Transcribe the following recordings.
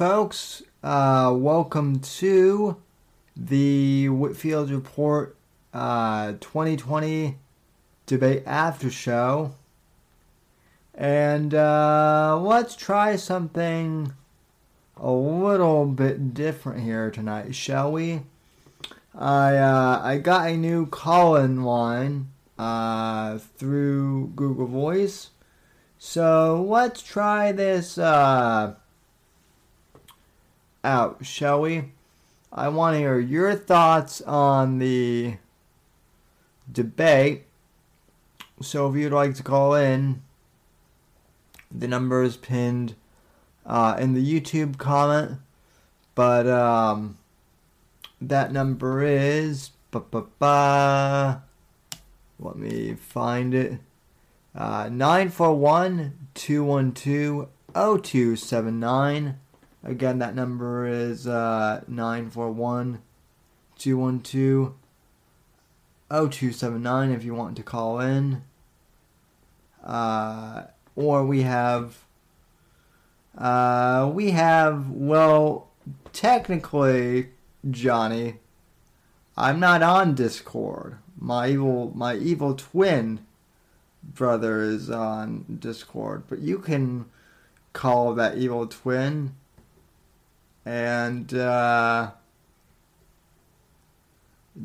Folks. Uh, welcome to the Whitfield Report uh, 2020 debate after show. And uh, let's try something a little bit different here tonight, shall we? I uh, I got a new call-in line uh, through Google Voice, so let's try this uh, out, shall we? I want to hear your thoughts on the debate. So if you'd like to call in, the number is pinned uh, in the YouTube comment. But um, that number is. Ba-ba-ba, let me find it. Uh, 941 212 0279. Again, that number is uh, 941 212 0279 if you want to call in. Uh, or we have, uh, we have, well, technically, Johnny, I'm not on Discord. My evil, my evil twin brother is on Discord, but you can call that evil twin and uh,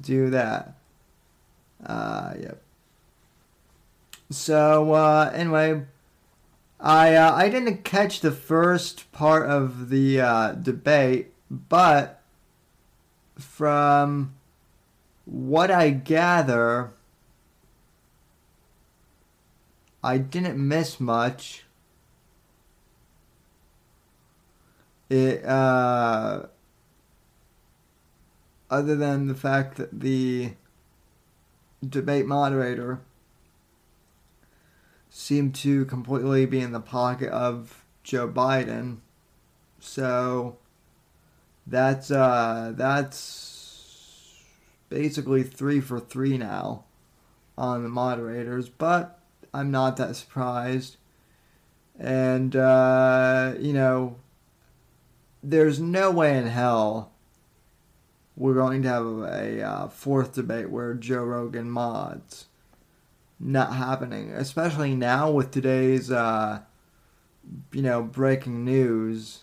do that. Uh, yep. So uh, anyway, I uh, I didn't catch the first part of the uh, debate, but from what I gather, I didn't miss much. It uh, other than the fact that the debate moderator seemed to completely be in the pocket of Joe Biden. So that's uh that's basically 3 for 3 now on the moderators, but I'm not that surprised. And uh you know, there's no way in hell we're going to have a, uh, fourth debate where Joe Rogan mods. Not happening, especially now with today's, uh, you know, breaking news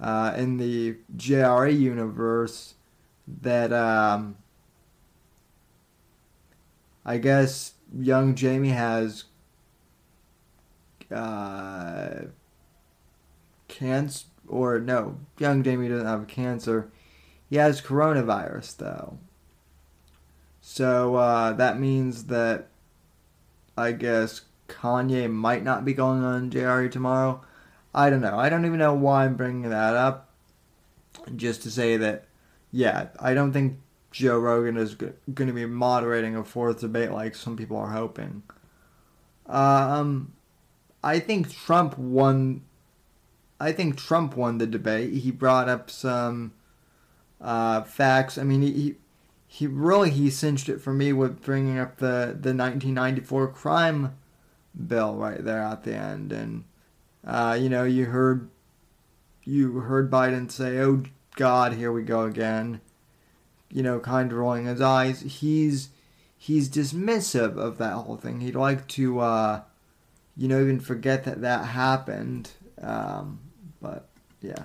uh, in the JRE universe that um, I guess young Jamie has uh, cancer or no, young Jamie doesn't have cancer. He has coronavirus though. So uh, that means that I guess Kanye might not be going on JRE tomorrow. I don't know. I don't even know why I'm bringing that up. Just to say that, yeah, I don't think Joe Rogan is going to be moderating a fourth debate like some people are hoping. Um, I think Trump won I think Trump won the debate. He brought up some uh, facts. I mean, he he really he cinched it for me with bringing up the the 1994 crime bill right there at the end, and uh, you know you heard you heard Biden say, "Oh God, here we go again," you know, kind of rolling his eyes. He's he's dismissive of that whole thing. He'd like to, uh, you know, even forget that that happened. Um, but yeah.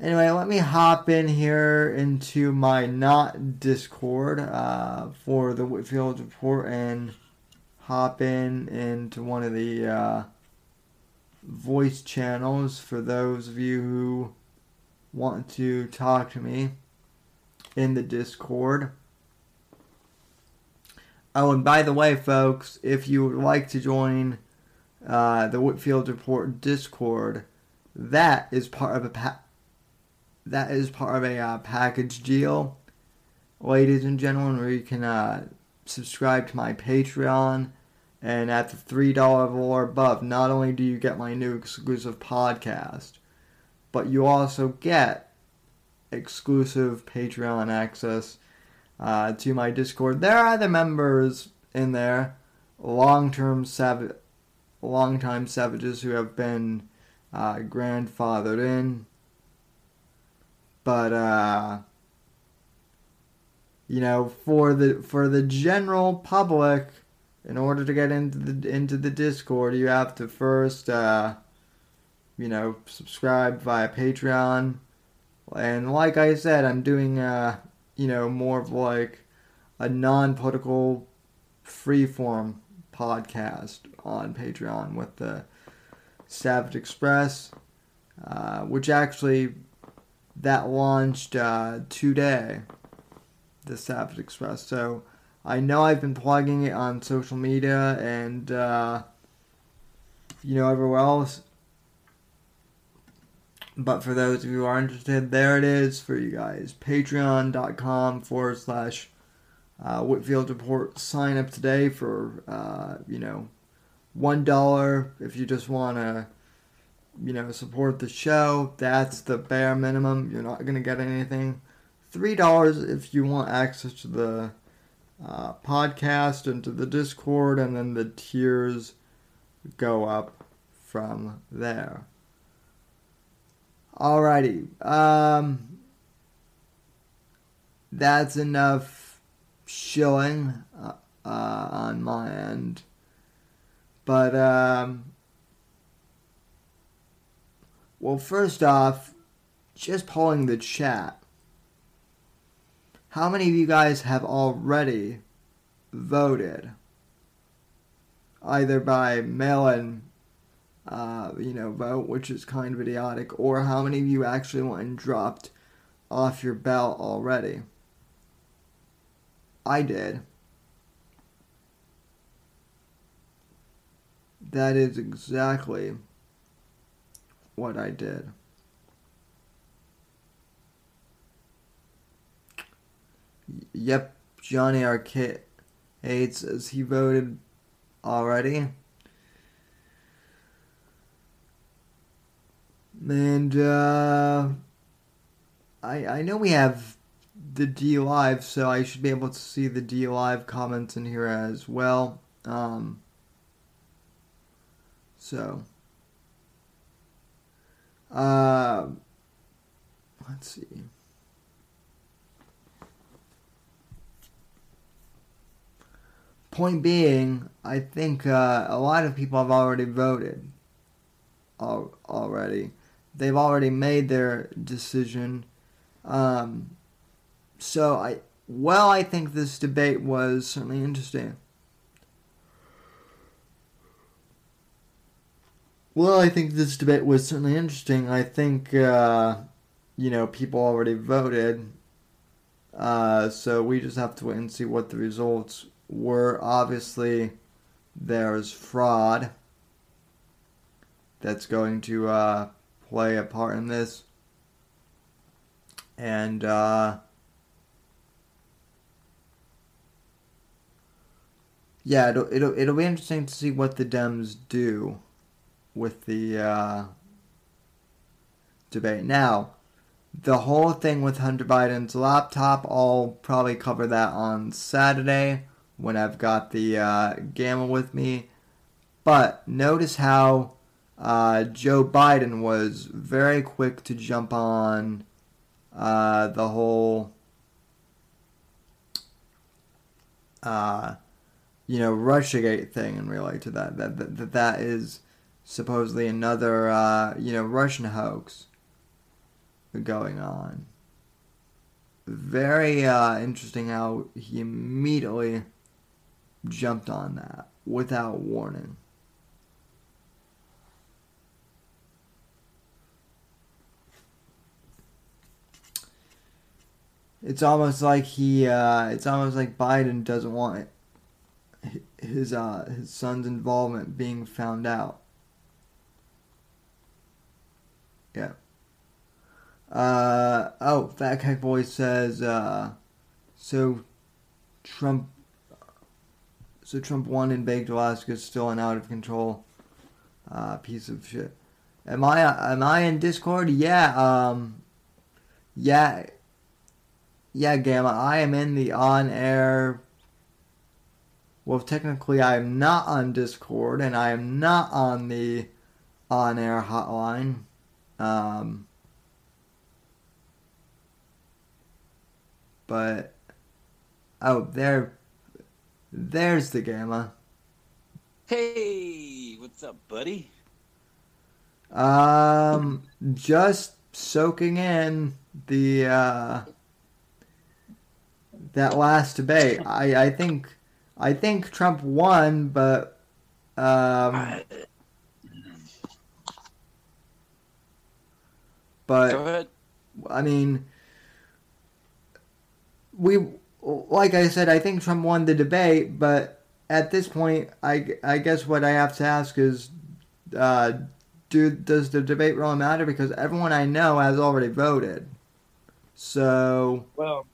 Anyway, let me hop in here into my not Discord uh, for the Whitfield report and hop in into one of the uh, voice channels for those of you who want to talk to me in the Discord. Oh, and by the way, folks, if you would like to join uh, the Whitfield Report Discord, that is part of a pa- that is part of a uh, package deal, ladies and gentlemen, where you can uh, subscribe to my Patreon, and at the three dollar or above, not only do you get my new exclusive podcast, but you also get exclusive Patreon access uh, to my Discord. There are the members in there, long term savage longtime savages who have been uh, grandfathered in. But uh, you know, for the for the general public, in order to get into the into the Discord, you have to first, uh, you know, subscribe via Patreon. And like I said, I'm doing, uh, you know, more of like a non-political, free-form podcast on Patreon with the Savage Express, uh, which actually that launched uh, today. The Savage Express. So I know I've been plugging it on social media and, uh, you know, everywhere else. But for those of you who are interested, there it is for you guys. Patreon.com forward slash uh, Whitfield Report. Sign up today for, uh, you know, $1 if you just want to, you know, support the show. That's the bare minimum. You're not going to get anything. $3 if you want access to the uh, podcast to the Discord, and then the tiers go up from there. Alrighty, um, that's enough shilling uh, uh, on my end, but um, well, first off, just polling the chat how many of you guys have already voted? Either by mail in, uh, you know, vote, which is kind of idiotic, or how many of you actually went and dropped off your ballot already? I did. That is exactly what I did. Yep, Johnny Arcade says he voted already. And uh, I I know we have the D Live, so I should be able to see the D Live comments in here as well. Um, so, uh, let's see. Point being, I think uh, a lot of people have already voted. Al- already, they've already made their decision. Um, so I, well, I think this debate was certainly interesting. Well, I think this debate was certainly interesting. I think, uh, you know, people already voted. Uh, so we just have to wait and see what the results were obviously there's fraud that's going to uh, play a part in this. And uh, yeah, it'll, it'll it'll be interesting to see what the Dems do with the uh, debate. Now, the whole thing with Hunter Biden's laptop, I'll probably cover that on Saturday when I've got the uh, gamma with me. But notice how uh, Joe Biden was very quick to jump on uh, the whole, uh, you know, Russiagate thing and relate to that. That that, that, that is supposedly another, uh, you know, Russian hoax going on. Very uh, interesting how he immediately jumped on that without warning. It's almost like he, uh, it's almost like Biden doesn't want his uh, his son's involvement being found out. Yeah. Uh, oh, Fat Cat Boy says, uh, so Trump so Trump won in Baked Alaska, is still an out of control uh, piece of shit. Am I am I in Discord? Yeah. Um. Yeah. Yeah, Gamma. I am in the on air. Well, technically, I am not on Discord, and I am not on the on air hotline. Um, but oh, there, there's the gamma. Hey, what's up, buddy? Um, just soaking in the uh, that last debate. I I think I think Trump won, but um, but Go ahead. I mean, we like I said, I think Trump won the debate, but at this point, I, I guess what I have to ask is, uh, do does the debate really matter? Because everyone I know has already voted. So Well,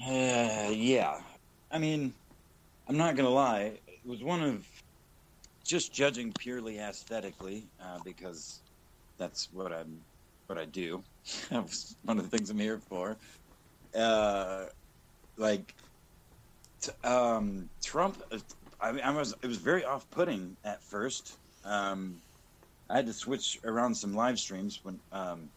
uh, yeah. I mean, I'm not gonna lie. It was one of just judging purely aesthetically uh, because that's what I'm, what I do. One of the things I'm here for. Uh, like, t- um, Trump. uh, I, I was. It was very off-putting at first. Um, I had to switch around some live streams when um,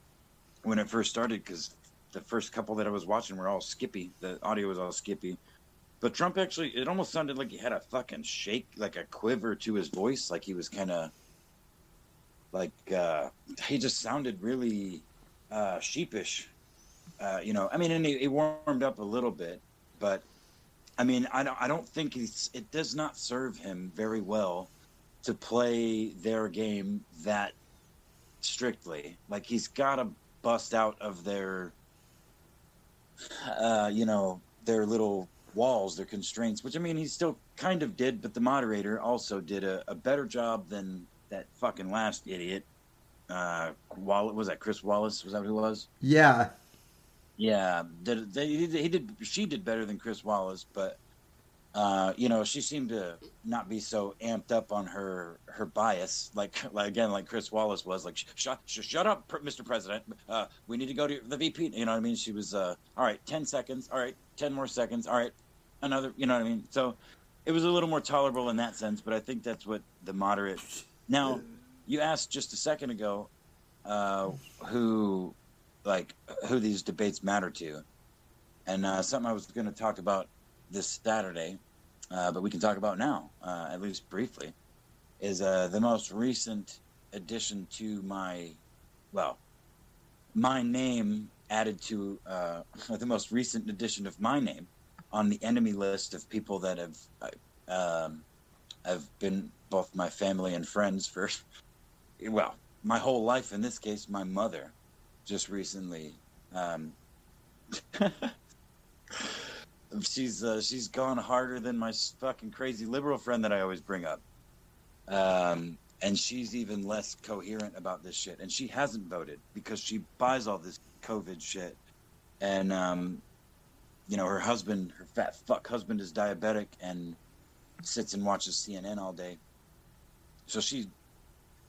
when it first started because the first couple that I was watching were all skippy. The audio was all skippy. But Trump actually, it almost sounded like he had a fucking shake, like a quiver to his voice, like he was kind of, like uh, he just sounded really uh, sheepish. Uh, you know, I mean, and he, he warmed up a little bit, but I mean, I don't, I don't think he's. It does not serve him very well to play their game that strictly. Like he's got to bust out of their, uh, you know, their little walls, their constraints. Which I mean, he still kind of did, but the moderator also did a, a better job than that fucking last idiot. Uh, Wall was that Chris Wallace? Was that who it was? yeah, Yeah, did, they, he did. He did. She did better than Chris Wallace, but uh, you know, she seemed to not be so amped up on her her bias, like, like again, like Chris Wallace was. Like, shut sh- shut up, Mr. President. Uh, we need to go to the VP. You know what I mean? She was, uh, all right, ten seconds. All right, ten more seconds. All right, another. You know what I mean? So it was a little more tolerable in that sense. But I think that's what the moderate. Now, you asked just a second ago, uh, who like who these debates matter to, and uh, something I was going to talk about this Saturday, uh, but we can talk about now, uh, at least briefly, is uh, the most recent addition to my, well, my name added to uh, the most recent addition of my name on the enemy list of people that have um, have been both my family and friends for, well, my whole life. In this case, my mother just recently. Um, she's uh, she's gone harder than my fucking crazy liberal friend that I always bring up, um, and she's even less coherent about this shit. And she hasn't voted because she buys all this COVID shit, and um, you know her husband, her fat fuck husband, is diabetic and sits and watches CNN all day. So she,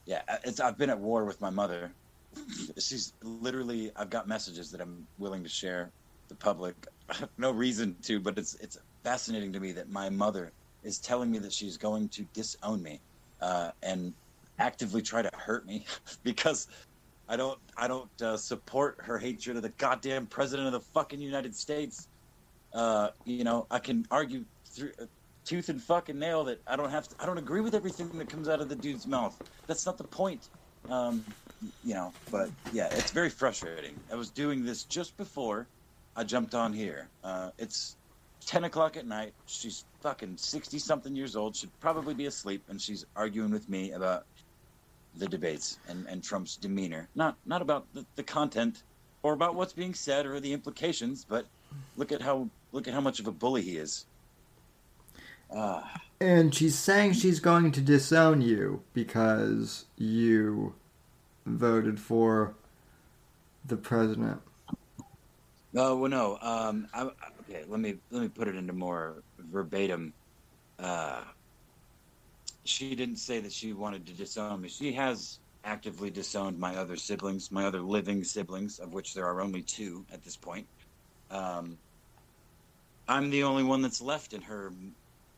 yeah, it's I've been at war with my mother. She's literally I've got messages that I'm willing to share the public. I have no reason to, but it's it's fascinating to me that my mother is telling me that she's going to disown me uh, and actively try to hurt me because I don't I don't uh, support her hatred of the goddamn president of the fucking United States. Uh, you know, I can argue through uh, tooth and fucking nail that I don't have to, I don't agree with everything that comes out of the dude's mouth. That's not the point. Um, you know, but yeah, it's very frustrating. I was doing this just before I jumped on here. Uh, it's 10 o'clock at night. She's fucking 60 something years old. Should probably be asleep. And she's arguing with me about the debates and, and Trump's demeanor. Not, not about the, the content or about what's being said or the implications, but look at how, look at how much of a bully he is. Uh, and she's saying she's going to disown you because you voted for the president. No, well, no. Um, I, okay, let me let me put it into more verbatim. Uh, she didn't say that she wanted to disown me. She has actively disowned my other siblings, my other living siblings, of which there are only two at this point. Um, I'm the only one that's left in her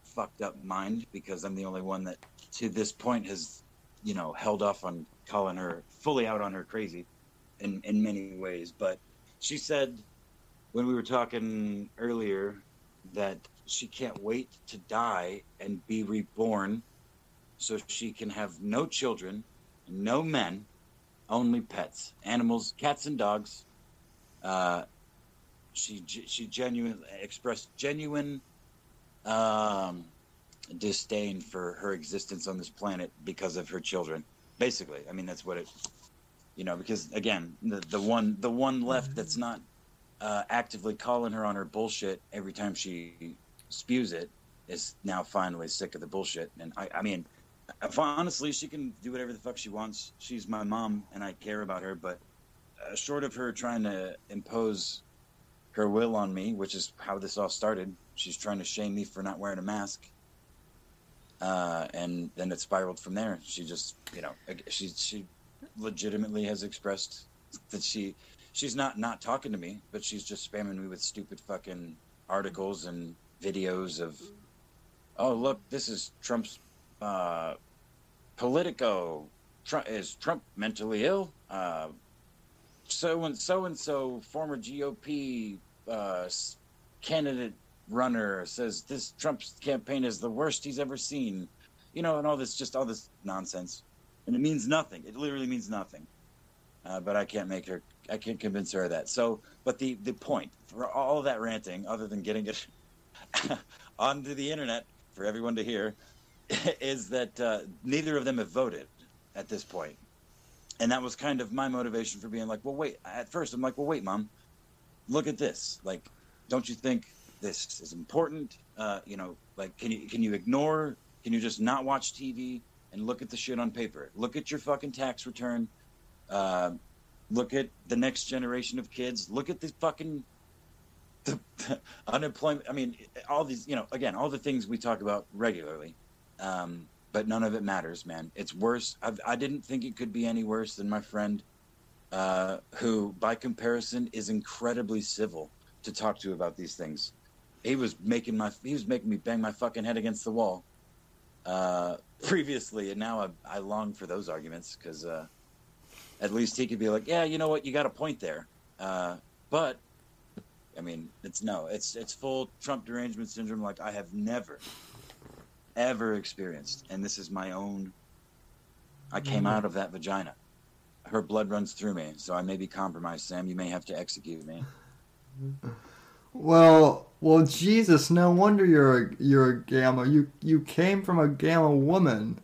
fucked up mind because I'm the only one that, to this point, has you know, held off on calling her fully out on her crazy in, in many ways. But she said when we were talking earlier that she can't wait to die and be reborn so she can have no children, no men, only pets, animals, cats and dogs. Uh, she she genuinely expressed genuine um, disdain for her existence on this planet because of her children. Basically, I mean that's what it. You know, because again, the the one the one left that's not uh, actively calling her on her bullshit every time she spews it is now finally sick of the bullshit. And I, I mean, honestly, she can do whatever the fuck she wants. She's my mom, and I care about her. But uh, short of her trying to impose her will on me, which is how this all started, she's trying to shame me for not wearing a mask. Uh, and then it spiraled from there. She just, you know, she she legitimately has expressed that she she's not not talking to me, but she's just spamming me with stupid fucking articles and videos of, oh look, this is Trump's uh, Politico. Trump, is Trump mentally ill? Uh, so and so and so, former GOP uh, candidate runner says this Trump's campaign is the worst he's ever seen. You know, and all this, just all this nonsense, and it means nothing. It literally means nothing. Uh, but I can't make her. I can't convince her of that. So, but the the point for all that ranting, other than getting it onto the internet for everyone to hear, is that uh, neither of them have voted at this point. And that was kind of my motivation for being like, well, wait. At first, I'm like, well, wait, mom, look at this. Like, don't you think this is important? Uh, you know, like, can you can you ignore? Can you just not watch TV and look at the shit on paper? Look at your fucking tax return. Uh, look at the next generation of kids. Look at the fucking the, the unemployment. I mean, all these, you know, again, all the things we talk about regularly. Um, but none of it matters, man. It's worse. I've, I did not think it could be any worse than my friend, uh, who, by comparison, is incredibly civil to talk to about these things. He was making my he was making me bang my fucking head against the wall uh, previously, and now I, I long for those arguments because uh, at least he could be like, yeah, you know what, you got a point there. Uh, but I mean, it's no, it's it's full Trump derangement syndrome. Like I have never ever experienced. And this is my own. I came mm-hmm. out of that vagina. Her blood runs through me, so I may be compromised, Sam. You may have to execute me. Well, well, Jesus! No wonder you're a, you're a gamma. You you came from a gamma woman.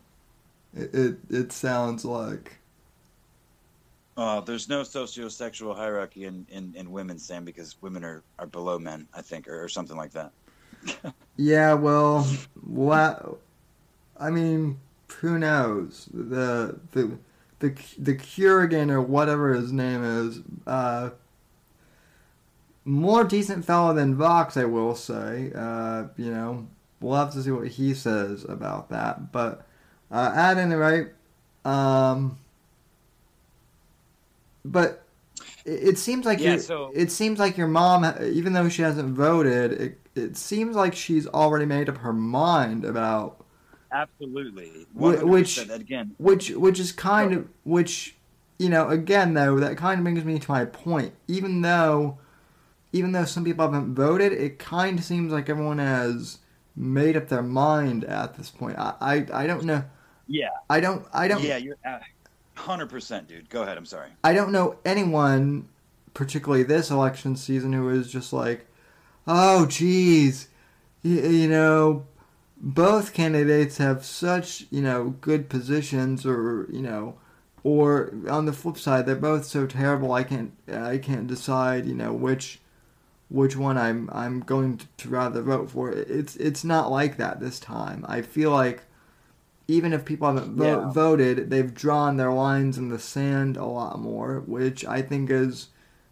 It it, it sounds like. Uh, there's no sociosexual hierarchy in, in, in women, Sam, because women are, are below men, I think, or, or something like that yeah, well, what? I mean, who knows? The the the the Kurgan or whatever his name is, uh, more decent fellow than Vox, I will say. Uh, you know, we'll have to see what he says about that. But uh, at any rate, um, but it, seems like yeah, so... it seems like your mom, even though she hasn't voted, it, it seems like she's already made up her mind about absolutely. Which again which which is kind of which you know again though that kind of brings me to my point. Even though even though some people haven't voted it kind of seems like everyone has made up their mind at this point. I i, I don't know. Yeah. I don't i don't yeah you're uh, 100% dude. Go ahead i'm sorry. I don't know anyone particularly this election season who is just like oh, geez, you, you know, both candidates have such, you know, good positions or, you know, or on the flip side, they're both so terrible. I can't, I can't decide, you know, which, which one I'm, I'm going to rather vote for. It's, it's not like that this time. I feel like even if people haven't vo- yeah. voted, they've drawn their lines in the sand a lot more, which I think is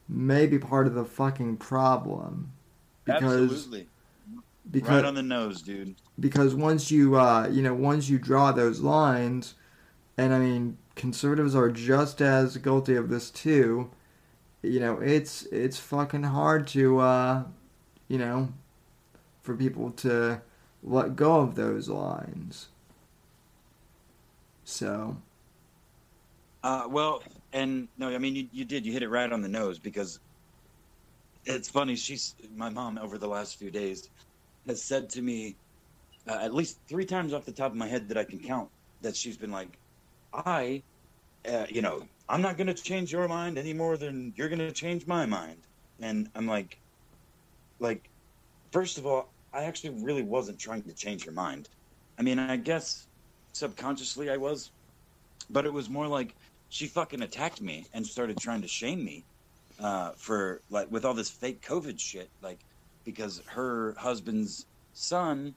maybe part of the fucking problem because Absolutely. Because right on the nose, dude. Because once you uh, you know once you draw those lines, and I mean conservatives are just as guilty of this too. You know it's it's fucking hard to uh, you know for people to let go of those lines. So Uh, well, and no, I mean you, you did you hit it right on the nose because it's funny. She's my mom over the last few days has said to me uh, at least three times off the top of my head that I can count that she's been like, I, uh, you know, I'm not going to change your mind any more than you're going to change my mind. And I'm like, like, first of all, I actually really wasn't trying to change your mind. I mean, I guess subconsciously I was, but it was more like she fucking attacked me and started trying to shame me uh, for like with all this fake COVID shit, like because her husband's son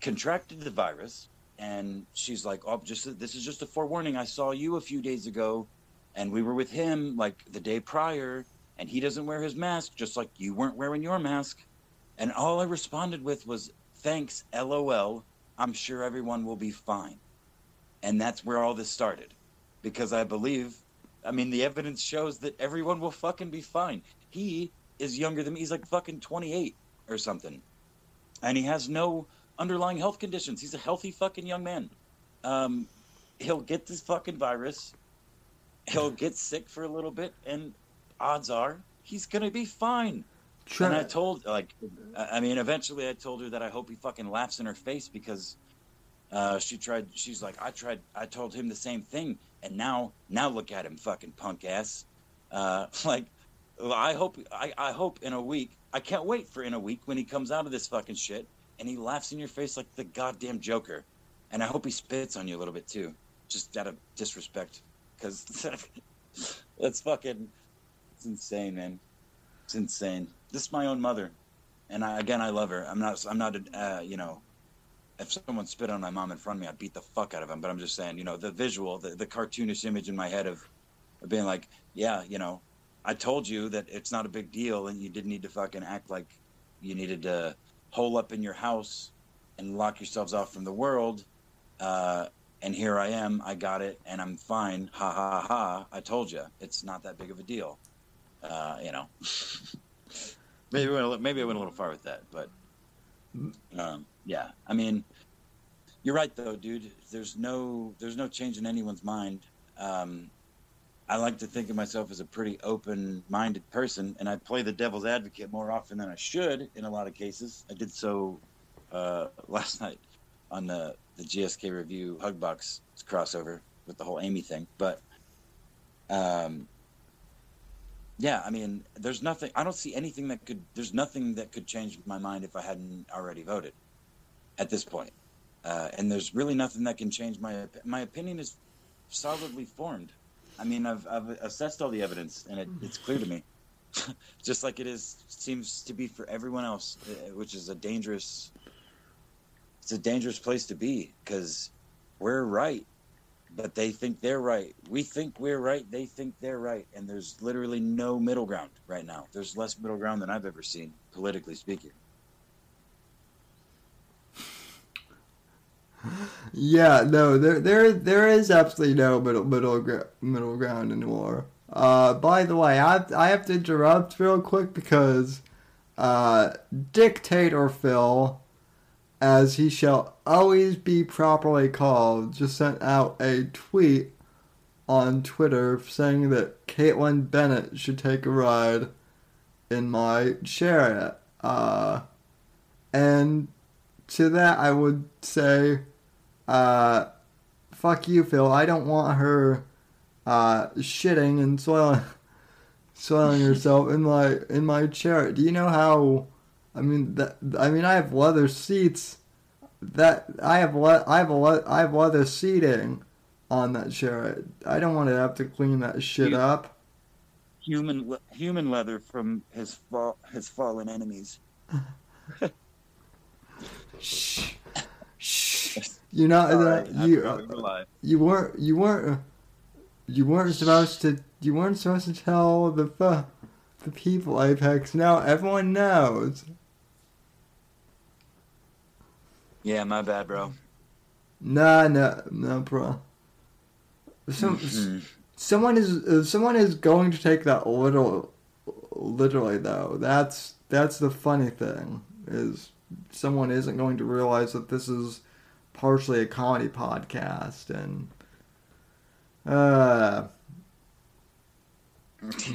contracted the virus, and she's like, "Oh, just this is just a forewarning. I saw you a few days ago, and we were with him like the day prior, and he doesn't wear his mask, just like you weren't wearing your mask." And all I responded with was, "Thanks, LOL. I'm sure everyone will be fine." And that's where all this started, because I believe I mean, the evidence shows that everyone will fucking be fine. He is younger than me. He's like fucking 28 or something. And he has no underlying health conditions. He's a healthy fucking young man. Um, he'll get this fucking virus. He'll get sick for a little bit, and odds are he's gonna be fine. Try- and I told, like, I mean, eventually I told her that I hope he fucking laughs in her face because uh, she tried. She's like, I tried. I told him the same thing, and now, now look at him, fucking punk ass. Uh, like, I hope. I, I hope in a week. I can't wait for in a week when he comes out of this fucking shit and he laughs in your face like the goddamn Joker. And I hope he spits on you a little bit too, just out of disrespect, because that's fucking. It's insane, man. It's insane. This is my own mother, and I, again, I love her. I'm not. I'm not. Uh, you know if someone spit on my mom in front of me, I'd beat the fuck out of him. But I'm just saying, you know, the visual, the, the cartoonish image in my head of, of being like, yeah, you know, I told you that it's not a big deal and you didn't need to fucking act like you needed to hole up in your house and lock yourselves off from the world. Uh, and here I am. I got it and I'm fine. Ha ha ha. I told you it's not that big of a deal. Uh, you know, maybe, maybe I went a little far with that, but um, yeah, I mean, you're right though, dude. There's no there's no change in anyone's mind. Um, I like to think of myself as a pretty open-minded person, and I play the devil's advocate more often than I should in a lot of cases. I did so uh, last night on the the GSK review Hugbox crossover with the whole Amy thing, but um, yeah, I mean, there's nothing. I don't see anything that could. There's nothing that could change my mind if I hadn't already voted. At this point, uh, and there's really nothing that can change my my opinion is solidly formed. I mean, I've I've assessed all the evidence, and it, it's clear to me, just like it is seems to be for everyone else, uh, which is a dangerous. It's a dangerous place to be because we're right but they think they're right. We think we're right. They think they're right. And there's literally no middle ground right now. There's less middle ground than I've ever seen, politically speaking. Yeah, no, there, there, there is absolutely no middle, middle, middle ground anymore. Uh, by the way, I, I have to interrupt real quick because, uh, Dictator Phil as he shall always be properly called, just sent out a tweet on Twitter saying that Kaitlin Bennett should take a ride in my chariot. Uh, and to that, I would say, uh, fuck you, Phil. I don't want her uh, shitting and soiling, soiling herself in my in my chariot. Do you know how? I mean that. I mean I have leather seats. That I have le- I have le- I have leather seating on that chair. I don't want to have to clean that shit up. Human human leather from his fall his fallen enemies. Shh. You're not that you uh, you weren't you weren't you weren't supposed to you weren't supposed to tell the the people Apex. Now everyone knows. Yeah, my bad, bro. Nah, no, no, bro. Some, mm-hmm. someone is uh, someone is going to take that literal, literally though. That's that's the funny thing is someone isn't going to realize that this is partially a comedy podcast and Uh,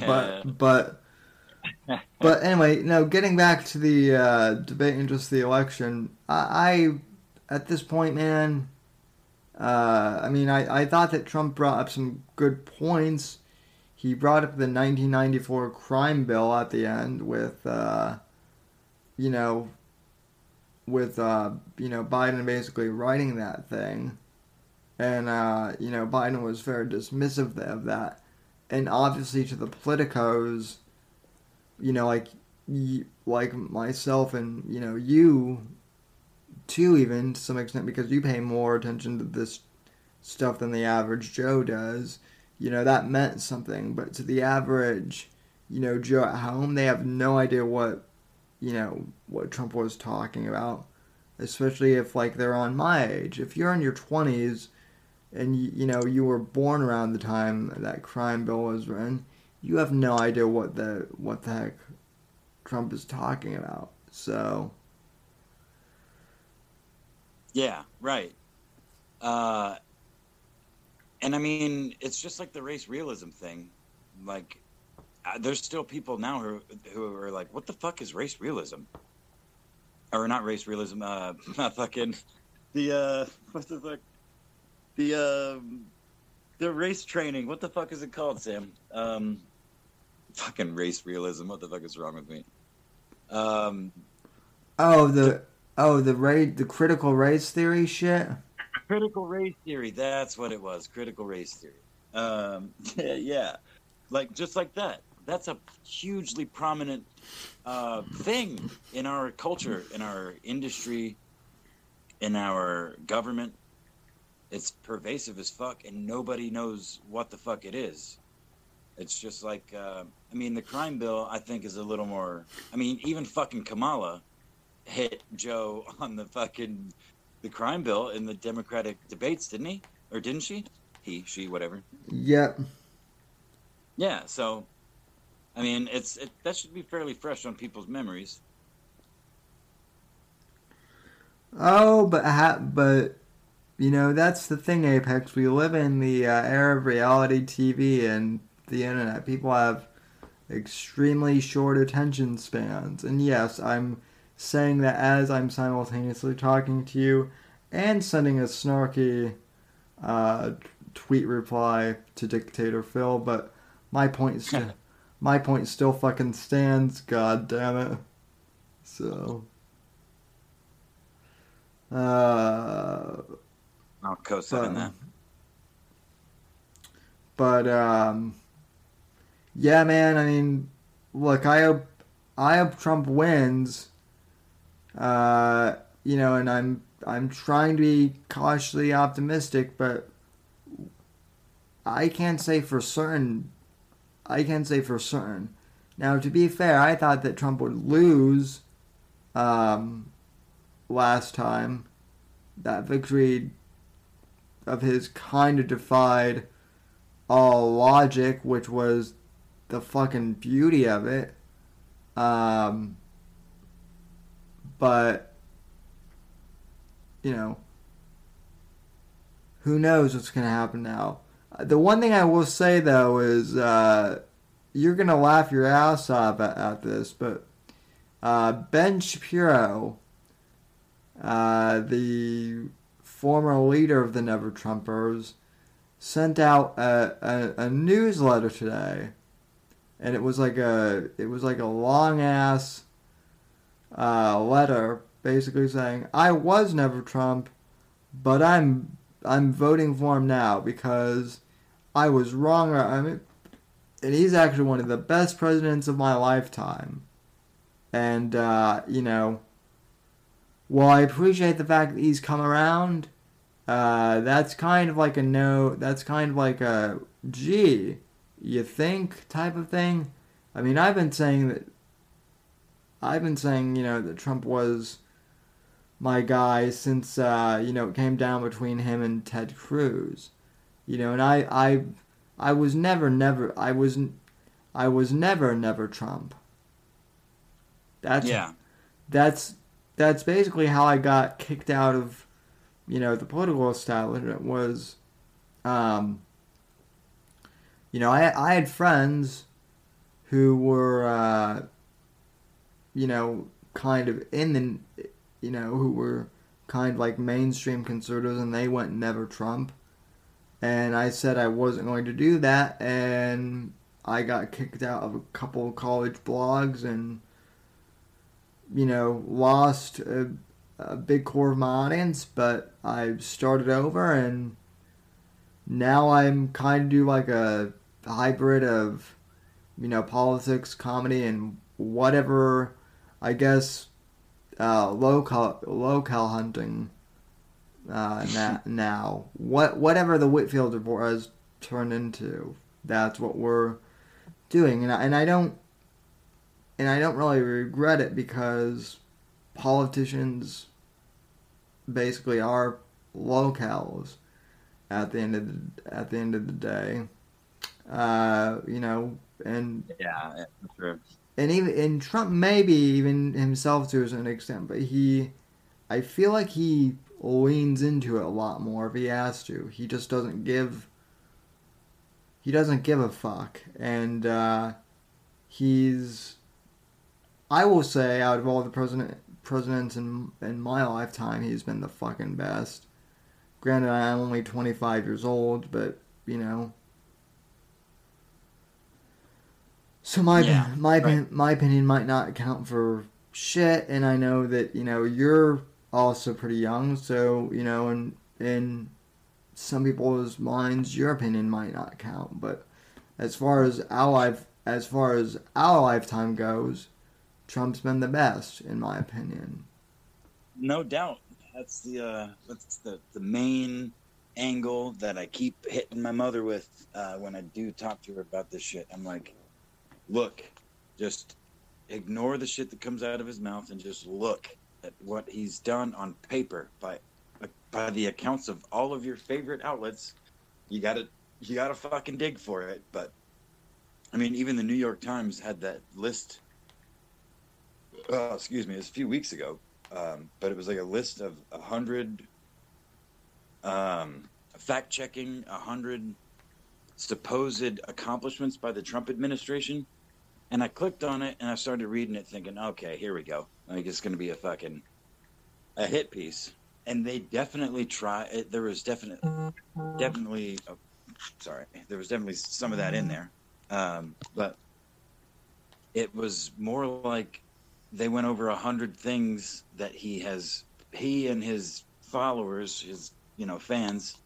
but but but anyway, no. Getting back to the uh, debate and just the election, I, I at this point, man. Uh, I mean, I, I thought that Trump brought up some good points. He brought up the 1994 crime bill at the end with, uh, you know, with uh, you know Biden basically writing that thing, and uh, you know Biden was very dismissive of that, and obviously to the politicos, you know like like myself and you know you too even to some extent because you pay more attention to this stuff than the average Joe does. You know that meant something, but to the average, you know Joe at home, they have no idea what you know what Trump was talking about, especially if like they're on my age. If you're in your 20s and you, you know you were born around the time that crime bill was written, you have no idea what the what the heck Trump is talking about. So yeah, right. Uh, and I mean, it's just like the race realism thing. Like there's still people now who who are like, "What the fuck is race realism?" Or not race realism? Uh, not fucking the uh, what the fuck? The um, the race training. What the fuck is it called, Sam? Um, fucking race realism. What the fuck is wrong with me? Um, oh the oh the race the critical race theory shit. Critical race theory. That's what it was. Critical race theory. Um, yeah, yeah, like just like that that's a hugely prominent uh, thing in our culture, in our industry, in our government. It's pervasive as fuck, and nobody knows what the fuck it is. It's just like, uh, I mean, the crime bill, I think, is a little more. I mean, even fucking Kamala hit Joe on the fucking the crime bill in the Democratic debates, didn't he? Or didn't she? He, she, whatever. Yep. Yeah. So I mean, it's it, that should be fairly fresh on people's memories. Oh, but ha- but you know that's the thing, Apex. We live in the uh, era of reality TV and the internet. People have extremely short attention spans, and yes, I'm saying that as I'm simultaneously talking to you and sending a snarky uh, tweet reply to Dictator Phil. But my point is. My point still fucking stands. God damn it. So. Uh, I'll co-sign that. But um, yeah, man. I mean, look, I hope I hope Trump wins. Uh, you know, and I'm I'm trying to be cautiously optimistic, but I can't say for certain I can't say for certain. Now, to be fair, I thought that Trump would lose um, last time. That victory of his kind of defied all logic, which was the fucking beauty of it. Um, but, you know, who knows what's going to happen now? The one thing I will say though is uh, you're gonna laugh your ass off at, at this, but uh, Ben Shapiro, uh, the former leader of the Never Trumpers, sent out a, a, a newsletter today, and it was like a it was like a long ass uh, letter, basically saying I was Never Trump, but I'm I'm voting for him now because I was wrong. I mean, and he's actually one of the best presidents of my lifetime. And uh, you know, while I appreciate the fact that he's come around, uh, that's kind of like a no. That's kind of like a gee, you think type of thing. I mean, I've been saying that. I've been saying, you know, that Trump was my guy since uh, you know it came down between him and Ted Cruz. You know, and I I I was never never I was I was never never Trump. That's yeah. That's that's basically how I got kicked out of you know the political establishment was um you know, I I had friends who were, uh, you know, kind of in the, you know, who were kind of like mainstream conservatives, and they went never Trump. And I said I wasn't going to do that, and I got kicked out of a couple of college blogs, and you know, lost a, a big core of my audience. But I started over, and now I'm kind of do like a hybrid of, you know, politics, comedy, and whatever. I guess uh, local lolcow hunting. Uh, na- now, what whatever the Whitfield report has turned into, that's what we're doing, and I, and I don't and I don't really regret it because politicians basically are lolcows at the end of the, at the end of the day. Uh, you know, and yeah, that's true. And even and Trump maybe even himself to an extent, but he, I feel like he leans into it a lot more if he has to. He just doesn't give. He doesn't give a fuck, and uh, he's. I will say, out of all the president presidents in in my lifetime, he's been the fucking best. Granted, I'm only 25 years old, but you know. So my Yeah, my right. opinion, my opinion might not count for shit, and I know that you know you're also pretty young, so you know, and in some people's minds, your opinion might not count. But as far as our life, as far as our lifetime goes, Trump's been the best, in my opinion. No doubt. That's the uh, that's the the main angle that I keep hitting my mother with uh, when I do talk to her about this shit. I'm like, look, just ignore the shit that comes out of his mouth and just look at what he's done on paper by by the accounts of all of your favorite outlets. You gotta you gotta fucking dig for it. But I mean, even the New York Times had that list. Uh, excuse me, it was a few weeks ago um, but it was like a list of a hundred um, fact checking a hundred supposed accomplishments by the Trump administration, and I clicked on it and I started reading it, thinking, okay, here we go. Like it's going to be a fucking a hit piece, and they definitely try. It, there was definitely definitely oh, sorry, there was definitely some of that in there, um, but it was more like they went over a hundred things that he has he and his followers his you know fans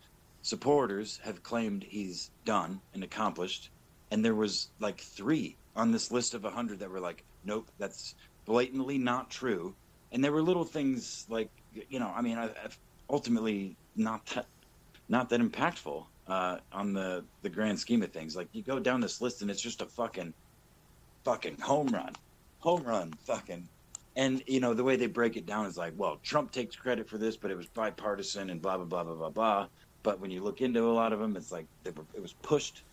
supporters have claimed he's done and accomplished and there was like three on this list of a hundred that were like nope that's blatantly not true. And there were little things like you know i mean I, I've ultimately not that not that impactful uh, on the the grand scheme of things. Like you go down this list and it's just a fucking fucking home run home run fucking. And you know the way they break it down is like well trump takes credit for this but it was bipartisan and blah blah blah blah blah blah. But when you look into a lot of them it's like were, it was pushed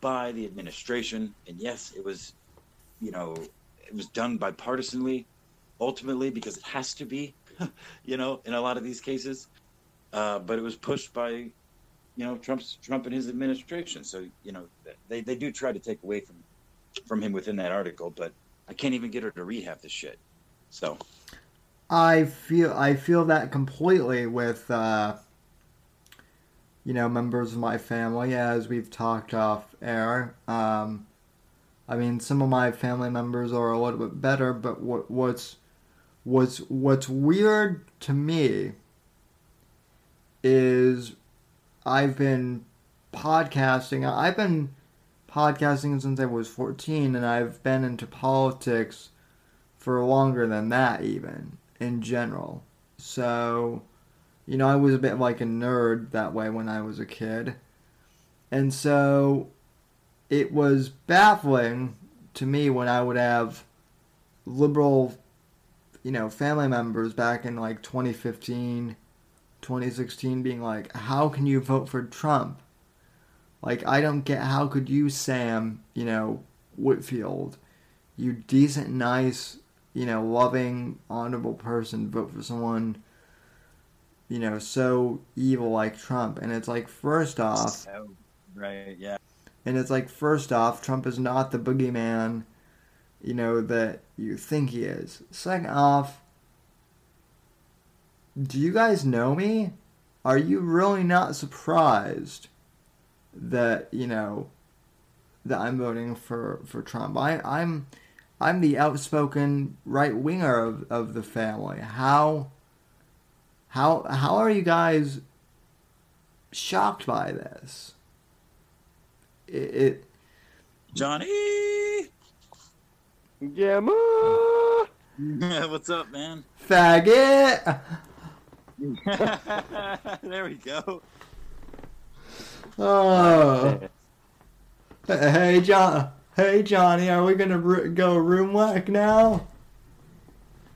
by the administration. And yes it was you know it was done bipartisanly ultimately because it has to be you know in a lot of these cases. Uh, but it was pushed by you know trump's trump and his administration. So you know they, they do try to take away from from him within that article but I can't even get her to read half this shit. So. I feel I feel that completely with uh, you know members of my family as we've talked off air. Um, I mean, some of my family members are a little bit better, but what what's what's what's weird to me is I've been podcasting. I've been podcasting since I was 14, and I've been into politics for longer than that, even in general. So, you know, I was a bit like a nerd that way when I was a kid. And so it was baffling to me when I would have liberal, you know, family members back in like 2015, 2016 being like, how can you vote for Trump? Like, I don't get how could you, Sam, you know, Whitfield, you decent, nice, you know, loving, honorable person, vote for someone, you know, so evil like Trump? And it's like, first off, So, right, yeah. And it's like, first off, Trump is not the boogeyman, you know, that you think he is. Second off, do you guys know me? Are you really not surprised that, you know, that I'm voting for, for Trump? I, I'm I'm the outspoken right winger of, of the family. How how how are you guys shocked by this? It, it Johnny. Yeah. What's up, man? faggot. there we go. Oh, hey John. Hey Johnny, are we gonna ro- go room whack now?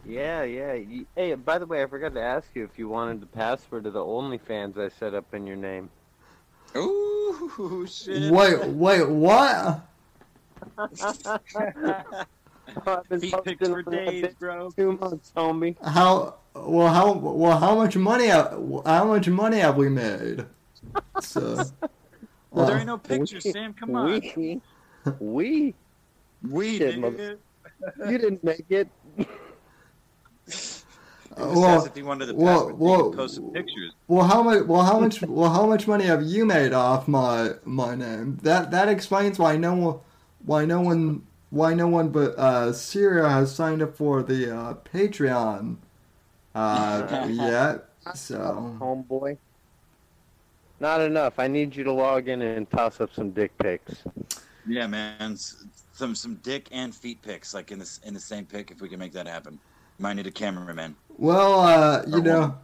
Yeah, yeah. Hey, by the way, I forgot to ask you if you wanted the password to the OnlyFans I set up in your name. Ooh, shit. Wait, wait, what? I've been Feet posting pics for days, bro. Two months, homie. How well? How well? How much money? Have, how much money have we made? So, Well, there uh, ain't no pictures, We- Sam. Come on. We, we, We did. mother- you didn't make it. He just well, asked if he the well, password. so he well, post some pictures. Well, how much? Well, how much? well, how much money have you made off my my name? That that explains why no one, why no one, why no one but uh, Syria has signed up for the uh, Patreon uh, yet. So Homeboy. Not enough. I need you to log in and toss up some dick pics. Yeah, man. Some some dick and feet pics, like in the in the same pic. If we can make that happen, might need a cameraman. well, uh, you Or know, woman.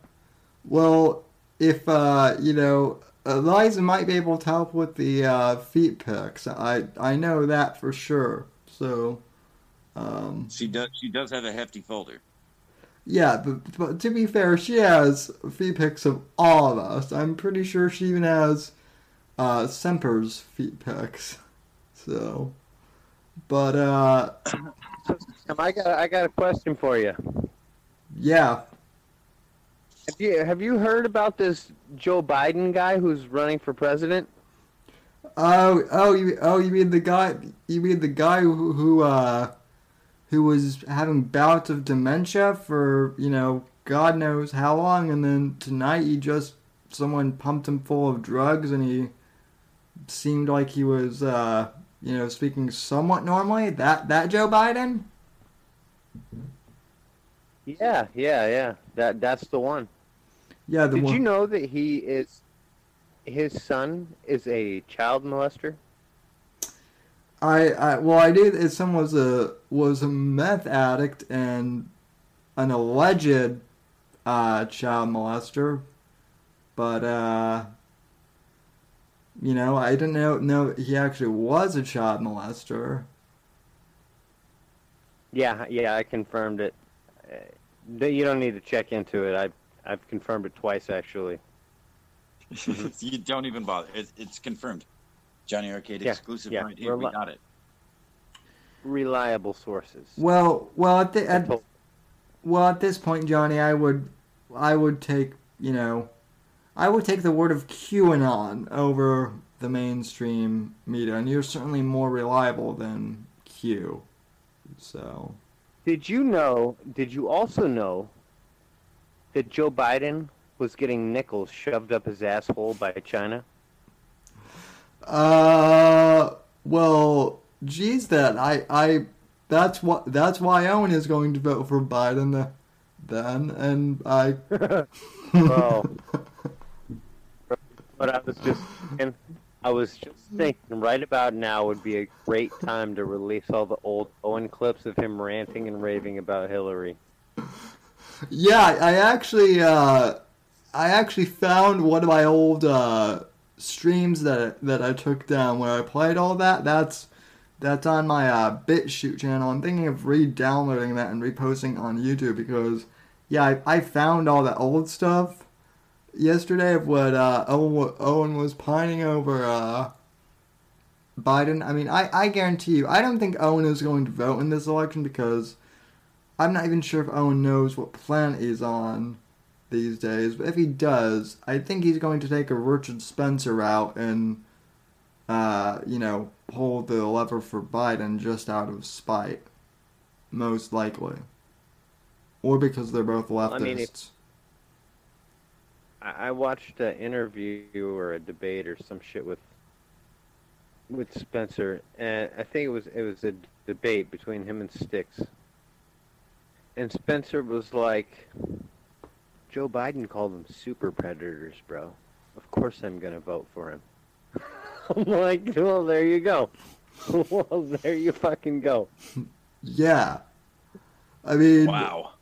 well, if uh, you know, Eliza might be able to help with the uh, feet pics. I I know that for sure. So. Um, She does. She does have a hefty folder. Yeah, but, but to be fair, she has feet pics of all of us. I'm pretty sure she even has uh, Semper's feet pics. So, but uh, I got I got a question for you. yeah, Have you have you heard about this Joe Biden guy who's running for president? oh oh you oh you mean the guy you mean the guy who who uh who was having bouts of dementia for you know God knows how long, and then tonight he just someone pumped him full of drugs, and he seemed like he was uh you know speaking somewhat normally. That that Joe Biden. Yeah, yeah, yeah. That that's the one. Yeah, the Did one. you know that he is his son is a child molester? I, I well, I did. His son was a was a meth addict and an alleged uh, child molester, but uh, you know, I didn't know know he actually was a child molester. Yeah, yeah, I confirmed it. Uh, you don't need to check into it. I've I've confirmed it twice actually. you don't even bother. It's, it's confirmed. Johnny Arcade Yeah, exclusive yeah, right here. We got it. Reliable sources. Well, well, at the, at, well at this point, Johnny, I would I would take you know, I would take the word of QAnon over the mainstream media, and you're certainly more reliable than Q. So. Did you know? Did you also know that Joe Biden was getting nickels shoved up his asshole by China? Uh, well, geez, then I, I, that's what, that's why Owen is going to vote for Biden. The, then, and I. Well, but I was just, thinking- I was just thinking, right about now would be a great time to release all the old Owen clips of him ranting and raving about Hillary. yeah, I actually, uh, I actually found one of my old uh, streams that that I took down where I played all that. That's that's on my uh, BitChute channel. I'm thinking of re-downloading that and reposting on YouTube because, yeah, I, I found all that old stuff yesterday of what uh, Owen, Owen was pining over uh, Biden. I mean, I, I guarantee you, I don't think Owen is going to vote in this election because I'm not even sure if Owen knows what planet he's on these days. But if he does, I think he's going to take a Richard Spencer route and uh, you know, pull the lever for Biden just out of spite, most likely, or because they're both leftists. I mean, I I watched an interview or a debate or some shit with with Spencer, and I think it was it was a debate between him and Styx. And Spencer was like, "Joe Biden called them super predators, bro. Of course I'm gonna vote for him." I'm like, "Well, there you go. well, there you fucking go." yeah, I mean, Wow.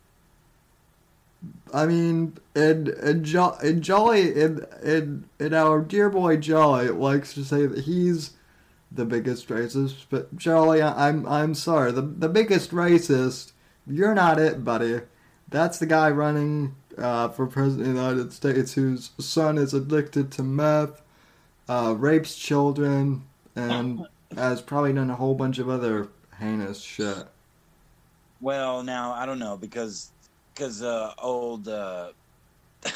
I mean, and and, jo- and Jolly and, and and our dear boy Jolly likes to say that he's the biggest racist. But Jolly, I- I'm I'm sorry, the the biggest racist. You're not it, buddy. That's the guy running uh, for president of the United States whose son is addicted to meth, uh, rapes children, and has probably done a whole bunch of other heinous shit. Well, now I don't know because because uh, old uh,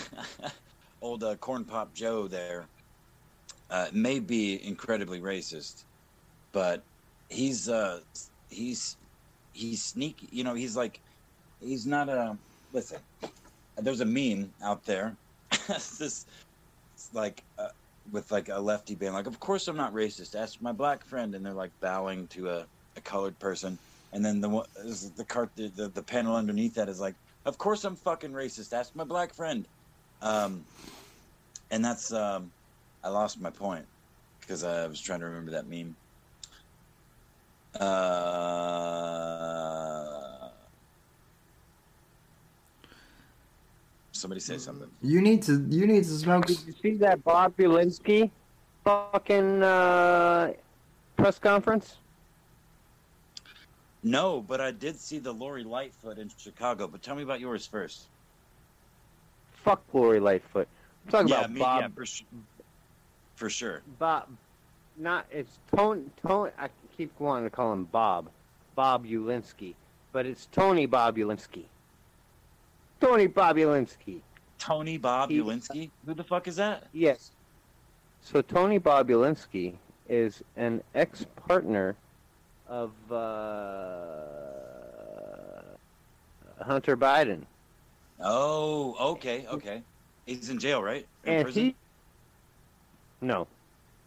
old uh, corn pop Joe there uh, may be incredibly racist, but he's uh, he's he's sneaky. You know, he's like he's not a listen. There's a meme out there. this it's like uh, with like a lefty being like, "Of course I'm not racist. Ask my black friend," and they're like bowing to a, a colored person and then the the cart the, the the panel underneath that is like of course i'm fucking racist ask my black friend um and that's um i lost my point because i was trying to remember that meme uh somebody say something You need to you need to smoke. Did you see that Bobulinski fucking uh, press conference? No but i did see the lori lightfoot in chicago but tell me about yours first Fuck Lori Lightfoot. I'm talking yeah, about me, Bob. yeah for, su- for sure Bob, not it's Tony. Tony. I keep wanting to call him Bob. Bobulinski, but it's Tony Bobulinski. Tony Bobulinski. Tony Bob He- Ulinsky? Who the fuck is that? Yes. So Tony Bobulinski is an ex-partner of uh, Hunter Biden, Oh, okay, okay. He's in jail, right? In and prison? he. No,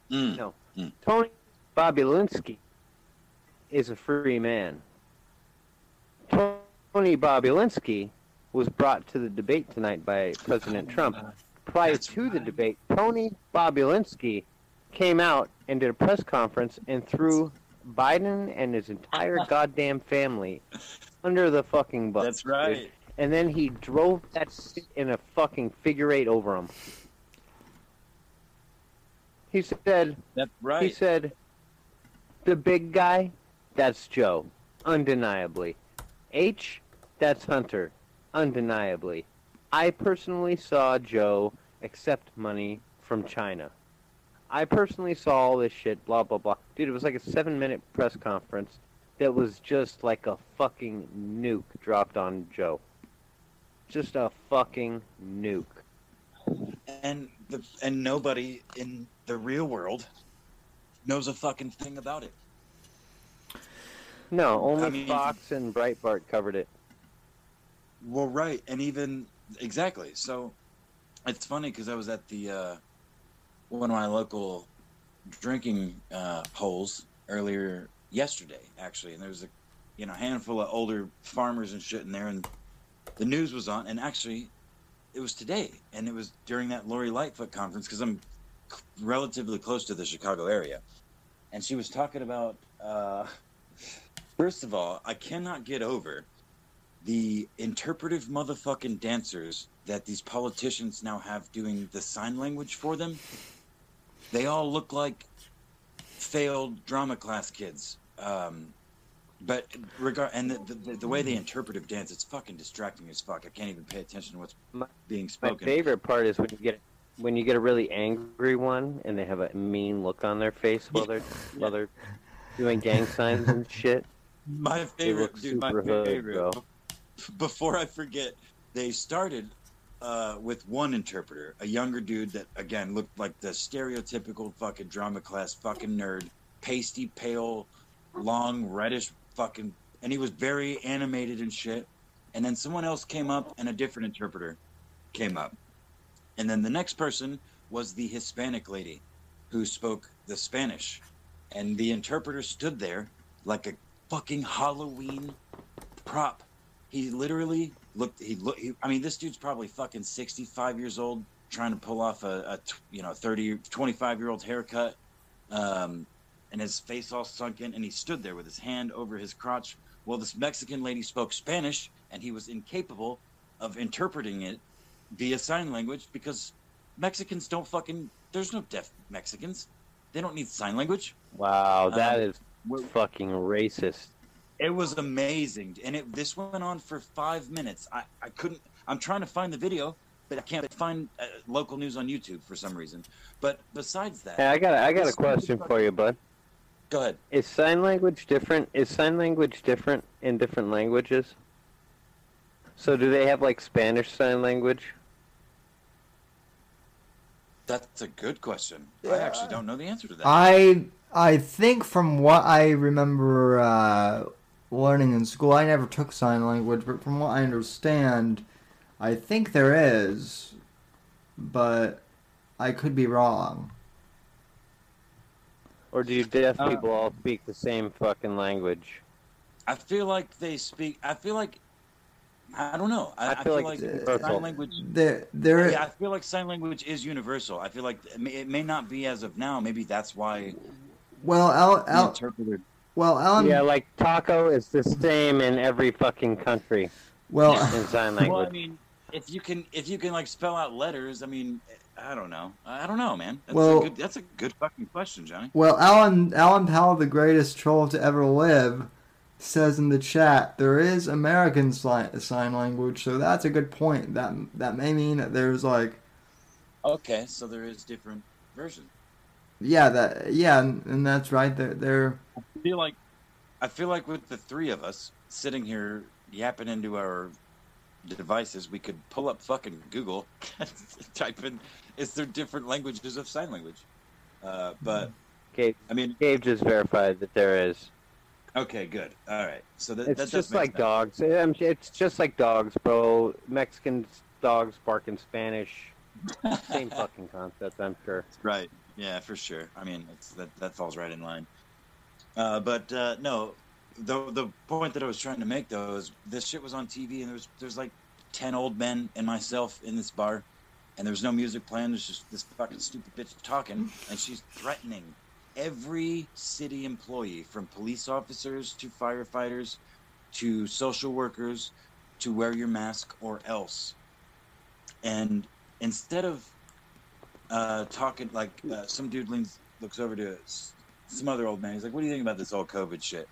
Mm. no. Mm. Tony Bobulinski is a free man. Tony Bobulinski was brought to the debate tonight by President Trump. Prior That's to the debate, Tony Bobulinski came out and did a press conference and threw Biden and his entire goddamn family under the fucking bus. That's right. And then he drove that shit in a fucking figure eight over him. He said, That's right." he said, the big guy, that's Joe, undeniably. H, that's Hunter, undeniably. I personally saw Joe accept money from China. I personally saw all this shit, blah, blah, blah. Dude, it was like a seven minute press conference that was just like a fucking nuke dropped on Joe. Just a fucking nuke. and the and nobody in the real world knows a fucking thing about it. No, only I mean- Fox and Breitbart covered it. Well, right, and even exactly. So it's funny because I was at the uh, one of my local drinking uh, holes earlier yesterday, actually, and there was a you know handful of older farmers and shit in there, and the news was on, and actually it was today, and it was during that Lori Lightfoot conference because I'm c- relatively close to the Chicago area, and she was talking about. Uh, first of all, I cannot get over the interpretive motherfucking dancers that these politicians now have doing the sign language for them. They all look like failed drama class kids. Um, but regard and the, the, the way they interpretive dance, it's fucking distracting as fuck. I can't even pay attention to what's My- being spoken. My favorite part is when you get when you get a really angry one and they have a mean look on their face while they're while they're doing gang signs and shit. My favorite, dude. My super hood, Before I forget, they started uh, with one interpreter, a younger dude that again looked like the stereotypical fucking drama class fucking nerd, pasty, pale, long, reddish fucking, and he was very animated and shit. And then someone else came up, and a different interpreter came up. And then the next person was the Hispanic lady who spoke the Spanish. And the interpreter stood there like a fucking Halloween prop. He literally looked, he looked, he, I mean, this dude's probably fucking 65 years old trying to pull off a, a you know, 30, 25 year old haircut. Um, and his face all sunken. And he stood there with his hand over his crotch. Well, this Mexican lady spoke Spanish and he was incapable of interpreting it via sign language because Mexicans don't fucking. There's no deaf Mexicans. They don't need sign language. Wow, that Um, is fucking racist. It was amazing, and it this went on for five minutes. I I couldn't. I'm trying to find the video, but I can't find uh, local news on YouTube for some reason. But besides that, Hey, I got I got a question for you, bud. go ahead. Is sign language different? Is sign language different in different languages? So do they have like Spanish sign language? That's a good question. I actually don't know the answer to that. I I think from what I remember uh, learning in school, I never took sign language, but from what I understand, I think there is, but I could be wrong. Or do you deaf Uh, people all speak the same fucking language? I feel like they speak. I feel like I don't know. I, I feel, like, it's sign language. There there Yeah, I feel like sign language is universal. I feel like it may, it may not be as of now. Maybe that's why well Al, the Al, interpreter. Well Alan yeah, like taco is the same in every fucking country well in sign language. Well, I mean, if you can, if you can like spell out letters, I mean, I don't know. I don't know, man. That's Well- a good. That's a good fucking question, Johnny. Well, Alan Alan Powell, the greatest troll to ever live, says in the chat there is American sign, sign language, so that's a good point. That that may mean that there's like Okay, so there is different versions. yeah that yeah, and, and that's right. There there I feel like, I feel like with the three of us sitting here yapping into our devices, we could pull up fucking Google, type in, is there different languages of sign language? Uh, but Gabe, I mean, Gabe just verified that there is. okay, good. All right, so that, It's that just like sense. dogs. Um, It's just like dogs, bro. Mexican dogs bark in Spanish. Same fucking concept, I'm sure. Right. Yeah, for sure. I mean, it's that that falls right in line. Uh, but uh, no, the the point that I was trying to make though is this shit was on TV and there's there's like ten old men and myself in this bar, and there's no music playing. There's just this fucking stupid bitch talking, and she's threatening every city employee, from police officers to firefighters, to social workers, to wear your mask or else. And instead of uh, talking like uh, some dude leans looks over to some other old man. He's like, "What do you think about this whole COVID shit?"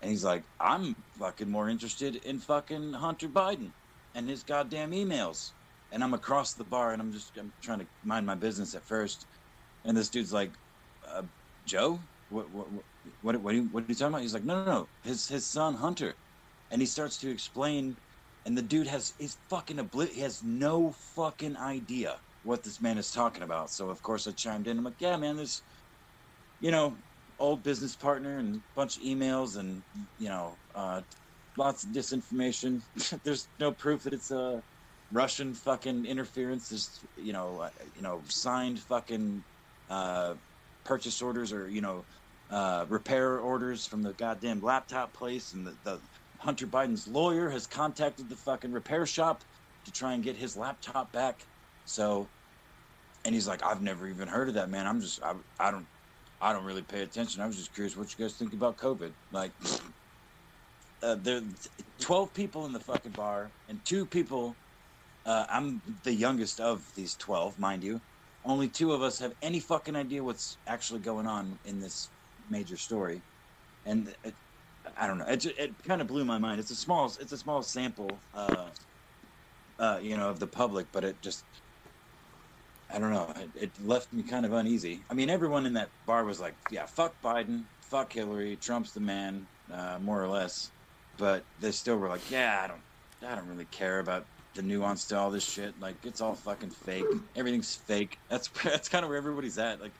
And he's like, "I'm fucking more interested in fucking Hunter Biden and his goddamn emails." And I'm across the bar, and I'm just I'm trying to mind my business at first. And this dude's like, uh, "Joe, what what what what are, you, what are you talking about?" He's like, "No, no, no, his his son Hunter." And he starts to explain, and the dude has is fucking obli- he has no fucking idea what this man is talking about. So of course I chimed in. I'm like, yeah, man, this." you know, old business partner and a bunch of emails and you know, uh, lots of disinformation. there's no proof that it's a Russian fucking interference. There's you know, uh, you know, signed fucking uh, purchase orders or you know, uh, repair orders from the goddamn laptop place and the, the Hunter Biden's lawyer has contacted the fucking repair shop to try and get his laptop back. So, and he's like, I've never even heard of that, man. I'm just, I, I don't, I don't really pay attention. I was just curious what you guys think about COVID. Like, uh, there, twelve people in the fucking bar, and two people. Uh, I'm the youngest of these twelve, mind you. Only two of us have any fucking idea what's actually going on in this major story, and it, I don't know. It, it kind of blew my mind. It's a small, it's a small sample, uh, uh, you know, of the public, but it just, I don't know. It, it left me kind of uneasy. I mean, everyone in that bar was like, "Yeah, fuck Biden, fuck Hillary, Trump's the man," uh, more or less. But they still were like, "Yeah, I don't, I don't really care about the nuance to all this shit. Like it's all fucking fake. Everything's fake. That's that's kind of where everybody's at. Like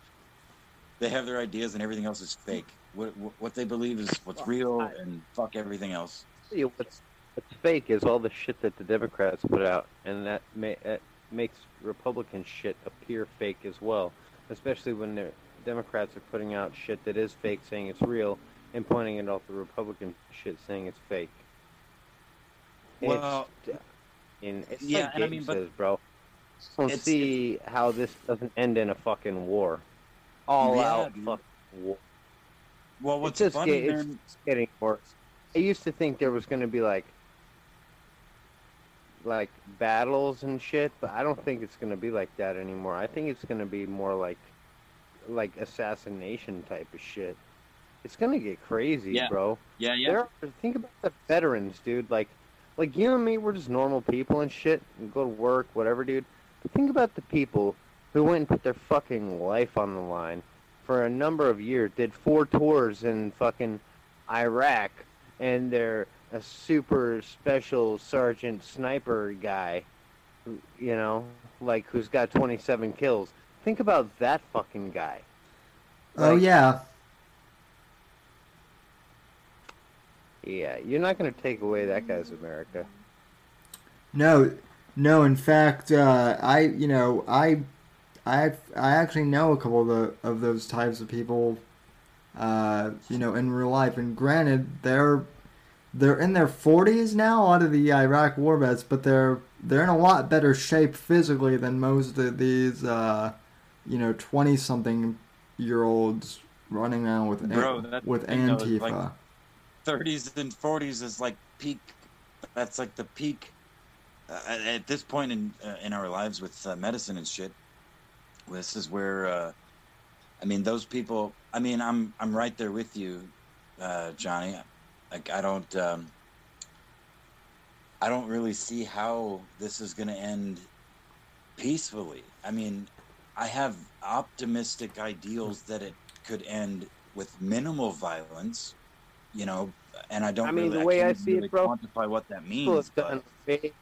they have their ideas and everything else is fake. What what, they believe is what's real and fuck everything else. See, what's what's fake is all the shit that the Democrats put out, and that, may. that makes Republican shit appear fake as well. Especially when the Democrats are putting out shit that is fake, saying it's real, and pointing it out the Republican shit, saying it's fake. Well, it's, in it's yeah, like and I Gabe mean, but says, bro. Don't it's- see how this doesn't end in a fucking war, all Yeah, out dude. fucking war. Well, what's just funny, get- it's getting worse. I used to think there was going to be like like battles and shit, but I don't think it's going to be like that anymore. I think it's going to be more like like assassination type of shit. It's going to get crazy, Yeah. bro. Yeah, yeah. There are, think about the veterans, dude. Like like you and me, we're just normal people and shit, and go to work, whatever, dude. But think about the people who went and put their fucking life on the line for a number of years, did four tours in fucking Iraq, and they're a super special sergeant sniper guy, you know, like who's got 27 kills. Think about that fucking guy. Oh Like, yeah, Yeah, you're not going to take away that guy's America. no, no. In fact, uh, I you know I, I I actually know a couple of the of those types of people, uh, you know, in real life. And granted, they're they're in their forties now, a lot of the Iraq war vets, but they're they're in a lot better shape physically than most of these, uh, you know, twenty something year olds running around with Bro, an- with the thing, though, Antifa. like, 30s and 40s is like peak. That's like the peak uh, at- at this point in uh, in our lives with uh, medicine and shit. This is where, uh, I mean, those people. I mean, I'm I'm right there with you, uh, Johnny. Like I don't, um, I don't really see how this is going to end peacefully. I mean, I have optimistic ideals that it could end with minimal violence, you know, and I don't I mean, really, the way I see it, bro, quantify what that people means. have But, done way,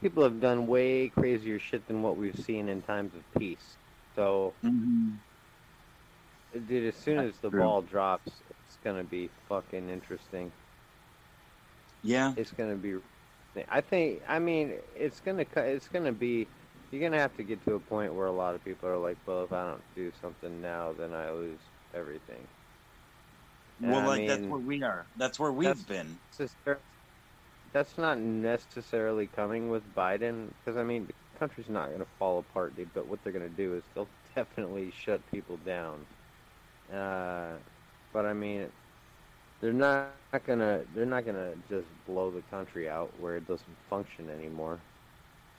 people have done way crazier shit than what we've seen in times of peace. So, Mhm. dude, as soon That's as the true. ball drops, gonna be fucking interesting. yeah, It's gonna be. I think. I mean, it's gonna. It's gonna be. You're gonna have to get to a point where a lot of people are like, "Well, if I don't do something now, then I lose everything." well, I like that's where we are. That's where we've that's- been. that's not necessarily coming with Biden because I mean the country's not to fall apart, dude. But what they're to do is they'll definitely shut people down. Uh, but I mean, they're not gonna they're not gonna just blow the country out where it doesn't function anymore.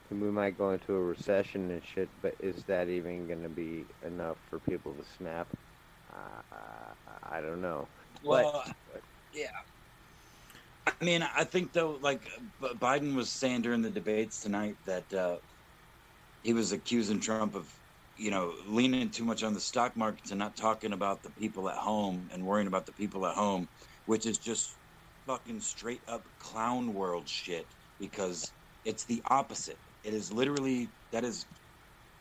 And we might go into a recession and shit, but is that even to be enough for people to snap? Uh, I don't know. Well, yeah. I mean, I think though, like Biden was saying during the debates tonight that uh, he was accusing Trump of, you know, leaning too much on the stock markets and not talking about the people at home and worrying about the people at home, which is just fucking straight up clown world shit because it's the opposite. It is literally that is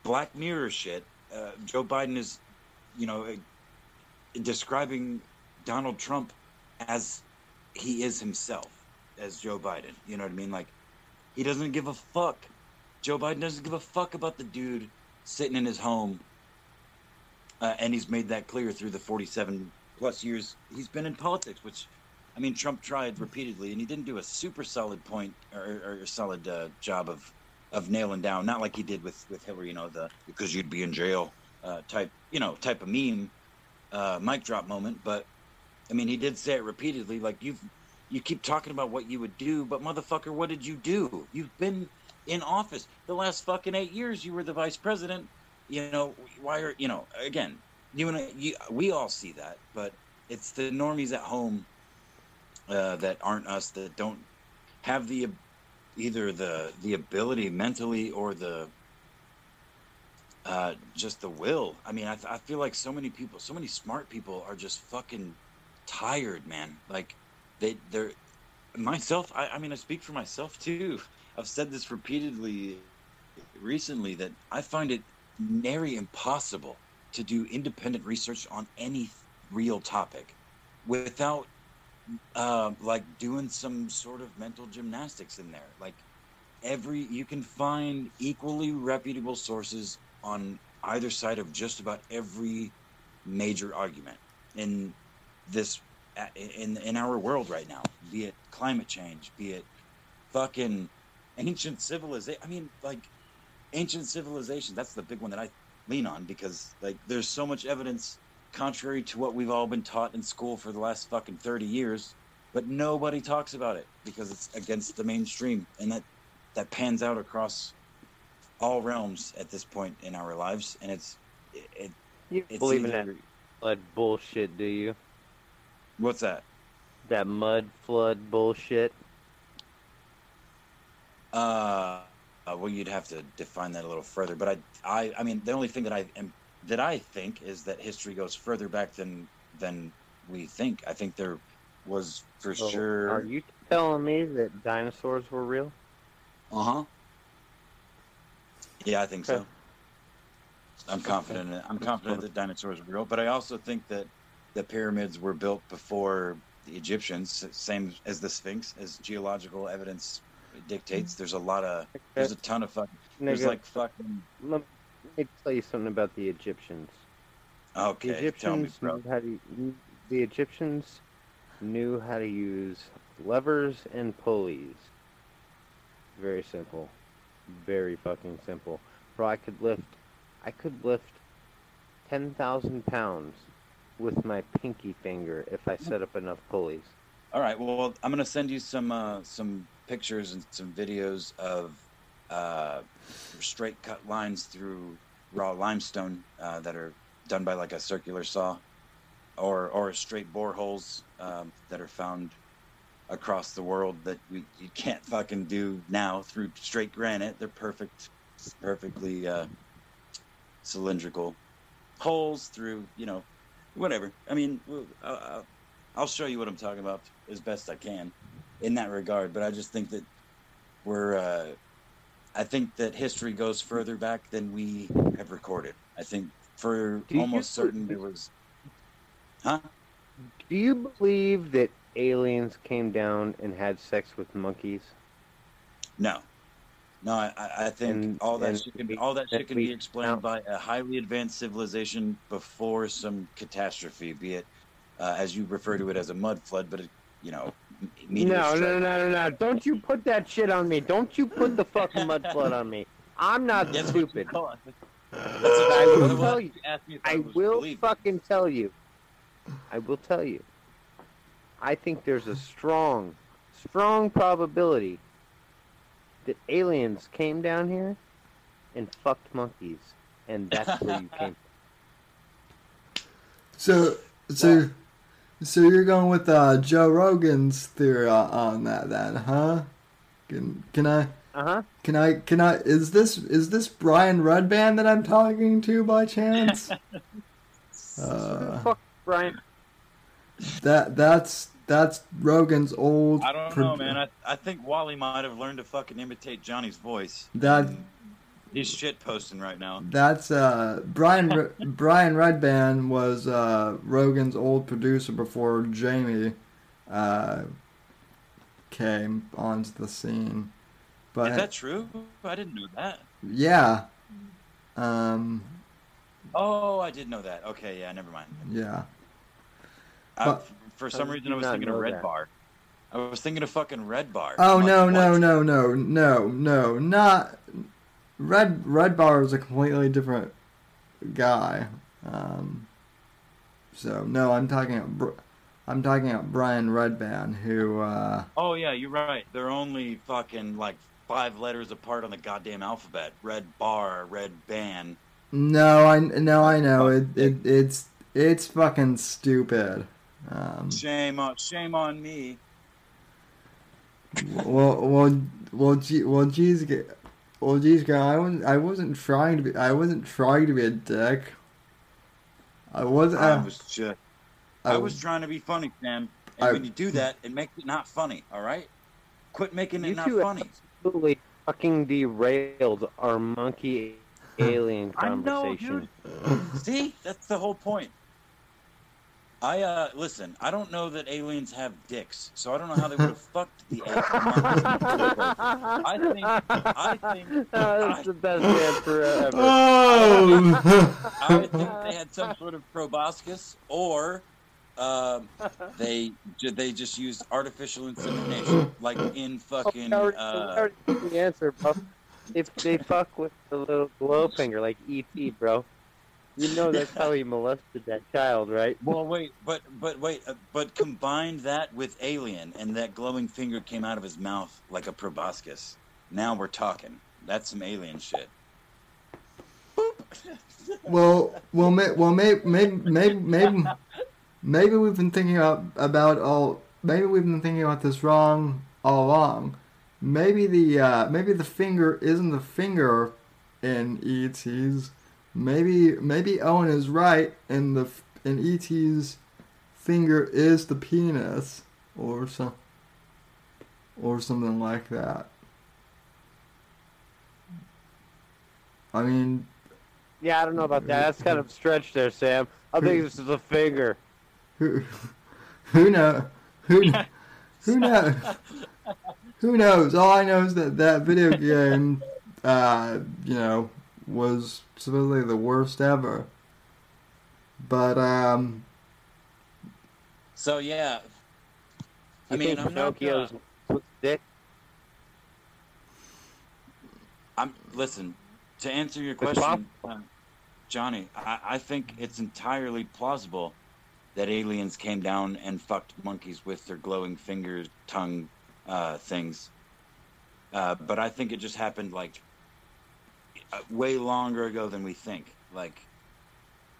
Black Mirror shit. Uh, Joe Biden is, you know, describing Donald Trump as he is himself, as Joe Biden. You know what I mean? Like, he doesn't give a fuck. Joe Biden doesn't give a fuck about the dude sitting in his home. Uh, and he's made that clear through the 47 plus years he's been in politics, which, I mean, Trump tried repeatedly, and he didn't do a super solid point or, or solid uh, job of of nailing down, not like he did with with Hillary, you know, the because you'd be in jail uh, type, you know, type of meme, uh, mic drop moment. But I mean, he did say it repeatedly, like you've you keep talking about what you would do, but motherfucker, what did you do? You've been in office the last fucking eight years. You were the vice president. You know why are you know again? You and I, you, we all see that, but it's the normies at home uh, that aren't us that don't have the either the the ability mentally or the uh, just the will. I mean, I, I feel like so many people, so many smart people are just fucking tired, man. Like they they're myself, I, I mean, I speak for myself too. I've said this repeatedly recently that I find it nary impossible to do independent research on any real topic without uh, like doing some sort of mental gymnastics in there. Like every, you can find equally reputable sources on either side of just about every major argument in this in in our world right now be it climate change be it fucking ancient civilization i mean like ancient civilization that's the big one that i lean on because like there's so much evidence contrary to what we've all been taught in school for the last fucking 30 years but nobody talks about it because it's against the mainstream and that that pans out across all realms at this point in our lives and it's it, You it's believe in that flood bullshit, do you? what's that That mud flood bullshit. Uh, uh, well, you'd have to define that a little further. But I, I, I mean, the only thing that I am that I think is that history goes further back than than we think. I think there was for So, sure. Are you telling me that dinosaurs were real? Uh huh. Yeah, I think so. I'm confident. In. I'm confident that dinosaurs were real, but I also think that the pyramids were built before the Egyptians, same as the Sphinx, as geological evidence dictates. There's a lot of, there's a ton of fucking, there's like fucking. let me tell you something about the Egyptians. The Okay, tell me, Egyptians bro. how to. The Egyptians knew how to use levers and pulleys. Very simple, very fucking simple. Bro, I could lift, I could lift ten thousand pounds with my pinky finger if I set up enough pulleys. All right. Well, I'm gonna send you some uh, some pictures and some videos of uh, straight cut lines through raw limestone uh, that are done by like a circular saw, or or straight boreholes um, that are found across the world that we, you can't fucking do now through straight granite. They're perfect, perfectly uh, cylindrical holes through you know whatever. I mean, I'll- I'll show you what I'm talking about as best I can in that regard. But I just think that we're, uh, I think that history goes further back than we have recorded. I think for Do almost certain there was, huh? Do you believe that aliens came down and had sex with monkeys? No, no. I, I think And- all that shit can be all that that shit can be explained by a highly advanced civilization before some catastrophe, be it uh, as you refer to it as a mud flood, but it, you know, No, no, no, no, no! Don't you put that shit on me! Don't you put the fucking mud flood on me! I'm not That's what you stupid. call I will tell you. ask me if I will fucking tell you. I will tell you. I think there's a strong, strong probability that aliens came down here and fucked monkeys, and that's where you came. From. So, so, so you're going with uh, Joe Rogan's theory on, on that, then, huh? Can can I Uh huh. can I can I is this is this Brian Redband that I'm talking to by chance? uh, Fuck Brian. that that's that's Rogan's old. I don't pro- know, man. I, I think Wally might have learned to fucking imitate Johnny's voice. That- And he's shit posting right now. That's uh Brian Re- Brian Redband was uh Rogan's old producer before Jamie uh came onto the scene. But Is that true? I didn't know that. yeah. Um Oh, I did know that. Okay, yeah, never mind. yeah. I, But- for some did reason, I was thinking of Red that? Bar. I was thinking of fucking Red Bar. Oh I'm no like, no no no no no not Red Red Bar is a completely different guy. Um so no, I'm talking about I'm talking about Brian Redban who uh Oh yeah, you're right. They're only fucking like five letters apart on the goddamn alphabet. Red Bar, Red Band. No, I no, I know it, it. It's it's fucking stupid. Um, Shame on, shame on me. well, well, well, well, geez, well, geez, guy, I wasn't, I wasn't trying to be, I wasn't trying to be a dick. I wasn't. I Uh, was just, I, I was trying to be funny, Sam. And I- when you do that, it makes it not funny. All right, quit making it You not two funny. Absolutely fucking derailed our monkey alien I know, conversation. See, that's the whole point. I uh listen. I don't know that aliens have dicks, so I don't know how they would have fucked the egg. I think. I think. That's the best answer ever. Oh! I think they had some sort of proboscis, or um, they ju- they just used artificial insemination, like in fucking. I already, Uh, already the answer, bro. If they fuck with the little glow finger, like ET, bro, you know that's how he molested that child, right? well, wait, but but wait, uh, but combine that with alien, and that glowing finger came out of his mouth like a proboscis. Now we're talking. That's some alien shit. well, well, may, well, maybe, maybe, maybe, maybe, maybe we've been thinking about, about all. Maybe we've been thinking about this wrong all along. Maybe the uh, maybe the finger isn't the finger in ET's. Maybe maybe Owen is right, and the f- in ET's finger is the penis, or some, or something like that. I mean, Yeah, I don't know about that. That's kind of stretched there, Sam. I think this is a finger. who who know who who knows who knows all i know is that that video game uh you know was supposedly the worst ever but um So yeah, I You mean, I'm not. Uh, Pinocchio's dick? I'm listen to answer your It's question, uh, Johnny. I, I think it's entirely plausible that aliens came down and fucked monkeys with their glowing fingers, tongue uh, things. Uh, but I think it just happened like way longer ago than we think. Like,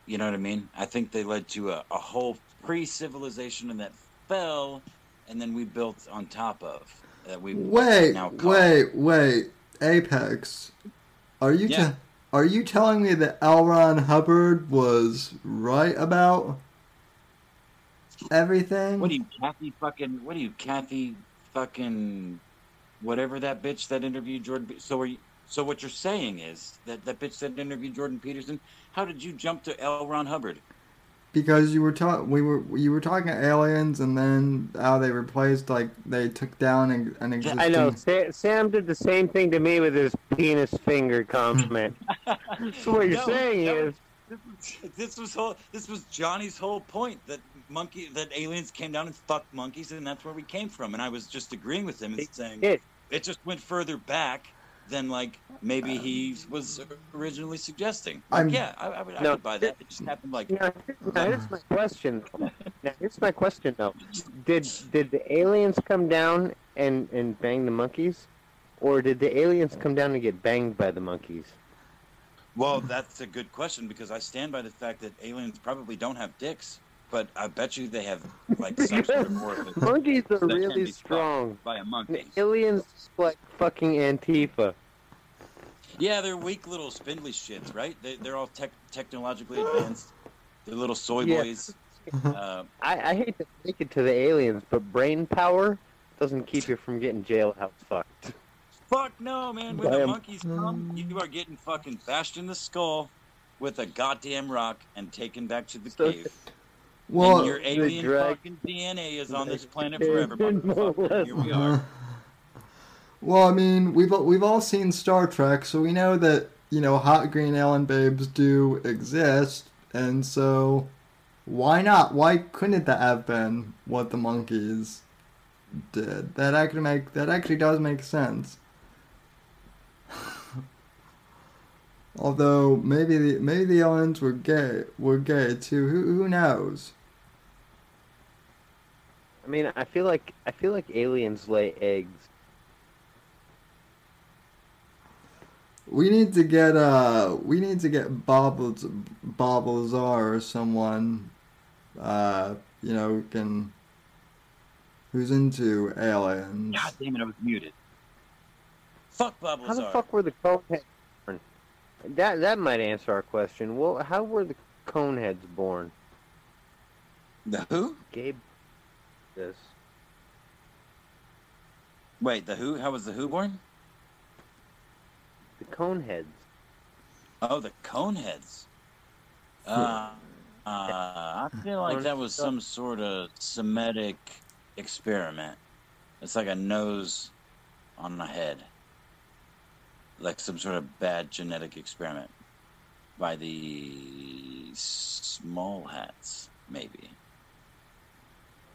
you know what I mean? I think they led to a, a whole pre-civilization and that fell, and then we built on top of that. We wait wait wait apex are you Yeah. are you telling me that L. Ron Hubbard was right about everything What are you, Kathy fucking? What are you, Kathy fucking? Whatever that bitch that interviewed Jordan. So are you? So what you're saying is that that bitch that interviewed Jordan Peterson. How did you jump to L. Ron Hubbard? because you were talking we were you were talking aliens and then how they replaced like they took down an, an existing I know. Sa- Sam did the same thing to me with his penis finger comment. so what you're No, saying no. is, This was, whole. This was Johnny's whole point that monkey that aliens came down and fucked monkeys, and that's where we came from. And I was just agreeing with him and They saying did. it just went further back than like maybe um, he was originally suggesting. Like, I'm- yeah, I, I would, I No. would buy that. It just happened like now, now here's my question. Now here's my question though. Did did the aliens come down and and bang the monkeys, or did the aliens come down and get banged by the monkeys? Well, that's a good question because I stand by the fact that aliens probably don't have dicks, but I bet you they have like some sort of orifice Monkeys are really strong. by a The aliens like fucking Antifa. Yeah, they're weak little spindly shits, right? They, they're all tech, technologically advanced. They're little soy Yeah. boys. Uh, I, I hate to take it to the aliens, but brain power doesn't keep you from getting jailhouse fucked. fuck no, man. When I the monkeys come, you are getting fucking bashed in the skull with a goddamn rock and taken back to the So- cave. Well and your alien fucking DNA is on this planet forever. Here we are. Well, I mean, we've we've all seen Star Trek, so we know that you know hot green alien babes do exist, and so why not? Why couldn't that have been what the monkeys did? That actually make that actually does make sense. Although maybe the maybe the aliens were gay were gay too. Who who knows? I mean, I feel like I feel like aliens lay eggs. We need to get uh we need to get Bob Bob Lazar or someone uh you know who can who's into aliens. God damn it, I was muted. Fuck Bob How the fuck were the coneheads born? That that might answer our question. Well, how were the coneheads born? The who? Gabe this. Wait, the Who? How was the Who born? The Coneheads. Oh, the Coneheads. Uh, uh, I feel like that was some sort of Semitic experiment. It's like a nose on a head, like some sort of bad genetic experiment by the Small Hats, maybe.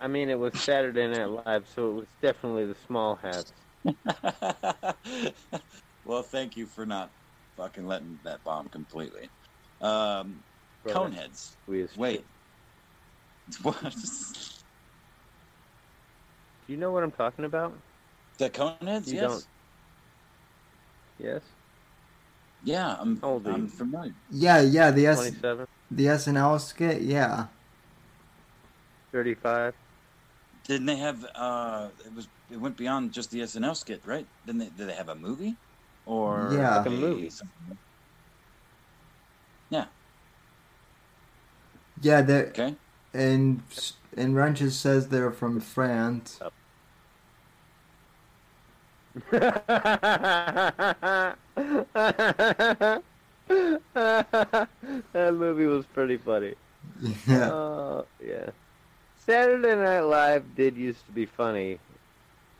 I mean, it was Saturday Night Live, so it was definitely the small hats. well, thank you for not fucking letting that bomb completely. Um, Brother, Coneheads. Wait. What? Do you know what I'm talking about? The Coneheads? You yes. don't. Yes. Yeah, I'm, How old are I'm familiar. Yeah, yeah, the S Twenty-seven. the SNL skit, yeah. 35. Didn't they have? Uh, it was. It went beyond just the SNL skit, right? Didn't they? Did they have a movie? Or Yeah. Like a movie. Yeah, they Okay. and and Wrenches says they're from France. that movie was pretty funny. Yeah. Oh, yeah. Saturday Night Live did used to be funny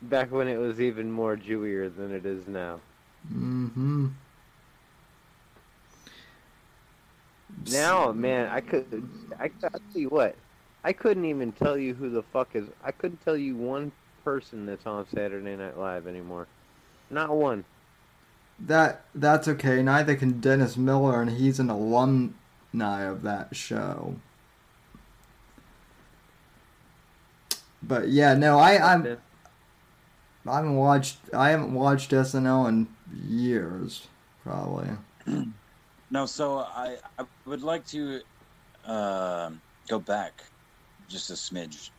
back when it was even more Jewier than it is now. Mm-hmm. Now, man, I could, I, I'll tell you what, I couldn't even tell you who the fuck is, I couldn't tell you one person that's on Saturday Night Live anymore. Not one. That that's okay. Neither can Dennis Miller, and he's an alumni of that show. But yeah, no, I I'm, I haven't watched I haven't watched SNL in years, probably. No, so I, I would like to uh, go back just a smidge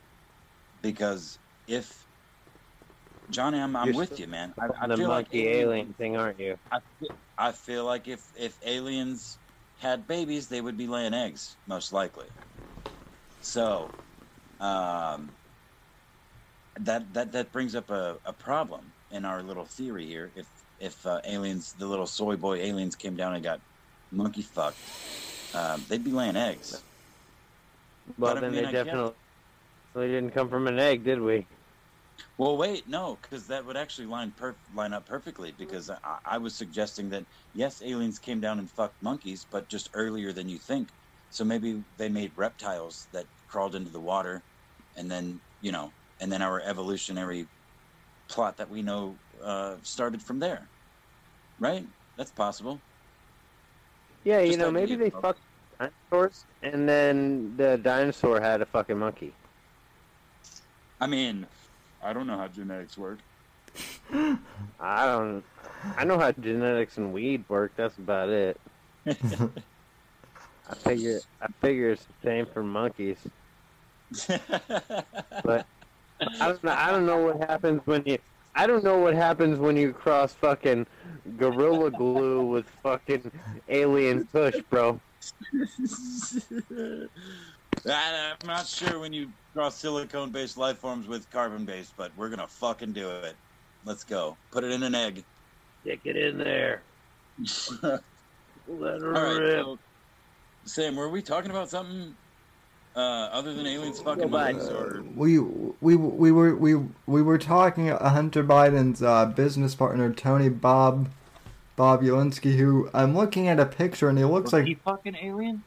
because if Johnny, I'm, I'm You're with you, man. I, I the feel like monkey alien thing, aren't you? I feel, I feel like if if aliens had babies, they would be laying eggs, most likely. So, um, that that that brings up a, a problem in our little theory here. If if uh, aliens, the little soy boy aliens, came down and got monkey fucked, um, they'd be laying eggs. Well, But, I then mean, they I definitely didn't come from an egg, did we? Well, wait, no, because that would actually line per- line up perfectly. Because I, I was suggesting that yes, aliens came down and fucked monkeys, but just earlier than you think. So maybe they made reptiles that crawled into the water, and then you know, and then our evolutionary plot that we know uh, started from there. Right? That's possible. Yeah, you know, maybe they fucked dinosaurs, and then the dinosaur had a fucking monkey. I mean, I don't know how genetics work. I don't. I know how genetics and weed work. That's about it. I figure. I figure it's the same for monkeys. But I don't know. I don't know what happens when you. I don't know what happens when you cross fucking gorilla glue with fucking alien push, bro. I- I'm not sure when you cross silicone-based life forms with carbon-based, but we're gonna fucking do it. Let's go. Put it in an egg. Stick it in there. All Let her right. rip. So, Sam, were we talking about something uh, other than aliens fucking Go back. monkeys, or We we we were we we were talking uh, Hunter Biden's uh, business partner Tony Bob Bobulinski, who I'm looking at a picture and he looks like he fucking alien?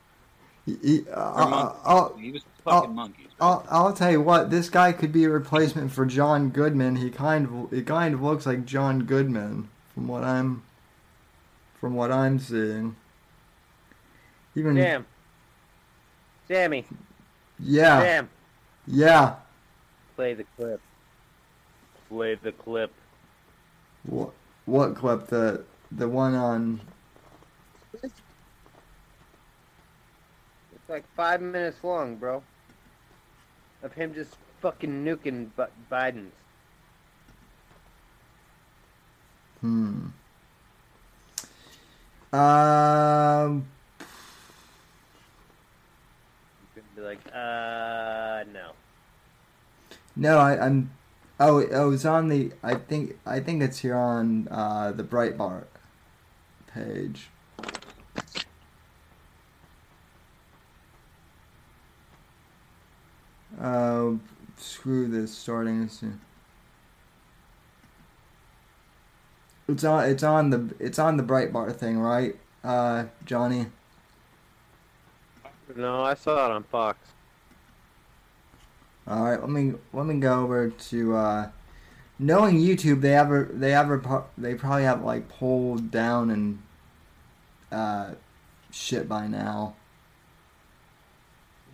He, he- uh, uh. I'll, He was fucking fucking monkeys. I'll, I'll tell you what, this guy could be a replacement for John Goodman. He kind of he kind of looks like John Goodman from what I'm from what I'm seeing. Even Sam. Sammy. yeah Sam. yeah. Play the clip. Play the clip. What what clip the the one on like five minutes long, bro. Of him just fucking nuking Biden's. Hmm. Um. Gonna be like, uh, no. No, I, I'm. Oh, it was on the. I think. I think it's here on uh, the Breitbart page. Oh, screw this. Starting soon. It's on. It's on the. It's on the Breitbart thing, right, uh, Johnny? No, I saw it on Fox. All right, let me let me go over to uh, knowing YouTube. They ever they ever pro- they probably have like pulled down and uh, shit by now.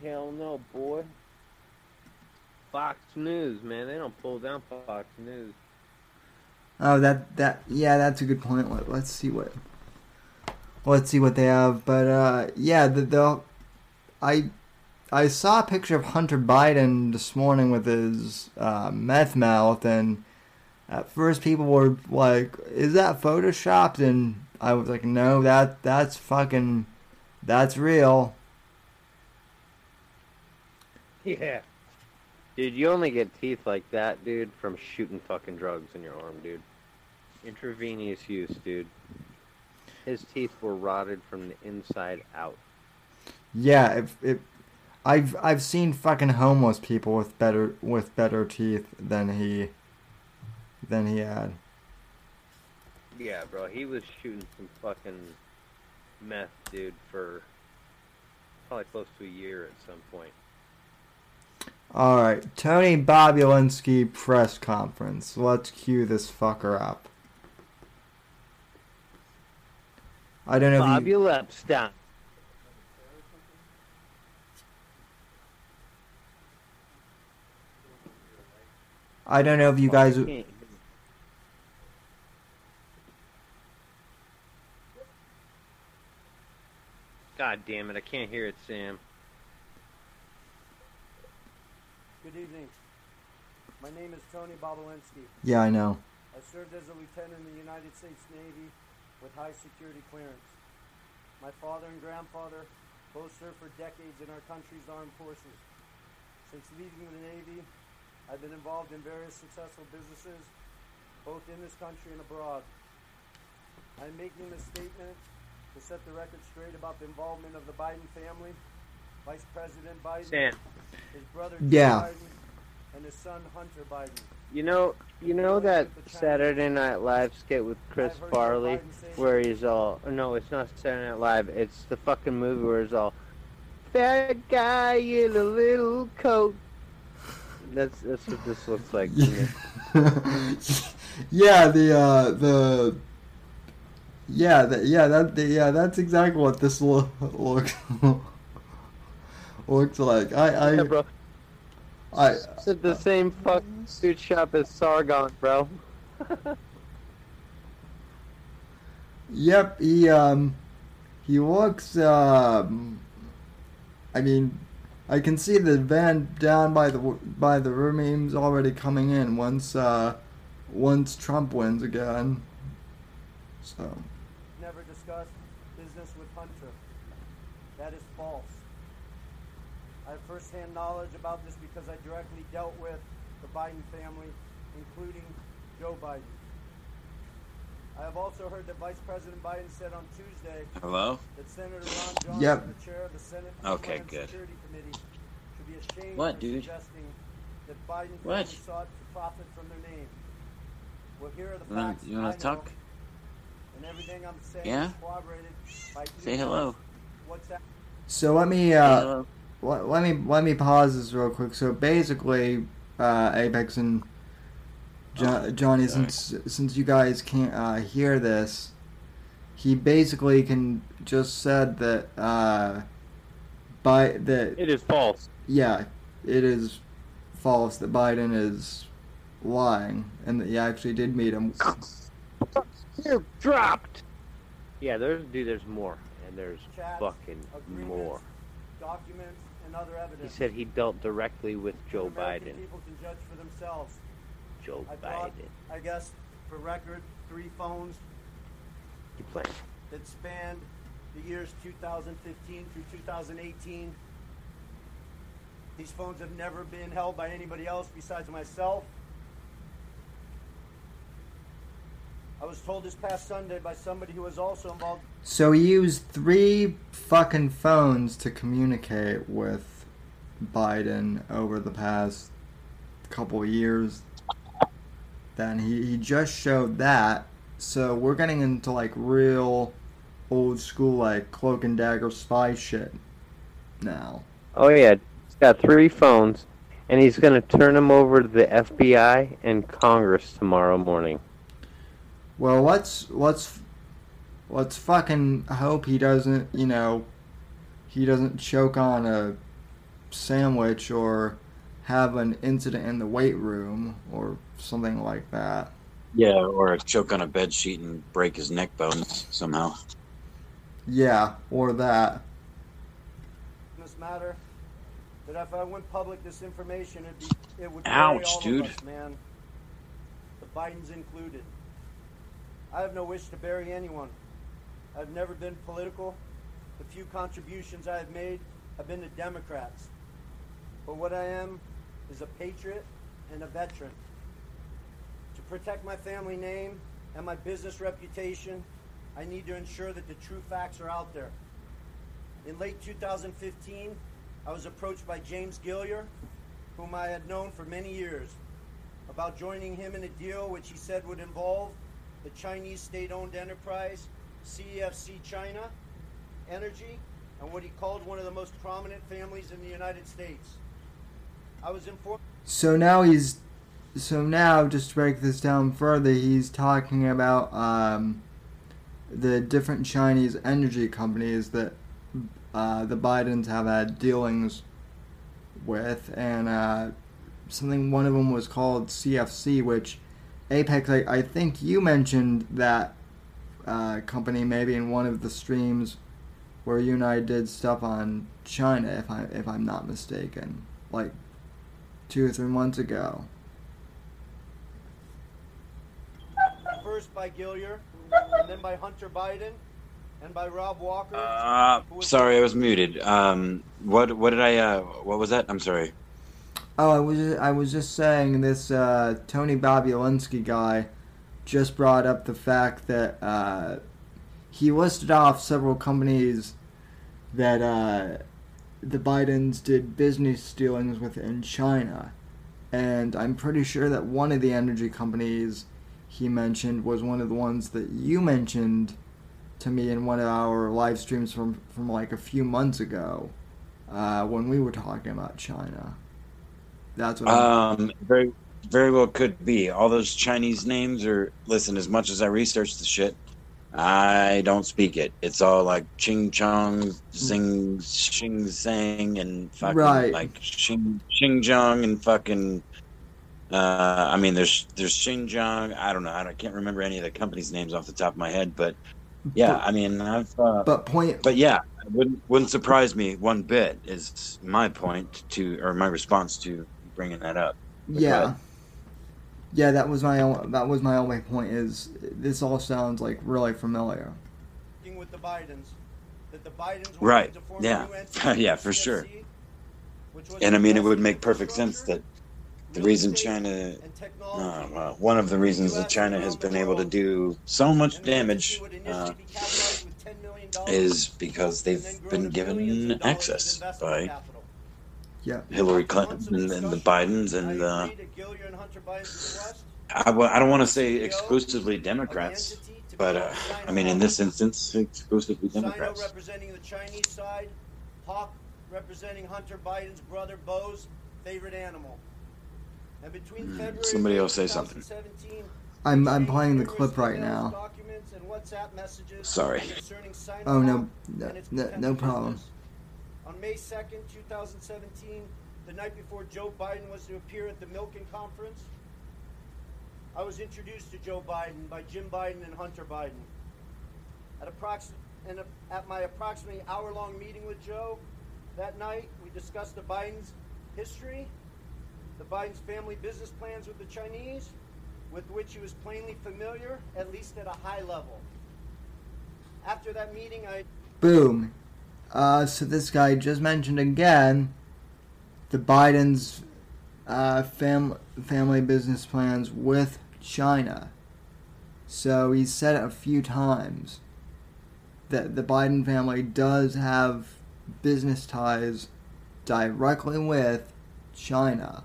Hell no, boy. Fox News, man. They don't pull down Fox News. Oh, that that yeah, that's a good point. Let, let's see what let's see what they have. But uh, yeah, the, the I I saw a picture of Hunter Biden this morning with his uh, meth mouth, and at first people were like, "Is that photoshopped?" And I was like, "No, that that's fucking that's real." Yeah. Dude, you only get teeth like that, dude, from shooting fucking drugs in your arm, dude. Intravenous use, dude. His teeth were rotted from the inside out. Yeah, if if I've I've seen fucking homeless people with better with better teeth than he than he had. Yeah, bro, he was shooting some fucking meth, dude, for probably close to a year at some point. All right, Tony Bobulinski press conference. Let's cue this fucker up. I don't know if Bob, you, Epstein. I don't know if you guys. God damn it, I can't hear it, Sam. Good evening. My name is Tony Bobulinski. Yeah, I know. I served as a lieutenant in the United States Navy with high security clearance. My father and grandfather both served for decades in our country's armed forces. Since leaving the Navy, I've been involved in various successful businesses, both in this country and abroad. I'm making this statement to set the record straight about the involvement of the Biden family, Vice President Biden, Sam, his brother Yeah. Biden, and his son Hunter Biden. you know, you know that Saturday Night Live skit with Chris I've heard Joe Farley, where he's all, no, it's not Saturday Night Live. It's the fucking movie where he's all, fat guy in a little coat. That's that's what this looks like to yeah, the uh, the yeah, the, yeah, that the, yeah, that's exactly what this lo- looks looks like. I I Yeah, bro. I It's at the same fucking suit shop as Sargon, bro. Yep, he um he looks um I mean I can see the van down by the by the room's already coming in once uh once Trump wins again. So never discussed business with Hunter. That is false. I have firsthand knowledge about this because I directly dealt with the Biden family, including Joe Biden. I have also heard that Vice President Biden said on Tuesday Hello? that Senator Ron Johnson, Yep. the chair of the Senate Okay, Homeland good. Security Committee, should be ashamed What, for dude? suggesting that Biden What? sought to profit from their name. Well, here are the You wanna, facts you wanna talk? and everything I'm saying Yeah? is corroborated by Say emails, hello. WhatsApp. so let me Say uh hello. Let, let me let me pause this real quick. So basically, uh, Apex and jo- Oh, Johnny, sorry. since since you guys can't uh, hear this, he basically can just said that uh, by that It is false. yeah, it is false that Biden is lying and that he actually did meet him. You're dropped. Yeah, there's dude. There's more, and there's Chats, fucking agreements, more. documents, and other He said he dealt directly with Joe American Biden. People can judge for themselves. Joe I brought, Biden. I guess, for record, three phones You playing? that spanned the years 2015 through 2018. These phones have never been held by anybody else besides myself. I was told this past Sunday by somebody who was also involved. So he used three fucking phones to communicate with Biden over the past couple years. Then he, he just showed that. So we're getting into like real old school like cloak and dagger spy shit now. Oh yeah, he's got three phones, and he's gonna turn them over to the FBI and Congress tomorrow morning. Well, let's let's let's fucking hope he doesn't, you know, he doesn't choke on a sandwich or have an incident in the weight room or something like that. Yeah, or choke on a bed sheet and break his neck bones somehow. Yeah, or that. in this matter that if I went public this information, it'd be, it would bury Ouch, all dude. of us, man. The Bidens included. I have no wish to bury anyone. I've never been political. The few contributions I have made have been to Democrats. But what I am is a patriot and a veteran. To protect my family name and my business reputation, I need to ensure that the true facts are out there. In late 2015, I was approached by James Gilliar, whom I had known for many years, about joining him in a deal which he said would involve the Chinese state owned enterprise CEFC China Energy and what he called one of the most prominent families in the United States. I was informed. So now he's so now just to break this down further, he's talking about um, the different Chinese energy companies that uh, the Bidens have had dealings with, and uh, something one of them was called CFC, which Apex. I, I think you mentioned that uh, company maybe in one of the streams where you and I did stuff on China, if I if I'm not mistaken, like two or three months ago. first by Gilliar, and then by Hunter Biden, and by Rob Walker. Uh, sorry, I was muted. Um, what what did I? Uh, what was that? I'm sorry. Oh, I was just, I was just saying this uh, Tony Bobulinski guy just brought up the fact that uh, he listed off several companies that uh, the Bidens did business dealings with in China, and I'm pretty sure that one of the energy companies he mentioned was one of the ones that you mentioned to me in one of our live streams from from like a few months ago uh, when we were talking about China. That's what. I'm, Um, very very well could be. All those Chinese names are. Listen, as much as I research the shit, I don't speak it. It's all like Ching Chong, Zing, Xing Zhang, and fucking Right. like Xing Xinjiang and fucking. Uh, I mean, there's there's Xinjiang. I don't know. I, don't, I can't remember any of the companies' names off the top of my head, but yeah, I mean, I've. Uh, but point. but yeah, wouldn't wouldn't surprise me one bit. Is my point to or my response to bringing that up. yeah. Yeah, that was my o- that was my only point. Is this all sounds like really familiar? with the Bidens. That the Bidens Right. to form Yeah. a new Yeah, for sure. CEFC, which was And I mean, it would make perfect sense that the reason China, uh, well, one of the reasons that China has been able to do so much damage entity would initially uh, be capitalized with $10 million is because they've been given of dollars of access by capital. Yeah. Hillary Clinton and, and the Bidens and I uh, agreed at Gilliar and Hunter Biden's I, well, I don't want to say exclusively Democrats, but uh, I mean, in this instance, exclusively Democrats. representing the Chinese side, Hawk representing Hunter Biden's brother Beau's favorite animal. And between February somebody and else say something. I'm I'm playing the clip right now. Documents and WhatsApp messages Sorry. Oh no, no, no, no problem. On May 2nd, 2017, the night before Joe Biden was to appear at the Milken Conference, I was introduced to Joe Biden by Jim Biden and Hunter Biden. At, approx- and at my approximately hour long meeting with Joe that night, we discussed the Biden's history, the Biden's family business plans with the Chinese, with which he was plainly familiar, at least at a high level. After that meeting, I Boom. Uh, so this guy just mentioned again the Biden's uh, fam- family business plans with China. So he said it a few times that the Biden family does have business ties directly with China.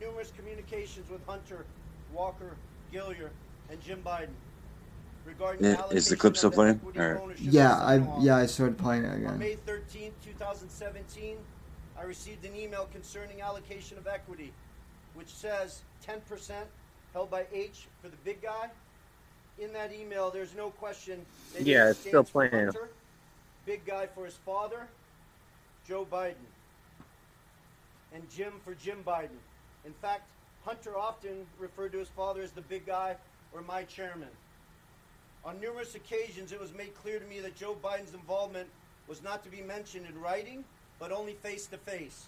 Numerous communications with Hunter, Walker, Gilliar, and Jim Biden regarding Yeah, the is the clip still playing, or- Yeah, I yeah I started playing it On again. May 13, 2017, I received an email concerning allocation of equity, which says 10% held by H for the big guy. In that email, there's no question that Yeah, it's still playing. Hunter, big guy for his father, Joe Biden, and Jim for Jim Biden. In fact, Hunter often referred to his father as the big guy or my chairman. On numerous occasions, it was made clear to me that Joe Biden's involvement was not to be mentioned in writing, but only face to face.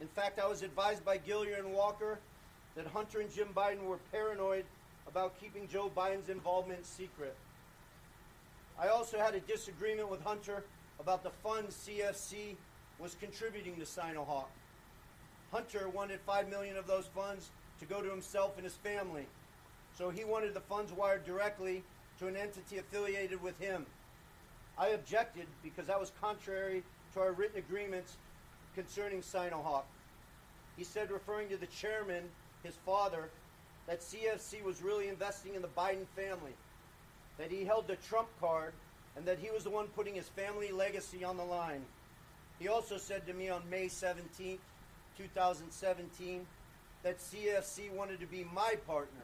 In fact, I was advised by Gilliar and Walker that Hunter and Jim Biden were paranoid about keeping Joe Biden's involvement secret. I also had a disagreement with Hunter about the funds CEFC was contributing to Sinohawk. Hunter wanted 5 million of those funds to go to himself and his family. So he wanted the funds wired directly to an entity affiliated with him. I objected because that was contrary to our written agreements concerning Sinohawk. He said, referring to the chairman, his father, that CEFC was really investing in the Biden family, that he held the Trump card, and that he was the one putting his family legacy on the line. He also said to me on May 17th, 2017, that CEFC wanted to be my partner,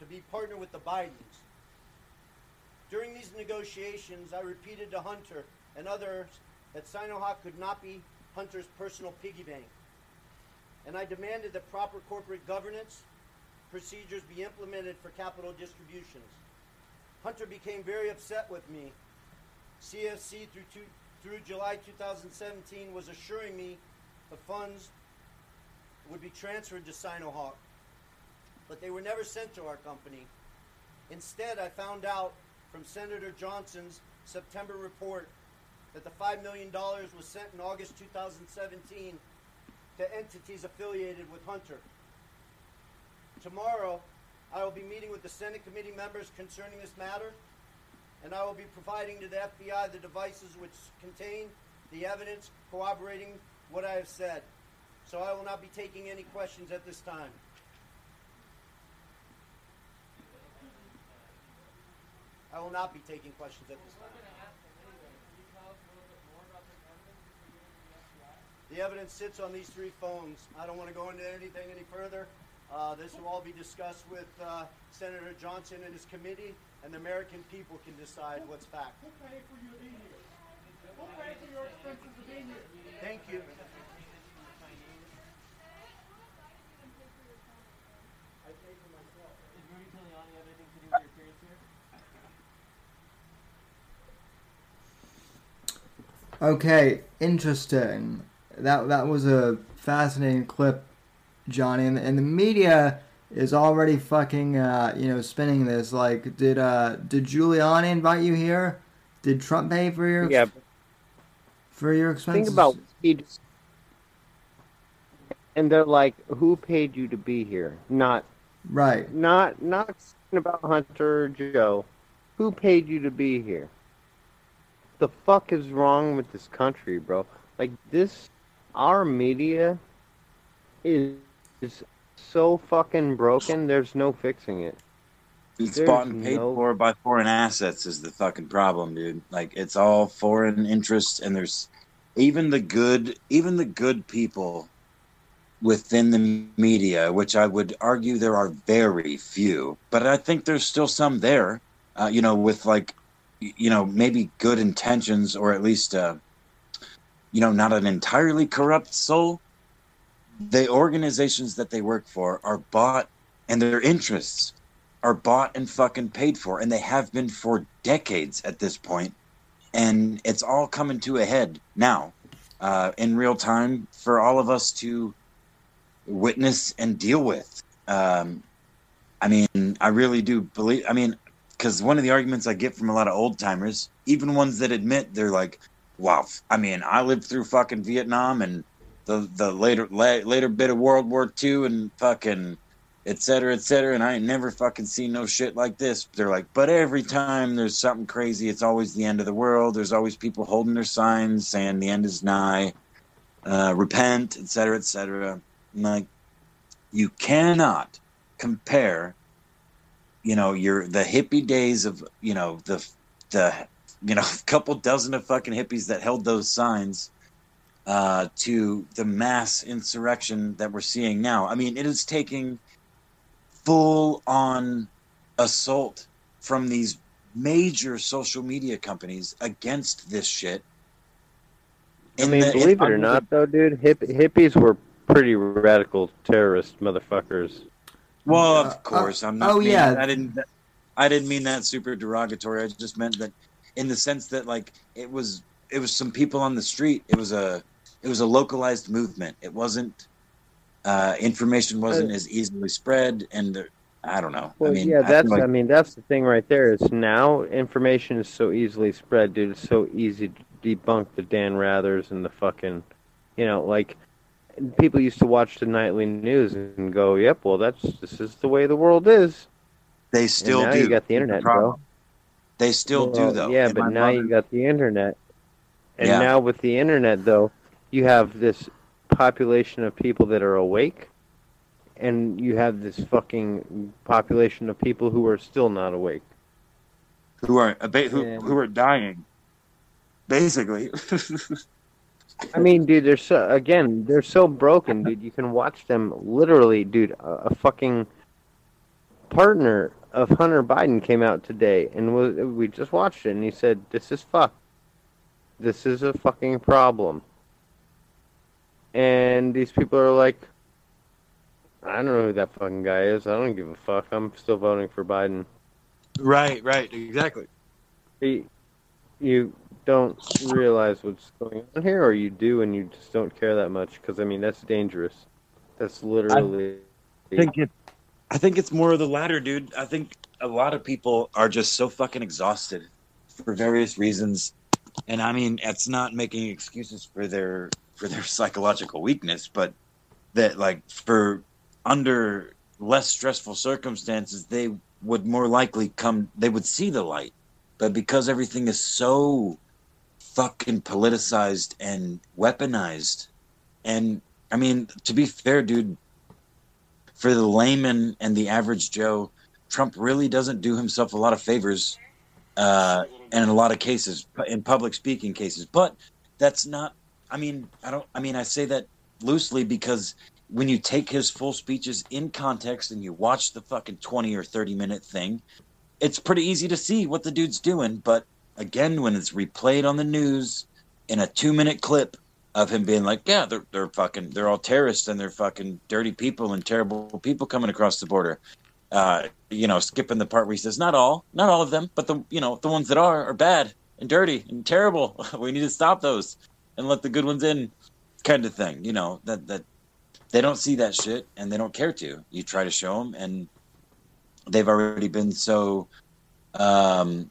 to be partner with the Bidens. During these negotiations, I repeated to Hunter and others that Sinohawk could not be Hunter's personal piggy bank. And I demanded that proper corporate governance procedures be implemented for capital distributions. Hunter became very upset with me. CEFC through, two, through July 2017 was assuring me the funds would be transferred to Sinohawk, but they were never sent to our company. Instead, I found out from Senator Johnson's September report that the $5 million was sent in August 2017 to entities affiliated with Hunter. Tomorrow, I will be meeting with the Senate committee members concerning this matter, and I will be providing to the FBI the devices which contain the evidence corroborating what I have said. So I will not be taking any questions at this time. I will not be taking questions at this time. The evidence sits on these three phones. I don't want to go into anything any further. Uh, this will all be discussed with uh, Senator Johnson and his committee, and the American people can decide what's fact. Who paid for you to be here? Who paid for your expenses to be here? Thank you. I paid for myself. Did Rudy Giuliani have anything to do with your appearance here? Okay, interesting. That that was a fascinating clip, Johnny, and, and the media is already fucking uh, you know spinning this. Like, did uh did Giuliani invite you here? Did Trump pay for your Yeah, for your expenses? think about he and they're like, "Who paid you to be here?" Not, right. not, not about Hunter Joe. Who paid you to be here? The fuck is wrong with this country, bro? Like this, our media is is so fucking broken. There's no fixing it. It's There's bought and paid no- for by foreign assets is the fucking problem, dude. Like it's all foreign interests, and there's even the good, even the good people within the media, which I would argue there are very few, but I think there's still some there. Uh, you know, with like, you know, maybe good intentions, or at least, uh, you know, not an entirely corrupt soul. The organizations that they work for are bought, and their interests are bought and fucking paid for, and they have been for decades at this point, and it's all coming to a head now, uh, in real time for all of us to witness and deal with. Um, I mean, I really do believe. I mean, because one of the arguments I get from a lot of old timers, even ones that admit they're like, wow. I mean, I lived through fucking Vietnam and the the later la- later bit of World War II and fucking et cetera, et cetera. And I ain't never fucking seen no shit like this. They're like, but every time there's something crazy, it's always the end of the world. There's always people holding their signs saying the end is nigh, uh, repent, et cetera, et cetera. I'm like, you cannot compare, you know, your the hippie days of, you know, the the you know, a couple dozen of fucking hippies that held those signs uh, to the mass insurrection that we're seeing now. I mean, it is taking full on assault from these major social media companies against this shit. I mean, the- believe it or not, though, dude, hip, hippies were pretty radical terrorist motherfuckers. Well, Uh, of course, I'm not. oh, meaning- yeah. I didn't. I didn't mean that super derogatory. I just meant that in the sense that like it was it was some people on the street. It was a it was a localized movement. It wasn't uh, information wasn't as easily spread, and uh, I don't know. Well, I mean, yeah, I that's. like- I mean, that's the thing right there. Is now information is so easily spread, dude. It's so easy to debunk the Dan Rathers and the fucking, you know, like people used to watch the nightly news and go, "Yep, well, that's this is the way the world is." they still do. you got the internet, bro. They still Well, do though. Yeah, And but now you got the internet, and Yeah. now with the internet, though, you have this population of people that are awake, and you have this fucking population of people who are still not awake. who are who who are dying, basically. I mean, dude, they're so again, they're so broken, dude. You can watch them literally, dude. A, a fucking partner of Hunter Biden came out today, and was, we just watched it, and he said, "This is fucked. This is a fucking problem." And these people are like, "I don't know who that fucking guy is. I don't give a fuck. I'm still voting for Biden." right, right, exactly. You- You don't realize what's going on here, or you do, and you just don't care that much. Because I mean, that's dangerous. That's literally. I think it. I think it's more of the latter, dude. I think a lot of people are just so fucking exhausted for various reasons, and I mean, it's not making excuses for their for their psychological weakness, but that like for under less stressful circumstances, they would more likely come. They would see the light, but because everything is so fucking politicized and weaponized, and I mean, to be fair, dude, for the layman and the average Joe, Trump really doesn't do himself a lot of favors, uh, and in a lot of cases, in public speaking cases. But that's not. I mean, I don't. I mean, I say that loosely because when you take his full speeches in context and you watch the fucking twenty or thirty minute thing, it's pretty easy to see what the dude's doing. But again, when it's replayed on the news in a two minute clip of him being like, yeah, they're they're fucking they're all terrorists and they're fucking dirty people and terrible people coming across the border. Uh, you know, skipping the part where he says, not all, not all of them, but the you know the ones that are are bad and dirty and terrible. we need to stop those and let the good ones in, kind of thing. You know that that they don't see that shit and they don't care to. You try to show them and they've already been so, um,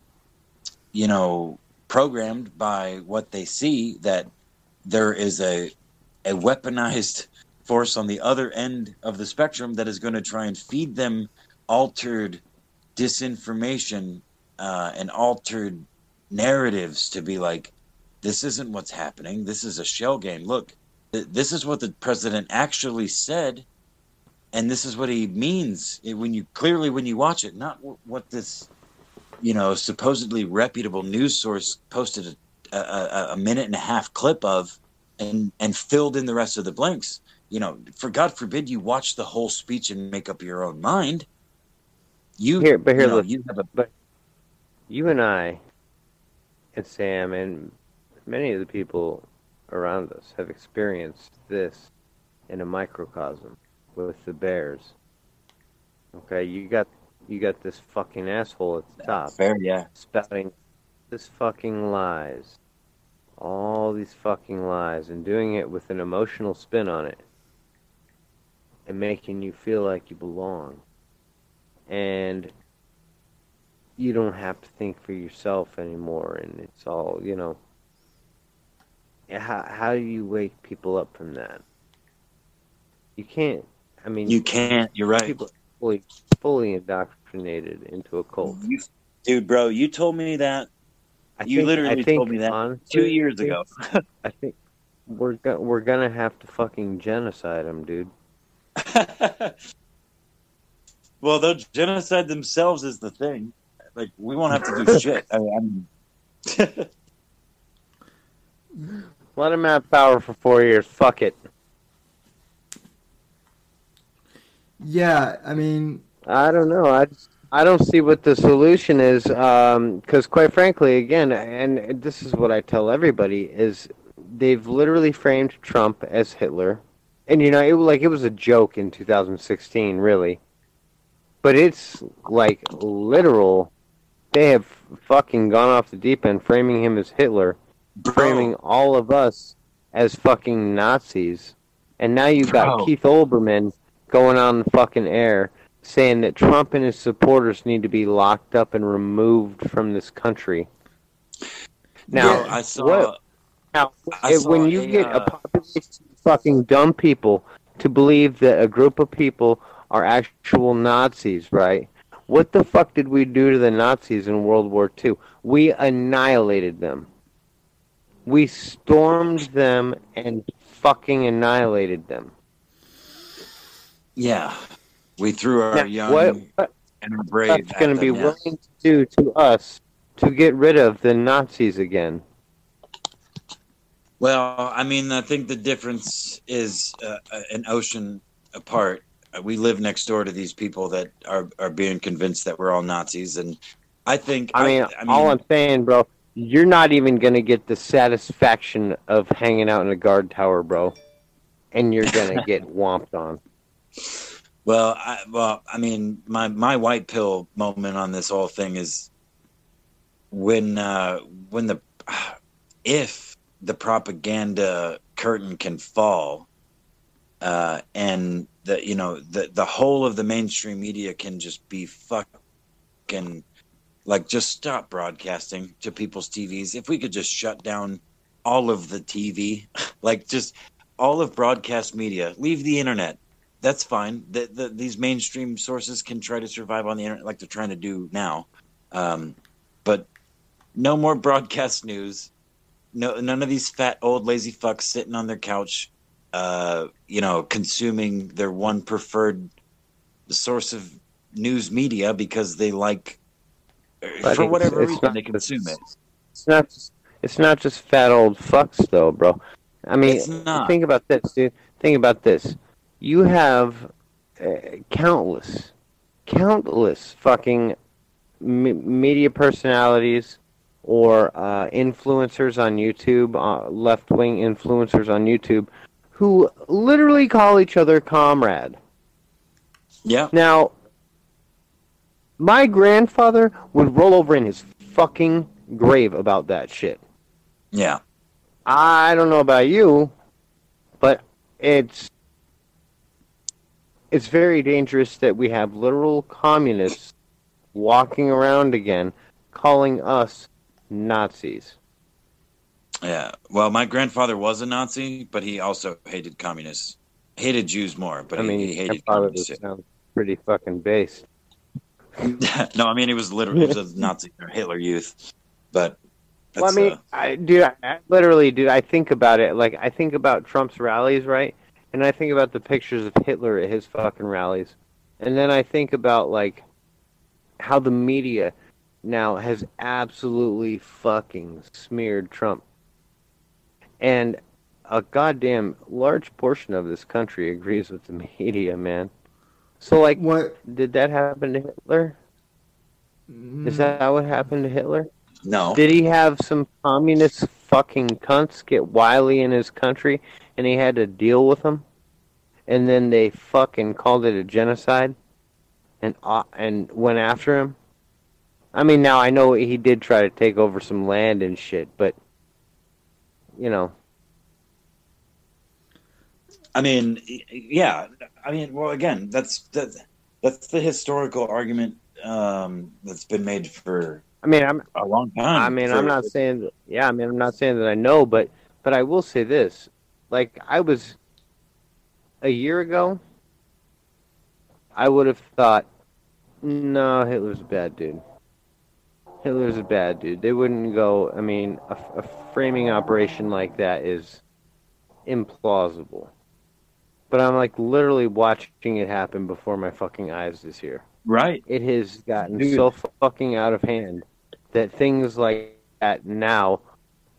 you know, programmed by what they see that there is a a weaponized force on the other end of the spectrum that is going to try and feed them altered disinformation uh, and altered narratives to be like, this isn't what's happening. This is a shell game. Look, th- this is what the president actually said, and this is what he means when you clearly when you watch it, not w- what this, you know, supposedly reputable news source posted a, a, a minute and a half clip of and and filled in the rest of the blanks. You know, for God forbid you watch the whole speech and make up your own mind. You Here, but here, you, know, listen. you have a but you and I, and Sam, and many of the people around us have experienced this in a microcosm with the Bears. Okay, you got you got this fucking asshole at the top fair, yeah. spouting this fucking lies, all these fucking lies, and doing it with an emotional spin on it, and making you feel like you belong. And you don't have to think for yourself anymore, and it's all, you know, how how do you wake people up from that? You can't. I mean, You can't. You're right. people fully fully indoctrinated into a cult. You, dude, bro, you told me that I You think, literally think, told me that honestly, two years ago. I think we're go- we're gonna have to fucking genocide them, dude. well, they'll genocide themselves is the thing. Like we won't have to do shit. I mean, Let them have power for four years. Fuck it. Yeah, I mean, I don't know. I I don't see what the solution is. Um, because quite frankly, again, and this is what I tell everybody is they've literally framed Trump as Hitler, and you know, it like it was a joke in 2016, really. But it's like literal. They have fucking gone off the deep end, framing him as Hitler, framing all of us as fucking Nazis. And now you've got Bro. Keith Olbermann going on the fucking air saying that Trump and his supporters need to be locked up and removed from this country. Now, bro, I saw. what- now I if- when you a, get uh, a population of fucking dumb people to believe that a group of people are actual Nazis, right? What the fuck did we do to the Nazis in World War II? We annihilated them. We stormed them and fucking annihilated them. Yeah, we threw our Now, young what, what and our brave. Trump's going to be willing to do to us to get rid of the Nazis again? Well, I mean, I think the difference is uh, uh, an ocean apart. Uh, We live next door to these people that are are being convinced that we're all Nazis, and I think I mean, I, mean, all I'm saying, bro, you're not even going to get the satisfaction of hanging out in a guard tower, bro. And you're going to get whomped on. Well, I, well, I mean, my my white pill moment on this whole thing is when uh, when the if the propaganda curtain can fall, uh, and the you know the the whole of the mainstream media can just be fucking like just stop broadcasting to people's TVs. If we could just shut down all of the TV, like just all of broadcast media, leave the internet that's fine. The, the, these mainstream sources can try to survive on the internet like they're trying to do now. Um, but no more broadcast news. No, none of these fat old lazy fucks sitting on their couch, uh, you know, consuming their one preferred source of news media because they like, But for whatever reason, not they consume it. It's not just, it's not just fat old fucks, though, bro. I mean, It's think about this, dude. Think about this. You have uh, countless, countless fucking m- media personalities or uh, influencers on YouTube, uh, left wing influencers on YouTube, who literally call each other comrade. Yeah. Now, my grandfather would roll over in his fucking grave about that shit. Yeah. I don't know about you, but it's it's very dangerous that we have literal communists walking around again calling us Nazis. Yeah. Well, my grandfather was a Nazi, but he also hated communists. Hated Jews more, but I he, mean, he hated communists. sounds pretty fucking based. no, I mean he was literally was a Nazi or Hitler Youth, but Well, I mean, uh, I, dude, I, I literally, dude, I think about it. Like, I think about Trump's rallies, right? And I think about the pictures of Hitler at his fucking rallies. And then I think about, like, how the media now has absolutely fucking smeared Trump. And a goddamn large portion of this country agrees with the media, man. So, like, what? did that happen to Hitler? Is mm. that what happened to Hitler? no. Did he have some communist fucking cunts get wily in his country and he had to deal with them? And then they fucking called it a genocide and uh, and went after him? I mean, now I know he did try to take over some land and shit, but you know, I mean, yeah. I mean, well, again, that's that, that's the historical argument um, that's been made for I mean, I'm a long time. I mean, for- I'm not saying that, yeah, I mean, I'm not saying that I know, but But I will say this: like I was a year ago, I would have thought, no, Hitler's a bad dude. Hitler's a bad dude. They wouldn't go. I mean, a, a framing operation like that is implausible. But I'm like literally watching it happen before my fucking eyes this year. Right. It has gotten Dude. so fucking out of hand that things like that now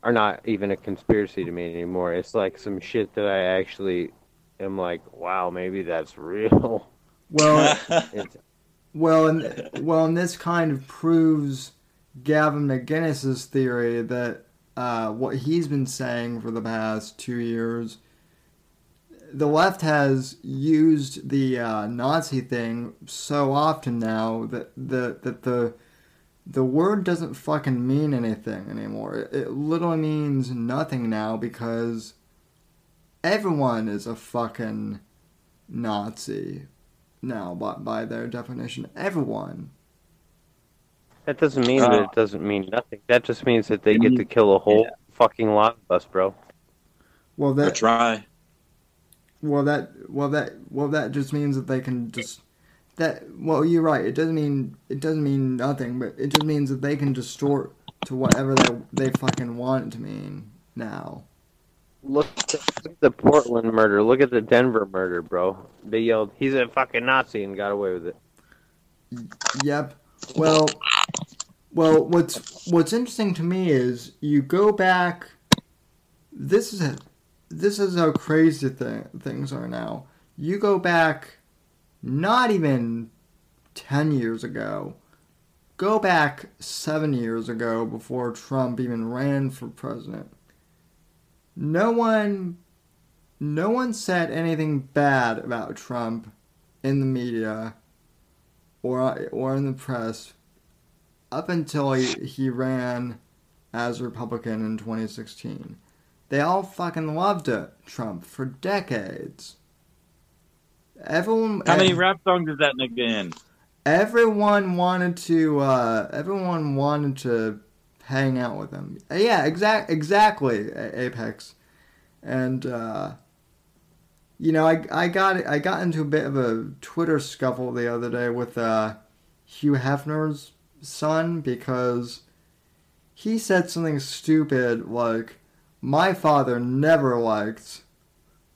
are not even a conspiracy to me anymore. It's like some shit that I actually am like, wow, maybe that's real. Well, well, and well, and this kind of proves Gavin McInnes's theory that uh, what he's been saying for the past two years. The left has used the uh, Nazi thing so often now that the that the the word doesn't fucking mean anything anymore. It, it literally means nothing now because everyone is a fucking Nazi now by, by their definition. Everyone. that doesn't mean that Uh, it doesn't mean nothing. That just means that they get to kill a whole fucking lot of us, bro. Well, I that try. well that well that well that just means that they can just that well you're right. It doesn't mean it doesn't mean nothing, but it just means that they can distort to whatever they they fucking want it to mean now. Look at the Portland murder. Look at the Denver murder, bro. They yelled, "He's a fucking Nazi," and got away with it. Yep. Well, well, what's what's interesting to me is you go back. This is a, this is how crazy th- things are now. You go back, not even ten years ago. Go back seven years ago before Trump even ran for president. No one, no one said anything bad about Trump in the media or or in the press up until he, he ran as Republican in 2016. They all fucking loved it, Trump for decades. Everyone, How many rap songs is that nigga in? everyone wanted to, uh, everyone wanted to hang out with him. Yeah, exact, exactly, Apex, and uh, you know, I I got I got into a bit of a Twitter scuffle the other day with uh, Hugh Hefner's son because he said something stupid like, "My father never liked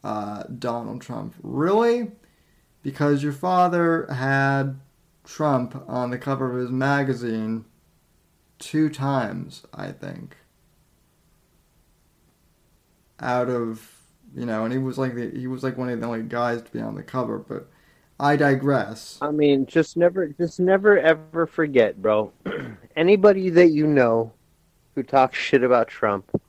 uh, Donald Trump." Really? Because your father had Trump on the cover of his magazine two times, I think. Out of you know, and he was like the, he was like one of the only guys to be on the cover. But I digress. I mean, just never, just never ever forget, bro. Anybody that you know who talks shit about Trump,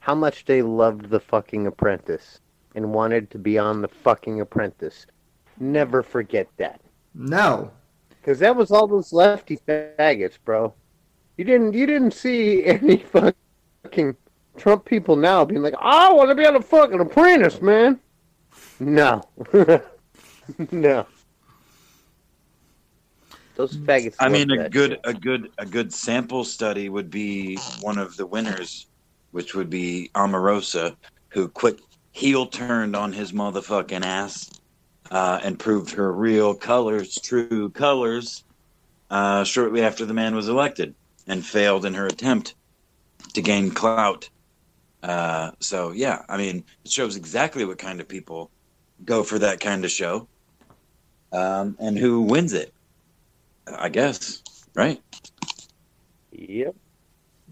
how much they loved the fucking Apprentice and wanted to be on the fucking Apprentice. Never forget that, No, because that was all those lefty faggots, bro. You didn't, you didn't see any fucking Trump people now being like, "I want to be on the fucking Apprentice, man." No, no. Those mm, faggots. I mean, a good, shit. a good, a good sample study would be one of the winners, which would be Omarosa, who quick heel turned on his motherfucking ass uh, and proved her real colors, true colors, uh, shortly after the man was elected, and failed in her attempt to gain clout. Uh, so yeah, I mean, it shows exactly what kind of people go for that kind of show, um, and who wins it. I guess, right? Yep.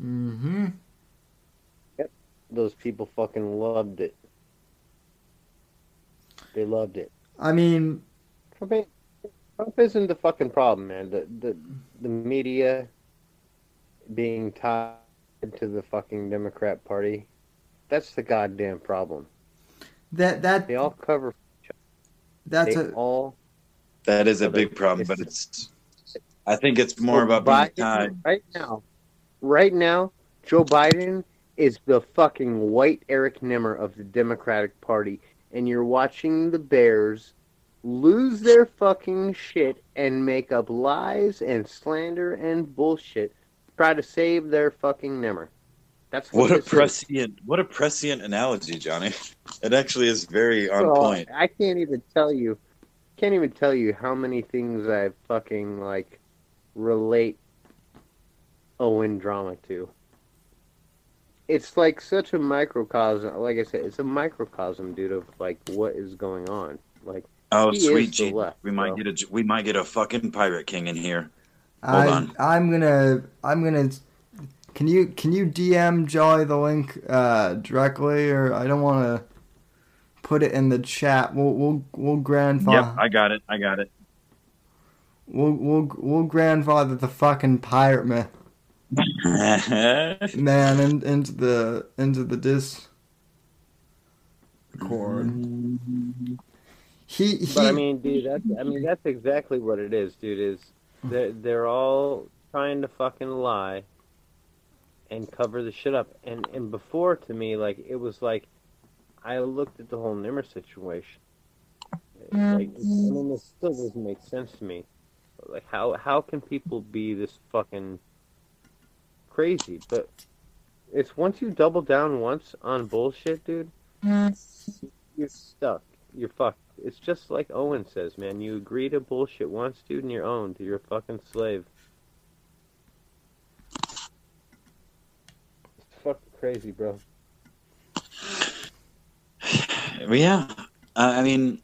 Mm-hmm. Yep. Those people fucking loved it. They loved it. I mean, Trump, ain't, Trump isn't the fucking problem, man. The the the media being tied to the fucking Democrat Party, that's the goddamn problem. that that They all cover. that's they a all. That is a big problem, but it's. I think it's more about being Biden, tied. right now. Right now, Joe Biden is the fucking white Eric Nimmer of the Democratic Party, and you're watching the Bears lose their fucking shit and make up lies and slander and bullshit, try to save their fucking Nimmer. That's What a this is. prescient, what a prescient analogy, Johnny. It actually is very on Well, point. I can't even tell you, can't even tell you how many things I fucking like relate Owen drama to. It's like such a microcosm. Like I said, it's a microcosm, dude, of like what is going on. Like Oh, he is sweet the left, we might bro. get a we might get a fucking pirate king in here. Hold I, on. I'm gonna. I'm gonna. Can you can you DM Jolly the link uh, directly, or I don't want to put it in the chat. We'll we'll we'll grandfather. Yep, I got it. I got it. We'll we'll we'll grandfather the fucking pirate man man in, into the into the dis. Discord. He he. But I mean, dude, that's I mean that's exactly what it is, dude. Is they're they're all trying to fucking lie and cover the shit up. And and before to me, like it was like I looked at the whole Nimmer situation. Like I mean, this still doesn't make sense to me. Like how how can people be this fucking crazy? But it's once you double down once on bullshit, dude, you're stuck. You're fucked. It's just like Owen says, man. You agree to bullshit once, dude, and you're owned. You're a fucking slave. It's fucking crazy, bro. Well, yeah. Uh, I mean,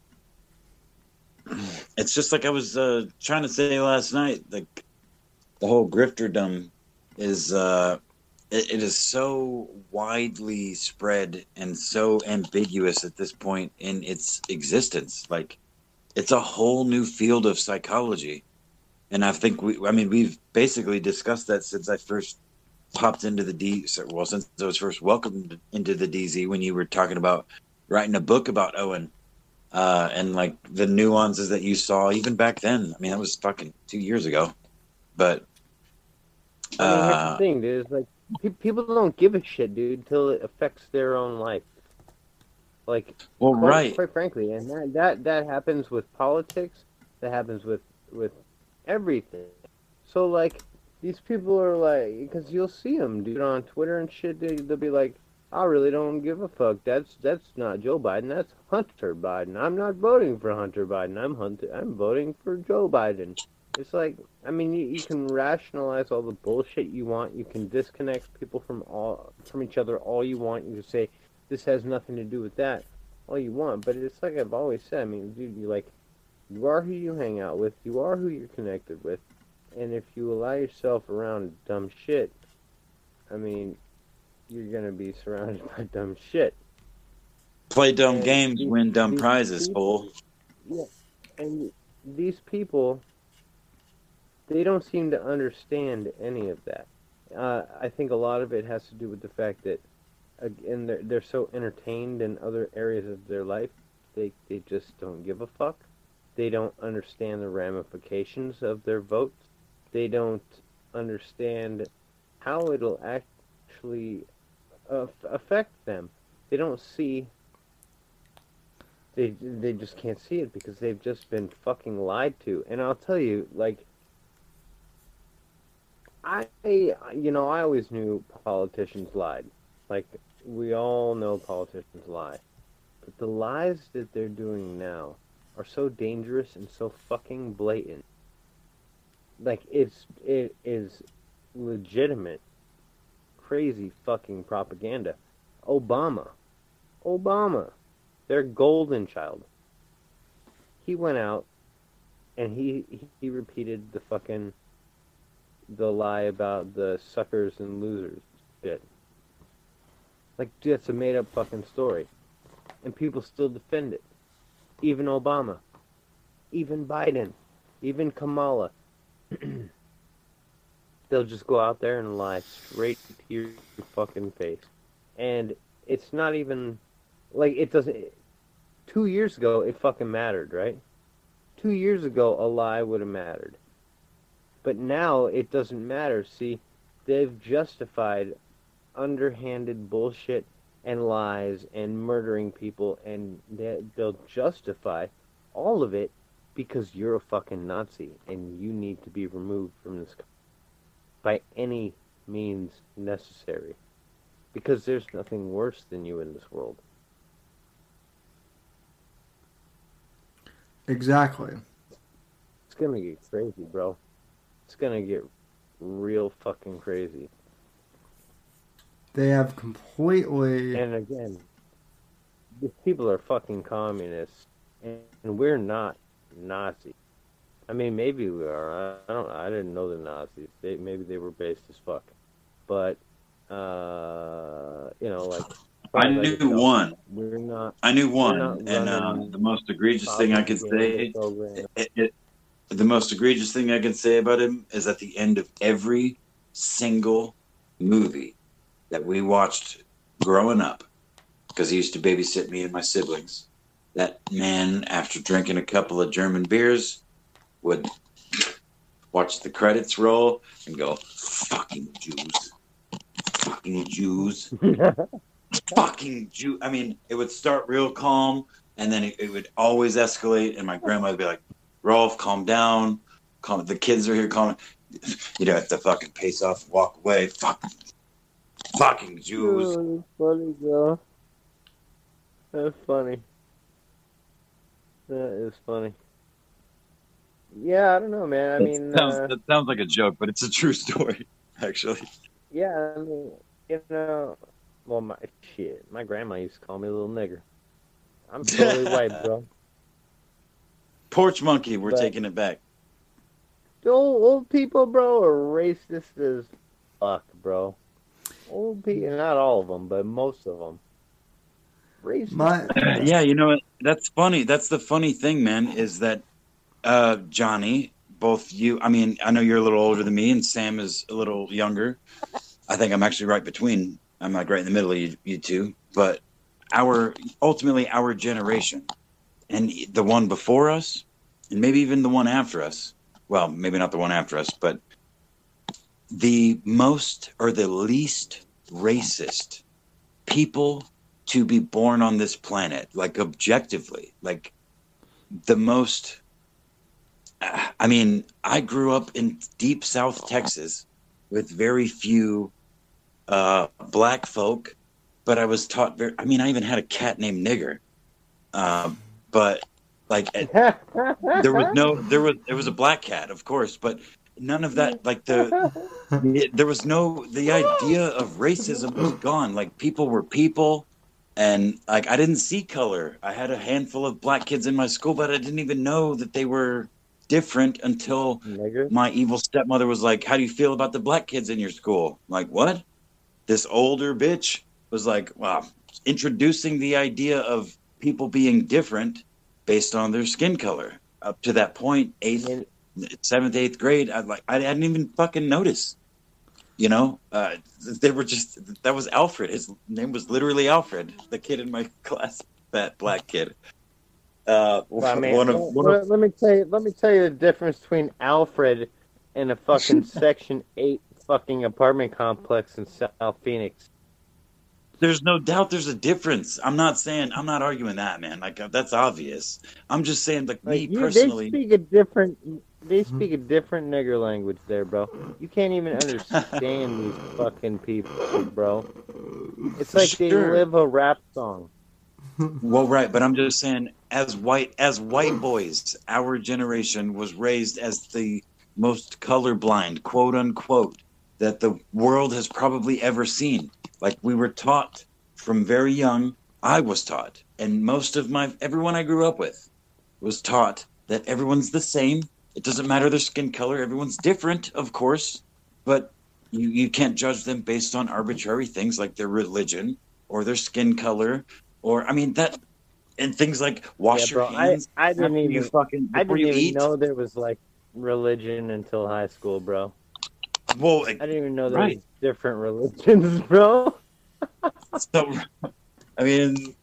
it's just like I was uh, trying to say last night. Like the whole grifterdom is uh, it, it is so widely spread and so ambiguous at this point in its existence. Like it's a whole new field of psychology, and I think we. I mean, we've basically discussed that since I first popped into the D. Well, since I was first welcomed into the DZ when you were talking about writing a book about Owen uh, and like the nuances that you saw even back then. I mean, that was fucking two years ago, but I mean, uh, the thing, dude. It's like pe- people don't give a shit, dude, until it affects their own life. Like, well, quite, right, quite frankly, and that, that that happens with politics. That happens with with everything. So like, these people are like, because you'll see them, dude, on Twitter and shit. Dude, they'll be like, I really don't give a fuck. That's that's not Joe Biden. That's Hunter Biden. I'm not voting for Hunter Biden. I'm Hunter. I'm voting for Joe Biden. It's like, I mean, you, you can rationalize all the bullshit you want. You can disconnect people from all from each other all you want. You can say this has nothing to do with that, all you want. But it's like I've always said. I mean, dude, you like, you are who you hang out with. You are who you're connected with. And if you allow yourself around dumb shit, I mean, you're gonna be surrounded by dumb shit. play dumb and games, these- win dumb prizes, people- fool. And these people, they don't seem to understand any of that. Uh, I think a lot of it has to do with the fact that, again, they're, they're so entertained in other areas of their life, they, they just don't give a fuck. They don't understand the ramifications of their votes. They don't understand how it'll actually uh, affect them. They don't see they they just can't see it because they've just been fucking lied to. And I'll tell you, like, I you know I always knew politicians lied. Like we all know politicians lie, but the lies that they're doing now are so dangerous and so fucking blatant. Like it's it is legitimate, crazy fucking propaganda. Obama, Obama their golden child. He went out and he he repeated the fucking the lie about the suckers and losers shit. Like dude, that's a made up fucking story. And people still defend it. Even Obama. Even Biden. Even Kamala. They'll just go out there and lie straight to your fucking face. And it's not even like it doesn't two years ago it fucking mattered, right? Two years ago a lie would have mattered. But now it doesn't matter. See, they've justified underhanded bullshit and lies and murdering people and they, they'll justify all of it because you're a fucking Nazi and you need to be removed from this by any means necessary. because there's nothing worse than you in this world. Exactly. It's gonna get crazy, bro. It's gonna get real fucking crazy. They have completely. And again, these people are fucking communists, and we're not Nazis. I mean, maybe we are. I, I don't. I didn't know the Nazis. They maybe they were based as fuck, but uh, you know, like I knew yourself, one. We're not. I knew one, not and uh, the most egregious thing I could say, it, it, the most egregious thing I can say about him is at the end of every single movie that we watched growing up, because he used to babysit me and my siblings. That man, after drinking a couple of German beers, would watch the credits roll and go, "Fucking Jews, fucking Jews." fucking Jew. I mean, it would start real calm, and then it, it would always escalate. And my grandma would be like, "Rolf, calm down. Calm. The kids are here. Calm." You know, have to fucking pace off, walk away. Fucking, fucking Jews. Oh, that's funny, bro. That's funny. That is funny. Yeah, I don't know, man. I mean, that, sounds, uh, that sounds like a joke, but it's a true story, actually. yeah, I mean, you know, well, my shit, my grandma used to call me a little nigger. I'm totally white, bro. Porch monkey, we're But- taking it back. The old, old people, bro, are racist as fuck, bro. Old people, not all of them, but most of them. Racist. My yeah, you know? That's funny. That's the funny thing, man, is that uh, Johnny, both you, I mean, I know you're a little older than me, and Sam is a little younger. I think I'm actually right between, I'm like right in the middle of you, you two. But our, ultimately, our generation, and the one before us, and maybe even the one after us, well, maybe not the one after us, but the most or the least racist people to be born on this planet, like objectively, like the most. I mean, I grew up in deep South Texas with very few uh, black folk, but I was taught very. I mean, I even had a cat named Nigger, uh, but like eh, there was no there was there was a black cat, of course, but none of that like the it, there was no the idea of racism was gone. Like people were people and like i didn't see color. I had a handful of black kids in my school but i didn't even know that they were different until Nigger. my evil stepmother was like how do you feel about the black kids in your school? I'm like what? This older bitch was like wow introducing the idea of people being different based on their skin color up to that point eighth seventh, eighth grade, I like I didn't even fucking notice. You know, uh, they were just that was Alfred. His name was literally Alfred, the kid in my class, that black kid. Uh, Well, I mean, one of one of let me tell you. Let me tell you the difference between Alfred and a fucking Section Eight fucking apartment complex in South Phoenix. There's no doubt there's a difference. I'm not saying I'm not arguing that, man. Like uh, that's obvious. I'm just saying, like, me you, personally. they speak a different. They speak a different nigger language there, bro. You can't even understand these fucking people, bro. It's like they live a rap song. Well, right, but I'm just saying, as white as white boys, our generation was raised as the most colorblind, quote unquote, that the world has probably ever seen. Like we were taught from very young. I was taught, and most of my everyone I grew up with was taught that everyone's the same. It doesn't matter their skin color. Everyone's different, of course, but you, you can't judge them based on arbitrary things like their religion or their skin color or I mean that and things like wash yeah, bro. your I, hands I didn't even. fucking I didn't even eat. know there was like religion until high school, bro. Well, I didn't even know there Right. was different religions, bro. so I mean,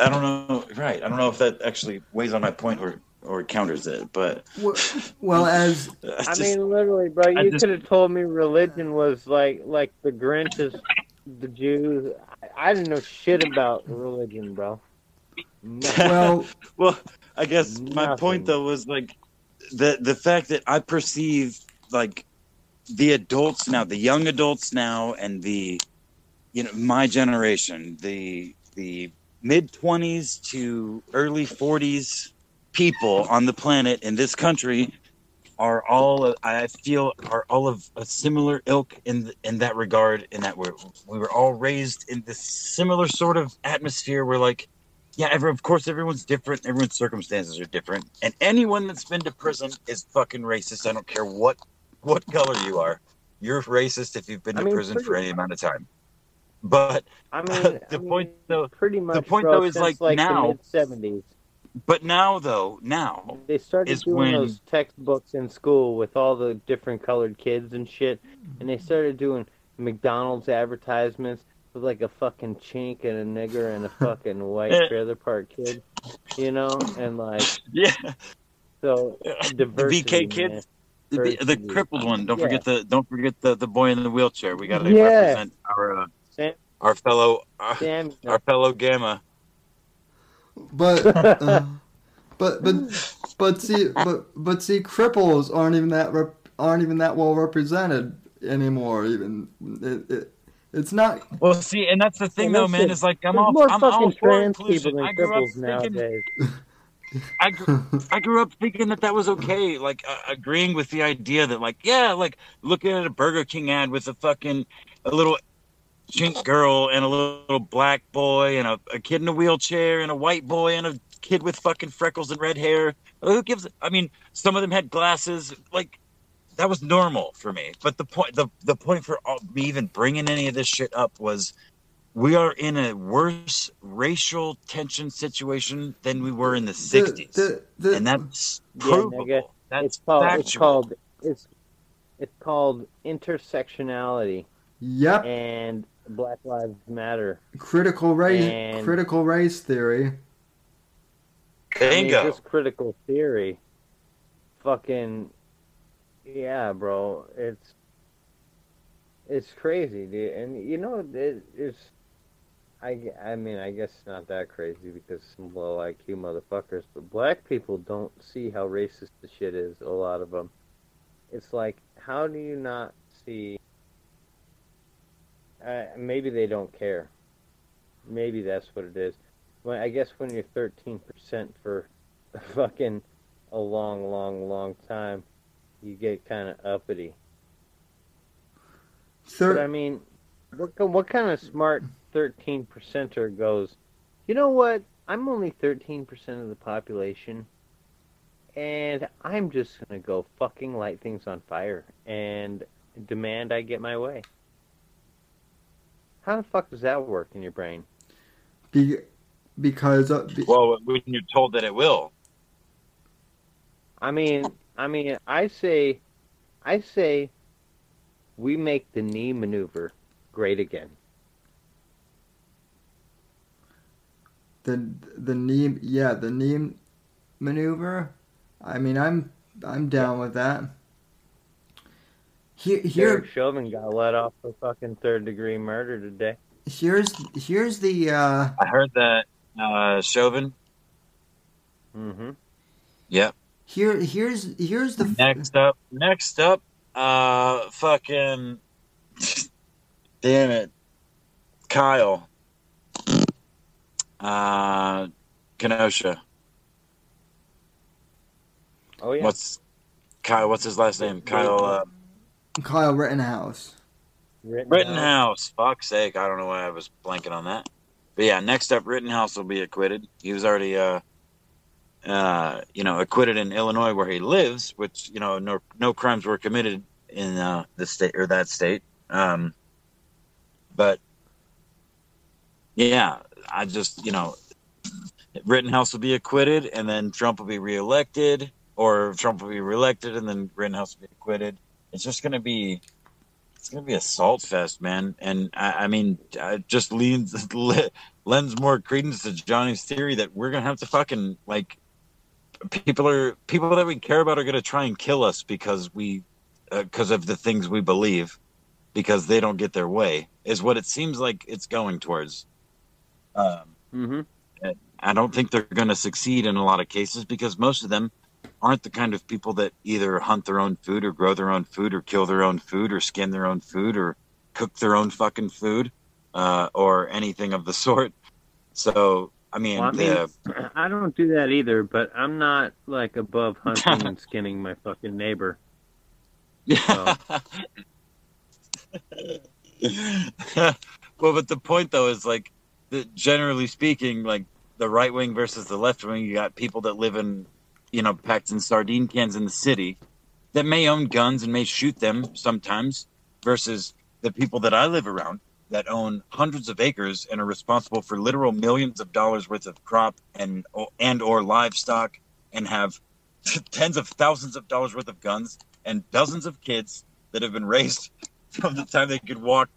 I don't know. Right, I don't know if that actually weighs on my point or or counters it, but well, well, as I I mean, literally, bro. You just- could have told me religion was like like the Grinch is the Jews. I, I didn't know shit about religion, bro. Nothing. well, well, I guess my Nothing. point though was like the the fact that I perceive like the adults now, the young adults now, and the you know, my generation, the the mid twenties to early forties people on the planet in this country are all I feel are all of a similar ilk in in that regard. In that we're we were all raised in this similar sort of atmosphere. Where like, yeah, every, of course everyone's different. Everyone's circumstances are different, and anyone that's been to prison is fucking racist. I don't care what what color you are. You're racist if you've been I to mean, prison for any amount of time. But I mean, the I mean, point though, pretty much. the point, bro, though, is, like, the now- seventies, but now though, now they started doing when- those textbooks in school with all the different colored kids and shit, and they started doing McDonald's advertisements with like a fucking chink and a nigger and a fucking white eh. trailer park kid, you know, and like yeah, so the. VK man. kids, the, the crippled one. Don't Yeah. forget the don't forget the the boy in the wheelchair. We got to Yeah. represent our uh, Sam- our fellow our, Damn, you know, our fellow gamma. But uh, but but but see but but see cripples aren't even that rep- aren't even that well represented anymore. Even it, it it's not. Well, see, and that's the thing, though, man. shit. Is like I'm There's all more I'm all fucking for trans inclusion. people than I grew up cripples thinking nowadays. I grew, I grew up thinking that that was okay, like uh, agreeing with the idea that, like, yeah, like looking at a Burger King ad with a fucking a little chink girl and a little black boy and a, a kid in a wheelchair and a white boy and a kid with fucking freckles and red hair. Who gives? I mean, some of them had glasses. Like that was normal for me. But the point, the the point for all, me even bringing any of this shit up was. We are in a worse racial tension situation than we were in the The- 60s the- the- and that's Yeah, provable. nigga. that's it's called factual. it's called it's it's called intersectionality yep. and Black Lives Matter. Critical race. And- Critical race theory. I mean, Bingo. just critical theory. Fucking yeah, bro. It's it's crazy, dude. And you know, it, it's I, I mean, I guess it's not that crazy because some low IQ motherfuckers, but black people don't see how racist the shit is. A lot of them. It's like, how do you not see? Uh, maybe they don't care. Maybe that's what it is. Well, I guess when you're 13% for fucking a long, long, long time, you get kind of uppity. But I mean, what, what kind of smart 13 percenter goes, you know what? I'm only 13% of the population, and I'm just going to go fucking light things on fire and demand I get my way. How the fuck does that work in your brain? be, because uh, be, well, when you're told that it will, I mean, I mean, I say, I say, we make the knee maneuver great again. the the knee yeah the knee maneuver. I mean I'm I'm down with that. Here here Derek Chauvin got let off for fucking third degree murder today. here's here's the uh I heard that uh, Chauvin. Mm-hmm. Yep. here here's here's the Next up, next up, uh, fucking, damn it, Kyle, uh, Kenosha. Oh yeah. What's Kyle? What's his last name? Kyle uh, Kyle Rittenhouse. Rittenhouse. Fuck's sake, I don't know why I was blanking on that. But yeah, next up, Rittenhouse will be acquitted. He was already, uh, uh, you know, acquitted in Illinois where he lives, which you know, no no crimes were committed in uh, the state or that state. Um, but yeah, I just you know, Rittenhouse will be acquitted, and then Trump will be reelected, or Trump will be reelected, and then Rittenhouse will be acquitted. It's just gonna be it's gonna be a salt fest, man. And I, I mean, uh, just leans lends more credence to Johnny's theory that we're gonna have to fucking like people are people that we care about are gonna try and kill us because we because of the things we believe because they don't get their way is what it seems like it's going towards. Um, Mm-hmm. I don't think they're going to succeed in a lot of cases because most of them aren't the kind of people that either hunt their own food or grow their own food or kill their own food or skin their own food or cook their own fucking food. uh, or anything of the sort. So I mean, Well, I the, mean, I don't do that either, but I'm not like above hunting and skinning my fucking neighbor. Yeah. well, but the point though is like, the, generally speaking, like the right wing versus the left wing, you got people that live in, you know, packed in sardine cans in the city, that may own guns and may shoot them sometimes, versus the people that I live around that own hundreds of acres and are responsible for literal millions of dollars worth of crop and and or livestock and have tens of thousands of dollars worth of guns and dozens of kids that have been raised from the time they could walk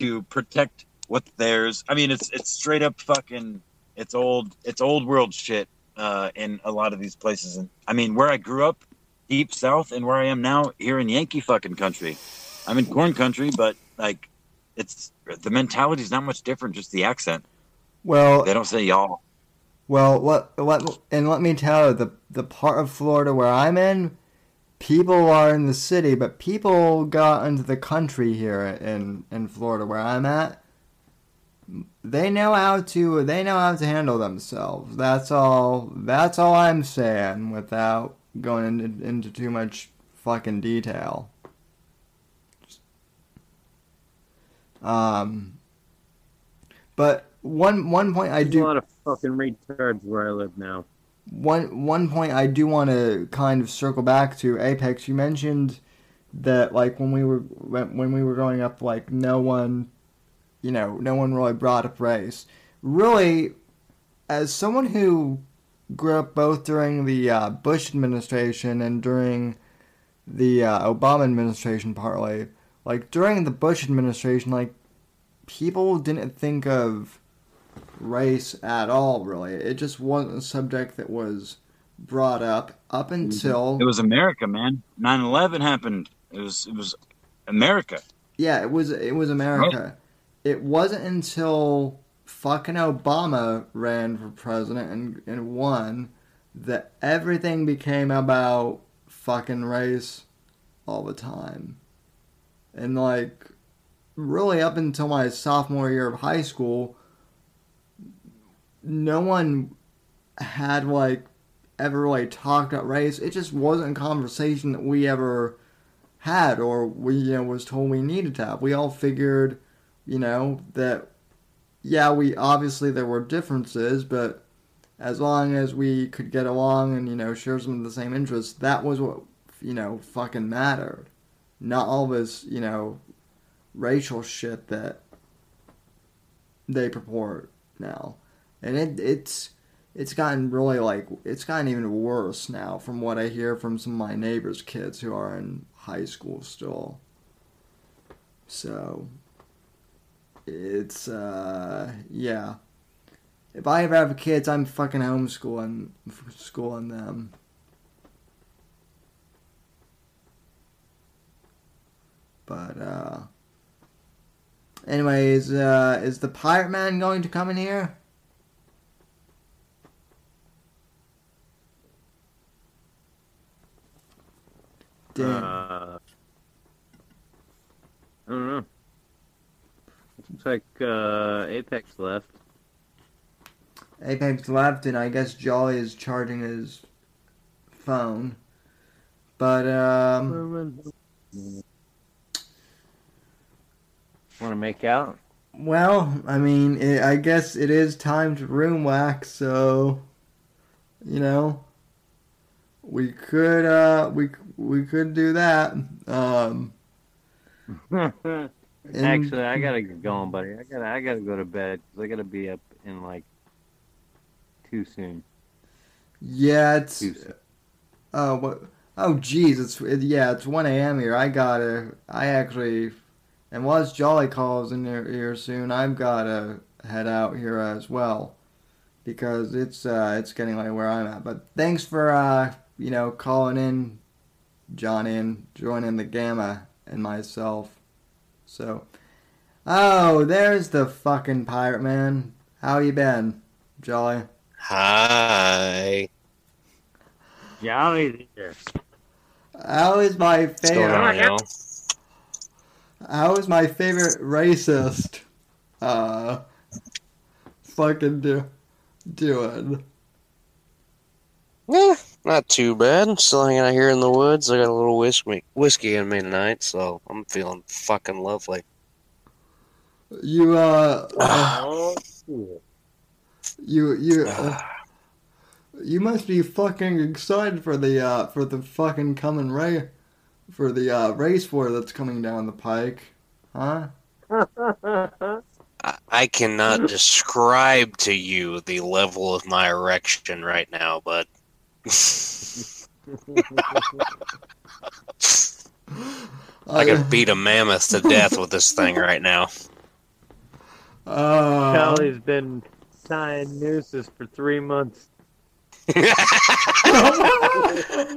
to protect what's theirs. I mean, it's it's straight up fucking it's old it's old world shit uh, in a lot of these places. And I mean, where I grew up, deep south, and where I am now, here in Yankee fucking country. I'm in corn country, but like, it's the mentality is not much different, just the accent. Well, They don't say y'all. Well, let, let and let me tell you, the the part of Florida where I'm in, people are in the city, but people got into the country here in in Florida where I'm at. They know how to they know how to handle themselves. That's all. That's all I'm saying without going into, into too much fucking detail. Um, but one one point I There's do a lot of fucking retards where I live now. One one point I do want to kind of circle back to Apex. You mentioned that like when we were when, we were growing up, like no one, you know, no one really brought up race. Really, as someone who grew up both during the uh, Bush administration and during the uh, Obama administration, partly like during the Bush administration, like people didn't think of race at all, really. It just wasn't a subject that was brought up up until It was America, man. 9/11 happened. It was it was America. yeah, it was it was America. It wasn't until fucking Obama ran for president and, and won that everything became about fucking race all the time. And like really up until my sophomore year of high school, no one had like ever really talked about race. It just wasn't a conversation that we ever had or we you know was told we needed to have. We all figured, you know, that yeah, we obviously there were differences, but as long as we could get along and you know share some of the same interests, that was what you know fucking mattered. Not all this you know racial shit that they purport now, and it it's it's gotten really like it's gotten even worse now from what I hear from some of my neighbors' kids who are in high school still. So it's uh yeah. If I ever have kids, I'm fucking homeschooling schooling them. But uh anyways, uh is the pirate man going to come in here? Damn. Uh, I don't know. Looks like uh, Apex left. Apex left, and I guess Jolly is charging his phone. But um, Want to make out? well, I mean, it, I guess it is time to room wax. So, you know, we could uh, we we could do that. Um, and- Actually, I gotta get going, buddy. I gotta, I gotta go to bed 'cause I gotta be up in like too soon. yeah, it's oh what oh geez, it's it, yeah, it's one a.m. here. I gotta I actually and once Jolly calls in here, here soon, I've gotta head out here as well because it's uh it's getting late where I'm at. But thanks for uh you know calling in, Johnny, and joining the Gamma and myself. So, oh, there's the fucking pirate man. How you been, Jolly? Hi. Jolly's here. How is my favorite? on, y'all? How is my favorite racist? uh fucking do doing? Not too bad. I'm still hanging out here in the woods. I got a little whiskey whiskey in me tonight, so I'm feeling fucking lovely. You uh, you you uh, you must be fucking excited for the uh for the fucking coming ray for the uh race war that's coming down the pike, huh? I cannot describe to you the level of my erection right now, but I could beat a mammoth to death with this thing right now. Uh, Charlie's been tying nooses for three months.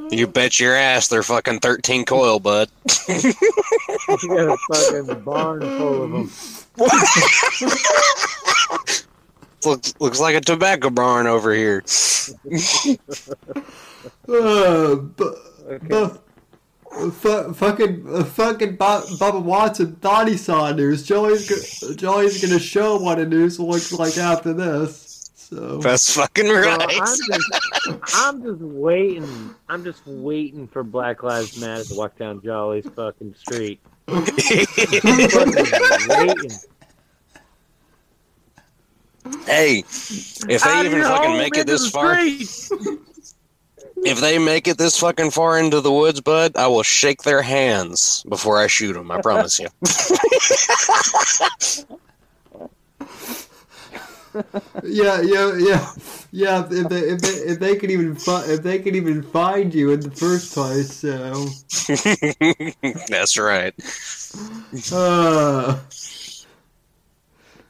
You bet your ass they're fucking 13 coil, bud. you got a fucking barn full of them. Looks, looks like a tobacco barn over here. uh, bu- Okay. bu- fu- fucking uh, fucking Bob, Bubba Watson thought he saw a noose. Joey's go- Joey's gonna show what a noose looks like after this. So That's fucking Well, right. I'm just, I'm just waiting. I'm just waiting for Black Lives Matter to walk down Jolly's fucking street. Fucking waiting. hey, if they Out even your fucking make it this far, if they make it this fucking far into the woods, bud, I will shake their hands before I shoot them. I promise you. yeah, yeah, yeah, yeah. If they if they if they could even fi- if they could even find you in the first place, so. That's right. Uh,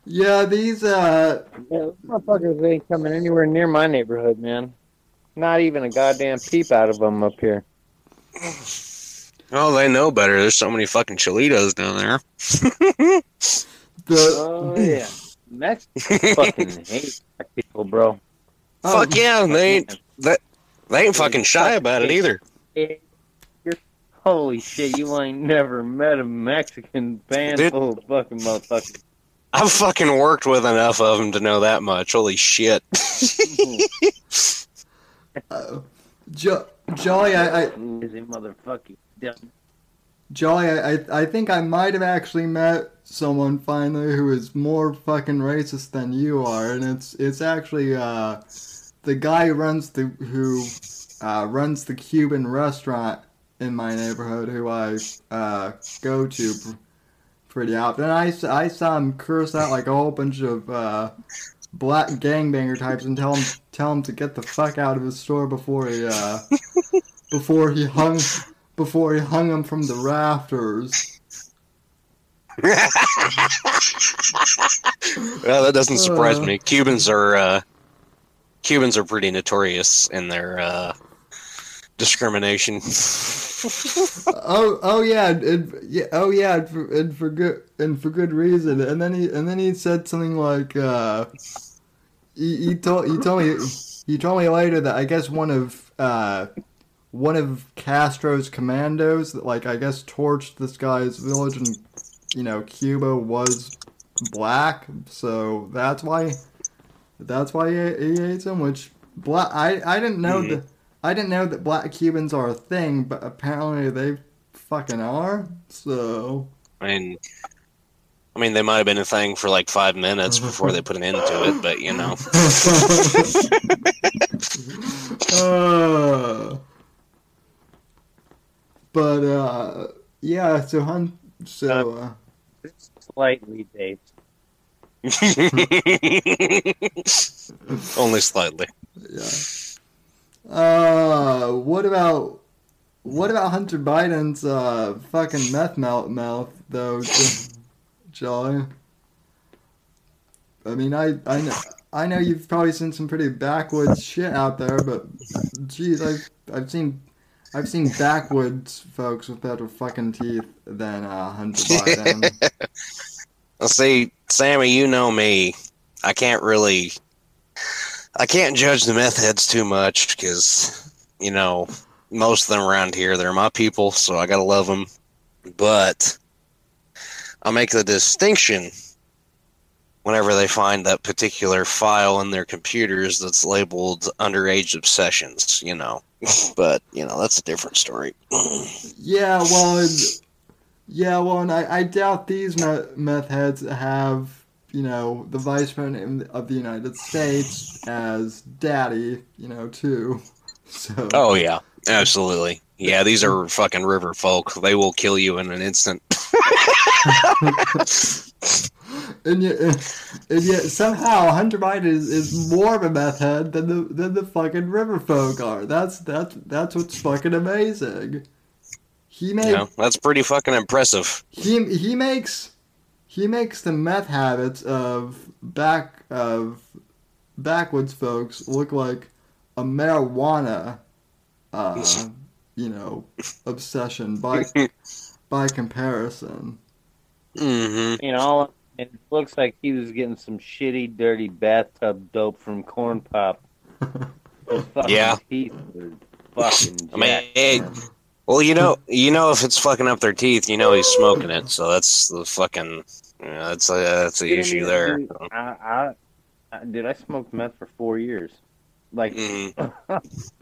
yeah, these uh Yeah, those motherfuckers ain't coming anywhere near my neighborhood, man. Not even a goddamn peep out of them up here. Oh, they know better. There's so many fucking Cholitos down there. the Oh yeah, Mexicans fucking hate black people, bro. oh, Fuck yeah, they ain't they ain't fucking shy about it either. Holy shit, you ain't never met a Mexican band Dude. full of fucking motherfuckers. I've fucking worked with enough of them to know that much. Holy shit. uh, jo- Jolly, I, I Lazy motherfucker. Yeah. Jolly, I, I I think I might have actually met someone finally who is more fucking racist than you are, and it's it's actually uh the guy who runs the who uh, runs the Cuban restaurant in my neighborhood, who I uh, go to pr- pretty often. And I saw him curse out like a whole bunch of uh, black gangbanger types and tell him tell him to get the fuck out of his store before he uh, before he hung before he hung him from the rafters. well, that doesn't surprise Uh. me. Cubans are uh, Cubans are pretty notorious in their uh, discrimination. oh, oh yeah, and, yeah, oh yeah, and for, and for good and for good reason. And then he and then he said something like, uh, he, he told he told me he told me later that I guess one of uh, one of Castro's commandos that like I guess torched this guy's village in you know Cuba was black, so that's why that's why he, he hates him. Which black I I didn't know Mhm. that I didn't know that black Cubans are a thing, but apparently they fucking are. So I mean, I mean, they might have been a thing for like five minutes before they put an end to it, but you know, uh, but uh, yeah. So hun, so uh, Slightly based. only slightly. yeah. Uh, what about what about Hunter Biden's uh fucking meth mouth mouth though, Jo- Jolly? I mean, I I know I know you've probably seen some pretty backwoods shit out there, but geez, I've I've seen I've seen backwoods folks with better fucking teeth than uh, Hunter Biden. Well, see, Sammy, you know me. I can't really, I can't judge the meth heads too much because, you know, most of them around here, they're my people, so I gotta love them. But I make the distinction whenever they find that particular file in their computers that's labeled underage obsessions, you know. but, you know, that's a different story. Yeah, well, and, yeah, well, and I, I doubt these meth heads have, you know, the vice president of the United States as daddy, you know, too. So. oh, yeah, absolutely. Yeah, these are fucking river folk. They will kill you in an instant. and yet, and yet somehow Hunter Biden is, is more of a meth head than the than the fucking river folk are. That's that's that's what's fucking amazing. He makes know, that's pretty fucking impressive. he he makes he makes the meth habits of back of backwoods folks look like a marijuana uh you know obsession by by comparison hmm You know, it looks like he was getting some shitty, dirty bathtub dope from Corn Pop. Yeah. teeth were fucking I mean, jacked, it- man. Well, you know, you know, if it's fucking up their teeth, you know he's smoking it. So that's the fucking, know, that's a that's the issue there. dude, I, I, I, dude, I smoked meth for four years. Like, hmm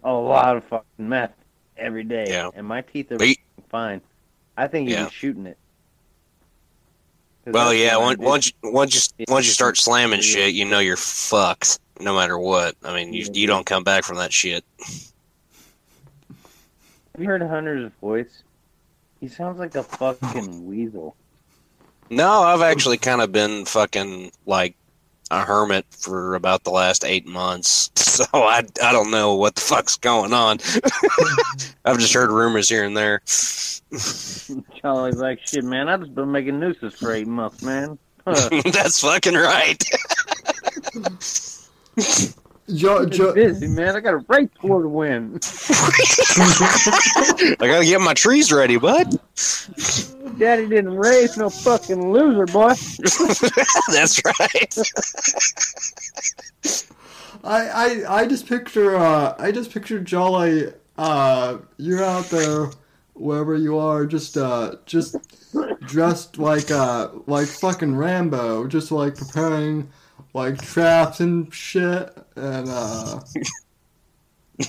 a lot of fucking meth every day. Yeah. And my teeth are you- fine. I think he Yeah. shooting it. Well, yeah. Once once you, once you once you start slamming shit, you know you're fucked. No matter what. I mean, you you don't come back from that shit. Have you heard Hunter's voice? He sounds like a fucking weasel. No, I've actually kind of been fucking like a hermit for about the last eight months. So I I don't know what the fuck's going on. I've just heard rumors here and there. Charlie's like, shit, man, I've just been making nooses for eight months, man. Huh. That's fucking right. Joe, I'm busy, man. I got a race war to win. I gotta get my trees ready, bud. Daddy didn't raise no fucking loser, boy. That's right. I, I I just picture uh I just picture Jolly uh you're out there wherever you are just uh just dressed like uh like fucking Rambo just like preparing like traps and shit and uh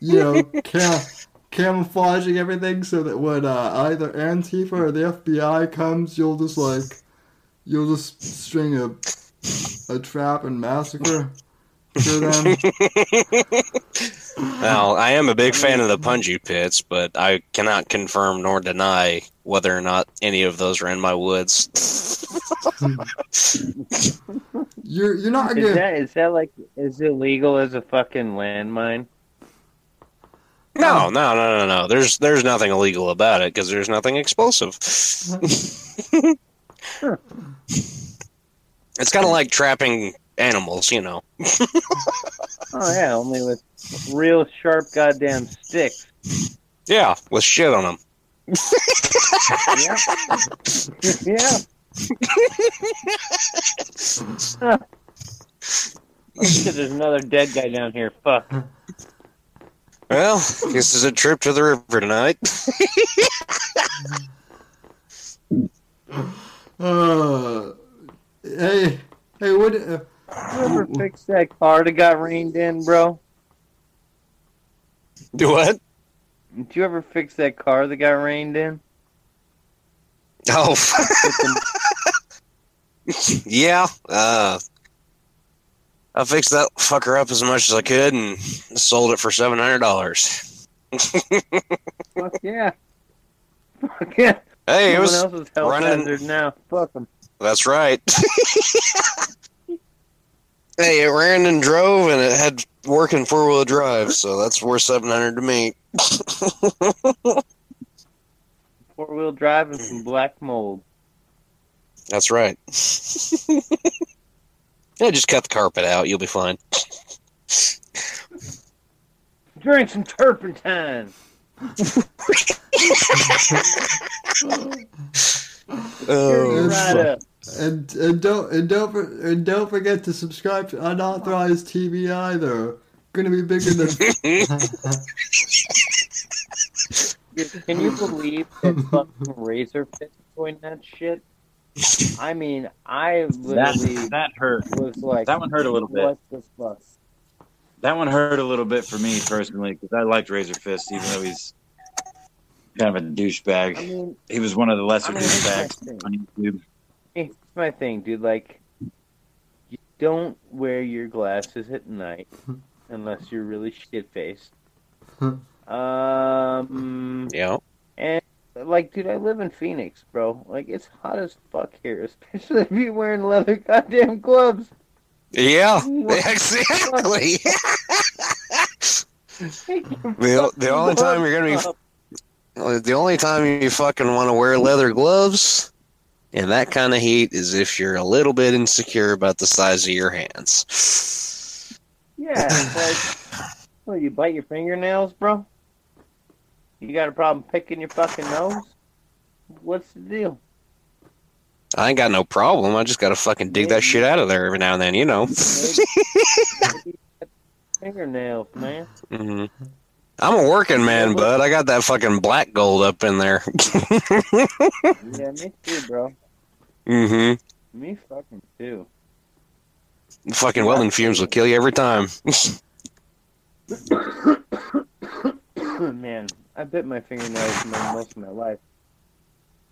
you know cam- camouflaging everything so that when uh, either Antifa or the FBI comes you'll just like you'll just string a a trap and massacre for them. Now, I am a big fan of the Punji pits, but I cannot confirm nor deny whether or not any of those are in my woods. You're you're not Is gonna. that is that like is it legal as a fucking landmine? No, no, no, no, no. There's there's nothing illegal about it because there's nothing explosive. It's kind of like trapping animals, you know. Oh yeah, only with real sharp goddamn sticks. Yeah, with shit on them. Yeah. yeah. Huh. Oh, shit, there's another dead guy down here. Fuck. Well, this is a trip to the river tonight. Uh, hey, hey, what? Uh, You ever fix that car that got rained in, bro? Do what? Did you ever fix that car that got rained in? Oh, yeah. Uh, I fixed that fucker up as much as I could and sold it for seven hundred dollars. Fuck yeah. Fuck yeah. Hey, it was. Someone running- now. Fuck them. That's right. hey, it ran and drove, and it had working four wheel drive, so that's worth seven hundred to me. Four wheel drive and some black mold. That's right. yeah, just cut the carpet out. You'll be fine. Drink some turpentine. Oh, right up. And and don't and don't and don't forget to subscribe to unauthorized TV either. Gonna be bigger than. Can you believe that fucking Razor Fist doing that shit? I mean, I That literally that hurt. was like, That one hurt a little bit. What the fuck? That one hurt a little bit for me personally because I liked Razorfist, even though he's kind of a douchebag. I mean, he was one of the lesser I mean, douchebags on YouTube. It's my thing, dude. Like, you don't wear your glasses at night unless you're really shit faced. um, Yeah. and like, dude, I live in Phoenix, bro. Like, it's hot as fuck here, especially if you're wearing leather goddamn gloves. Yeah. What? Exactly. the, the only time you're gonna be the only time you fucking want to wear leather gloves in that kind of heat is if you're a little bit insecure about the size of your hands. Yeah, it's like, what, you bite your fingernails, bro? You got a problem picking your fucking nose? What's the deal? I ain't got no problem. I just gotta fucking dig that shit out of there every now and then, you know. Maybe- fingernails, man. hmm I'm a working man, bud. I got that fucking black gold up in there. Yeah, me too, bro. Hmm Me fucking too. Fucking welding fumes will kill you every time. man, I bit my fingernails most of my life.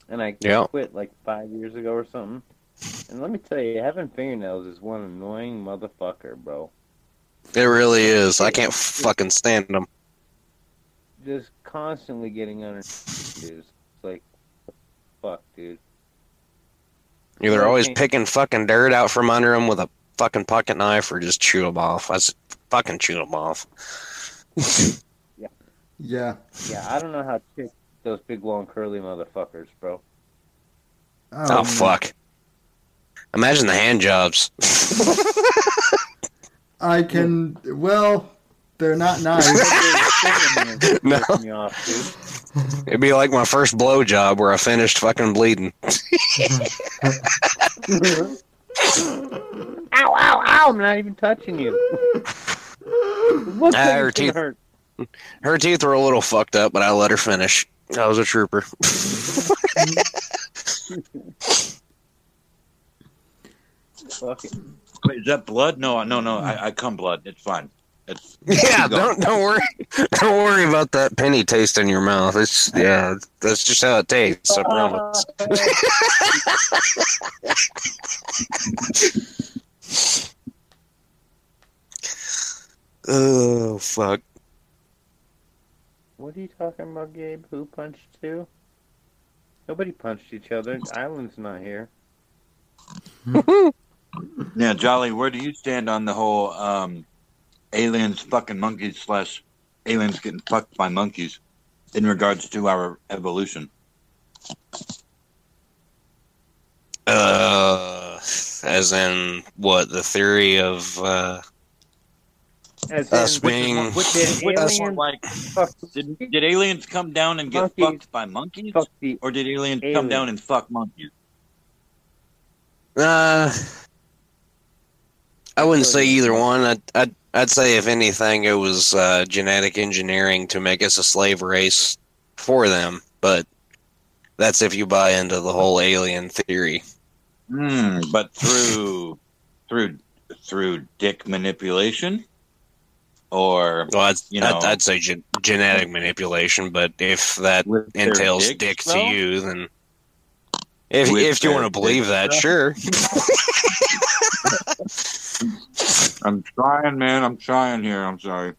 And I Yeah. quit like five years ago or something. And let me tell you, having fingernails is one annoying motherfucker, bro. It really is. I can't fucking stand them. Just constantly getting under dude. It's like, fuck, dude. Either always picking fucking dirt out from under them with a fucking pocket knife or just chew them off. I just fucking chew them off. Yeah. Yeah, I don't know how chicks those big long curly motherfuckers, bro. Oh, Um, fuck. Imagine the hand jobs. I can. Well, they're not nice. No. Piss me off, dude. It'd be like my first blow job where I finished fucking bleeding. Ow, ow, ow! I'm not even touching you. What Ah, her teeth- hurt? Her teeth were a little fucked up, but I let her finish. I was a trooper. Fuck it. Wait, is that blood? No, no, no. I, I come blood. It's fine. It's yeah, don't don't worry, don't worry about that penny taste in your mouth. It's yeah, that's just how it tastes. I promise. Oh fuck. What are you talking about, Gabe? Who punched who? Nobody punched each other. Island's not here. now, Jolly. Where do you stand on the whole um, aliens fucking monkeys slash aliens getting fucked by monkeys in regards to our evolution? Uh, as in what the theory of uh, As Us being- which did Which is aliens like, did, did aliens come down and get Monkeys. fucked by monkeys, fuck or did aliens come down and fuck monkeys? Uh, I wouldn't say either one. I'd, I'd, I'd say if anything, it was uh, genetic engineering to make us a slave race for them. But that's if you buy into the whole alien theory. Hmm, but through through through dick manipulation, or Well, I'd, You know- I'd, I'd say gen- genetic manipulation. But if that entails dicks, dick to though? you, then if With if you want to believe that, though? sure. I'm trying, man. I'm trying here. I'm sorry.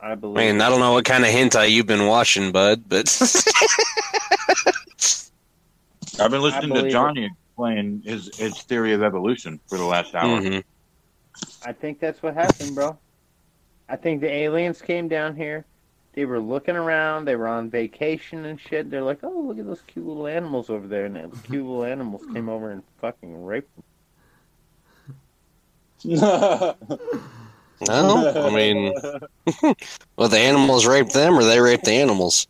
I I believe. mean, I don't know what kind of hentai you've been watching, bud, but I've been listening to believe it. Johnny explain his his theory of evolution for the last hour. Mhm. I think that's what happened, bro. I think the aliens came down here. They were looking around. They were on vacation and shit. They're like, "Oh, look at those cute little animals over there." And the cute little animals came over and fucking raped them. no, I mean, well, the animals raped them, or they raped the animals.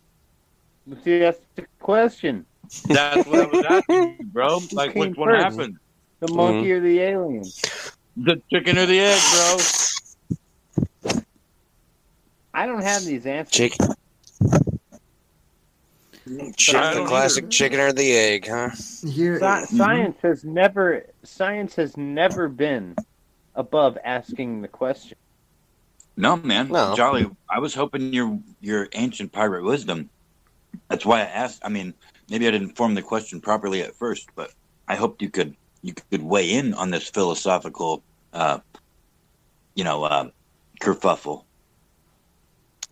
But see, that's the question: That's what I was asking, you, bro. Like, came which one first? happened? the monkey mm-hmm. or the alien? The chicken or the egg, bro? I don't have these answers. Chick, Chick- I the don't classic chicken or the egg, huh? Here, Sci- Science has never science has never been above asking the question. No, man. No. Jolly, I was hoping your your ancient pirate wisdom. That's why I asked. I mean, maybe I didn't form the question properly at first, but I hoped you could you could weigh in on this philosophical, uh, you know, uh, kerfuffle.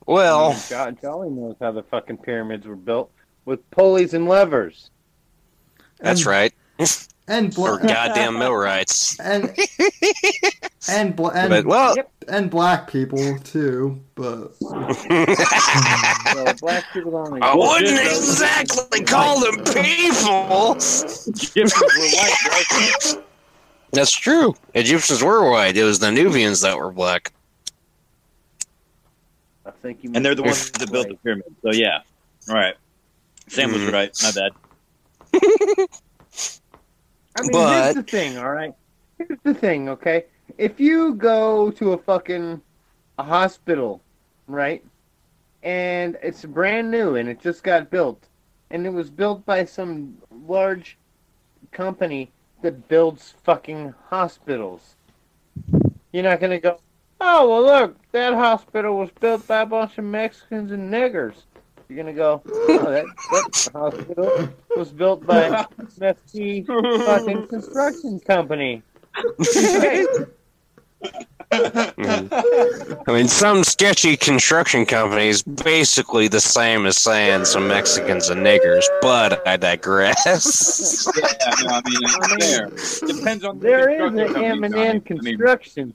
Well, Jo- Jolly knows how the fucking pyramids were built with pulleys and levers. that's and, right. And Or bla- goddamn millwrights. and and bla- and, But well, and black people too, but So black people don't. I wouldn't exist. exactly call them people. Gypsies were white, right? That's true. Egyptians were white. It was the Nubians that were black. I think you And they're the meant ones that built the pyramid. So yeah, all right. Sam was Mhm. right. My bad. I mean, But- here's the thing, all right. Here's the thing, okay. If you go to a fucking a hospital, right, and it's brand new and it just got built, and it was built by some large company that builds fucking hospitals, you're not gonna go, oh well, look, that hospital was built by a bunch of Mexicans and niggers. You're gonna go, oh, that, that hospital was built by Messy fucking construction company. I mean, some sketchy construction companies basically the same as saying some Mexicans and niggers, but I digress. Yeah, no, I mean, I mean, fair. Depends on the There is construction an company, M and Johnny. N I mean, construction.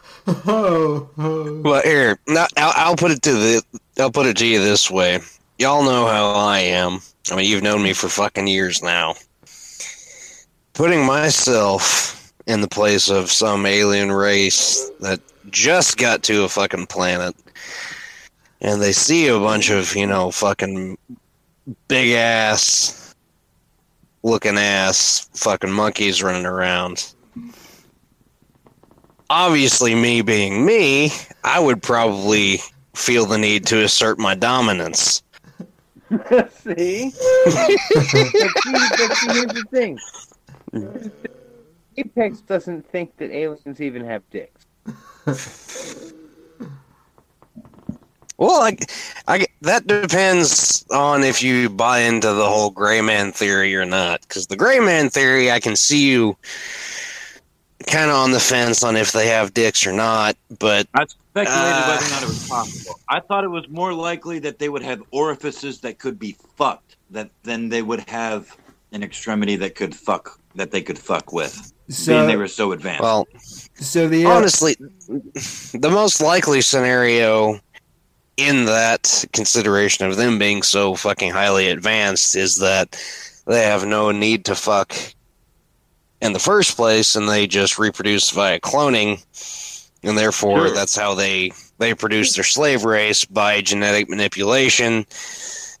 Well, here, no, I'll, I'll put it to the, I'll put it to you this way. Y'all know how I am. I mean, you've known me for fucking years now. Putting myself in the place of some alien race that just got to a fucking planet, and they see a bunch of you know fucking big ass looking ass fucking monkeys running around obviously me being me, I would probably feel the need to assert my dominance. see? but, see, but see, here's the thing. Apex doesn't think that aliens even have dicks. Well, I, I, that depends on if you buy into the whole gray man theory or not. Because the gray man theory, I can see you kind of on the fence on if they have dicks or not. But I speculated Uh, whether or not it was possible. I thought it was more likely that they would have orifices that could be fucked, that than they would have an extremity that could fuck that they could fuck with. being they were so advanced. well, so the uh, honestly, the most likely scenario in that consideration of them being so fucking highly advanced is that they have no need to fuck in the first place and they just reproduce via cloning and therefore Sure. that's how they they produce their slave race by genetic manipulation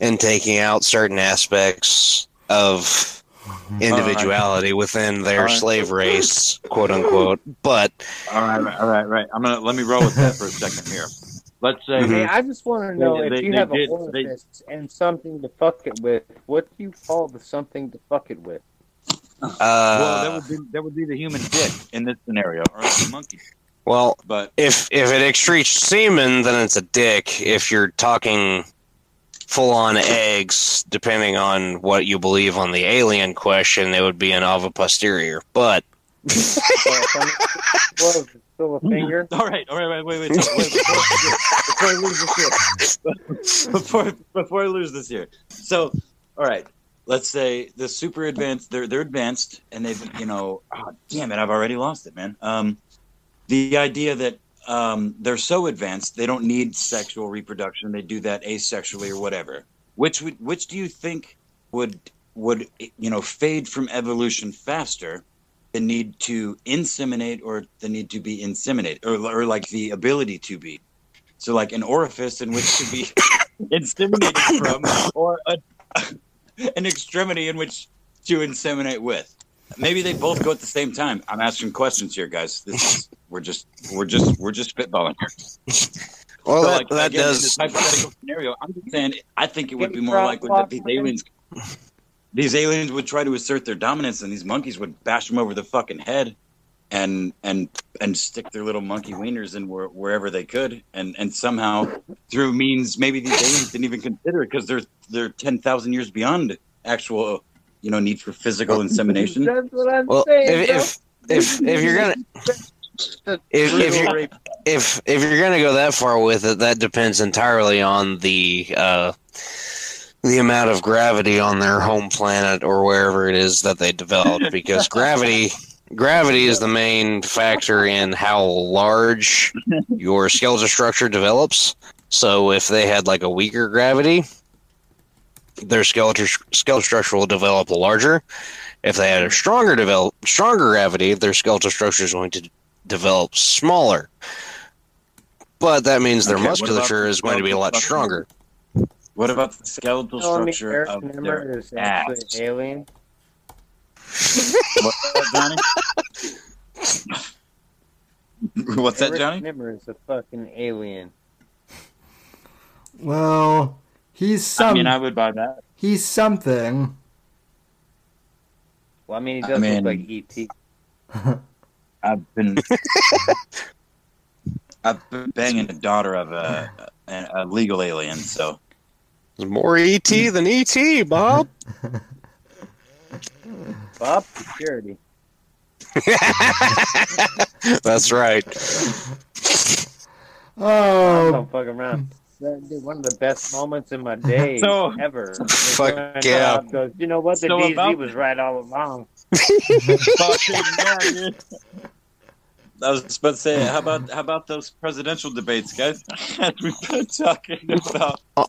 and taking out certain aspects of individuality within their Alright. slave race quote unquote but all right, right, all right, right. I'm gonna let me roll with that for a second here. Let's say Mhm. Hey, I just want to know They- if they- you they have did- a orifice and something to fuck it with, what do you call the something to fuck it with? uh, well, that would be that would be the human dick in this scenario, or the monkey. Well, But if if it excretes semen, then it's a dick. If you're talking full on eggs, depending on what you believe on the alien question, it would be an ovipositor. But Well, some- well, is it still a finger? all right, all right, wait, wait, wait, so- wait before, before I lose this here. before before I lose this here. So, all right, let's say the super advanced. They're they're advanced, and they've you know, oh, damn it, I've already lost it, man. Um, the idea that um, they're so advanced they don't need sexual reproduction; they do that asexually or whatever. Which would which do you think would would you know fade from evolution faster? The need to inseminate or the need to be inseminated or, or like the ability to be. So like an orifice in which to be inseminated from or a, an extremity in which to inseminate with. Maybe they both go at the same time. I'm asking questions here, guys. This is we're just we're just we're just spitballing here. Well, So, that, like, that again, in does. this hypothetical scenario. I'm just saying, I think it would be more likely that these walking. aliens, these aliens would try to assert their dominance, and these monkeys would bash them over the fucking head, and and and stick their little monkey wieners in where, wherever they could, and and somehow through means maybe these aliens didn't even consider it because they're they're ten thousand years beyond actual, you know, need for physical insemination. That's what I'm Well, saying. if, if if if you're gonna if if you're if if you're gonna go that far with it, that depends entirely on the uh, the amount of gravity on their home planet or wherever it is that they developed. Because gravity gravity is the main factor in how large your skeletal structure develops. So if they had like a weaker gravity, their skeletal skeletal structure will develop larger. If they had a stronger develop stronger gravity, their skeletal structure is going to develop smaller. But that means their Okay, what about musculature is going to be a lot stronger. What about the skeletal Telling structure Eric of their is ass? alien. What's that, Johnny? What's that, Johnny? Nimmer is a fucking alien. Well, he's some. I mean, I would buy that. he's something. Well, I mean, he I does mean- look like E E.T. I've been I've been banging the daughter of a, a, a legal alien, so There's more ET than ET, Bob. Bob Security. That's right. Oh, Don't fuck around. That- dude, One of the best moments in my day So- ever. was Fuck when yeah. Bob Goes, you know what? The So DZ about- was right all along. fucking yeah. I was about to say, how about how about those presidential debates, guys? We've been talking about uh,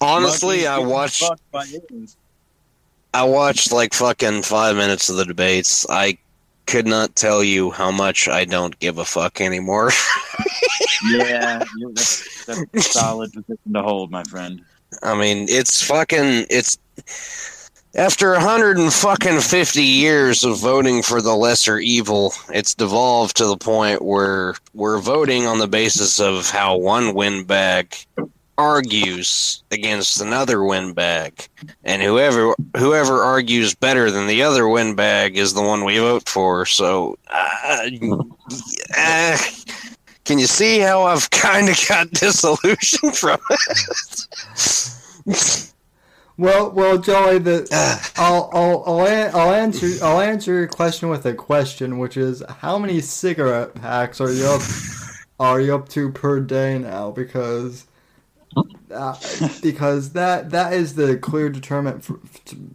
Honestly, I watched fucked by aliens. I watched like fucking five minutes of the debates. I could not tell you how much I don't give a fuck anymore. Yeah, that's, that's a solid position to hold, my friend. I mean, it's fucking it's after a hundred and fucking fifty years of voting for the lesser evil, it's devolved to the point where we're voting on the basis of how one windbag argues against another windbag, and whoever whoever argues better than the other windbag is the one we vote for. So, uh, uh, can you see how I've kind of got disillusioned from it? well, well, Joey. The Ah. I'll I'll I'll, an- I'll answer I'll answer your question with a question, which is how many cigarette packs are you up are you up to per day now? Because uh, because that that is the clear determinant for,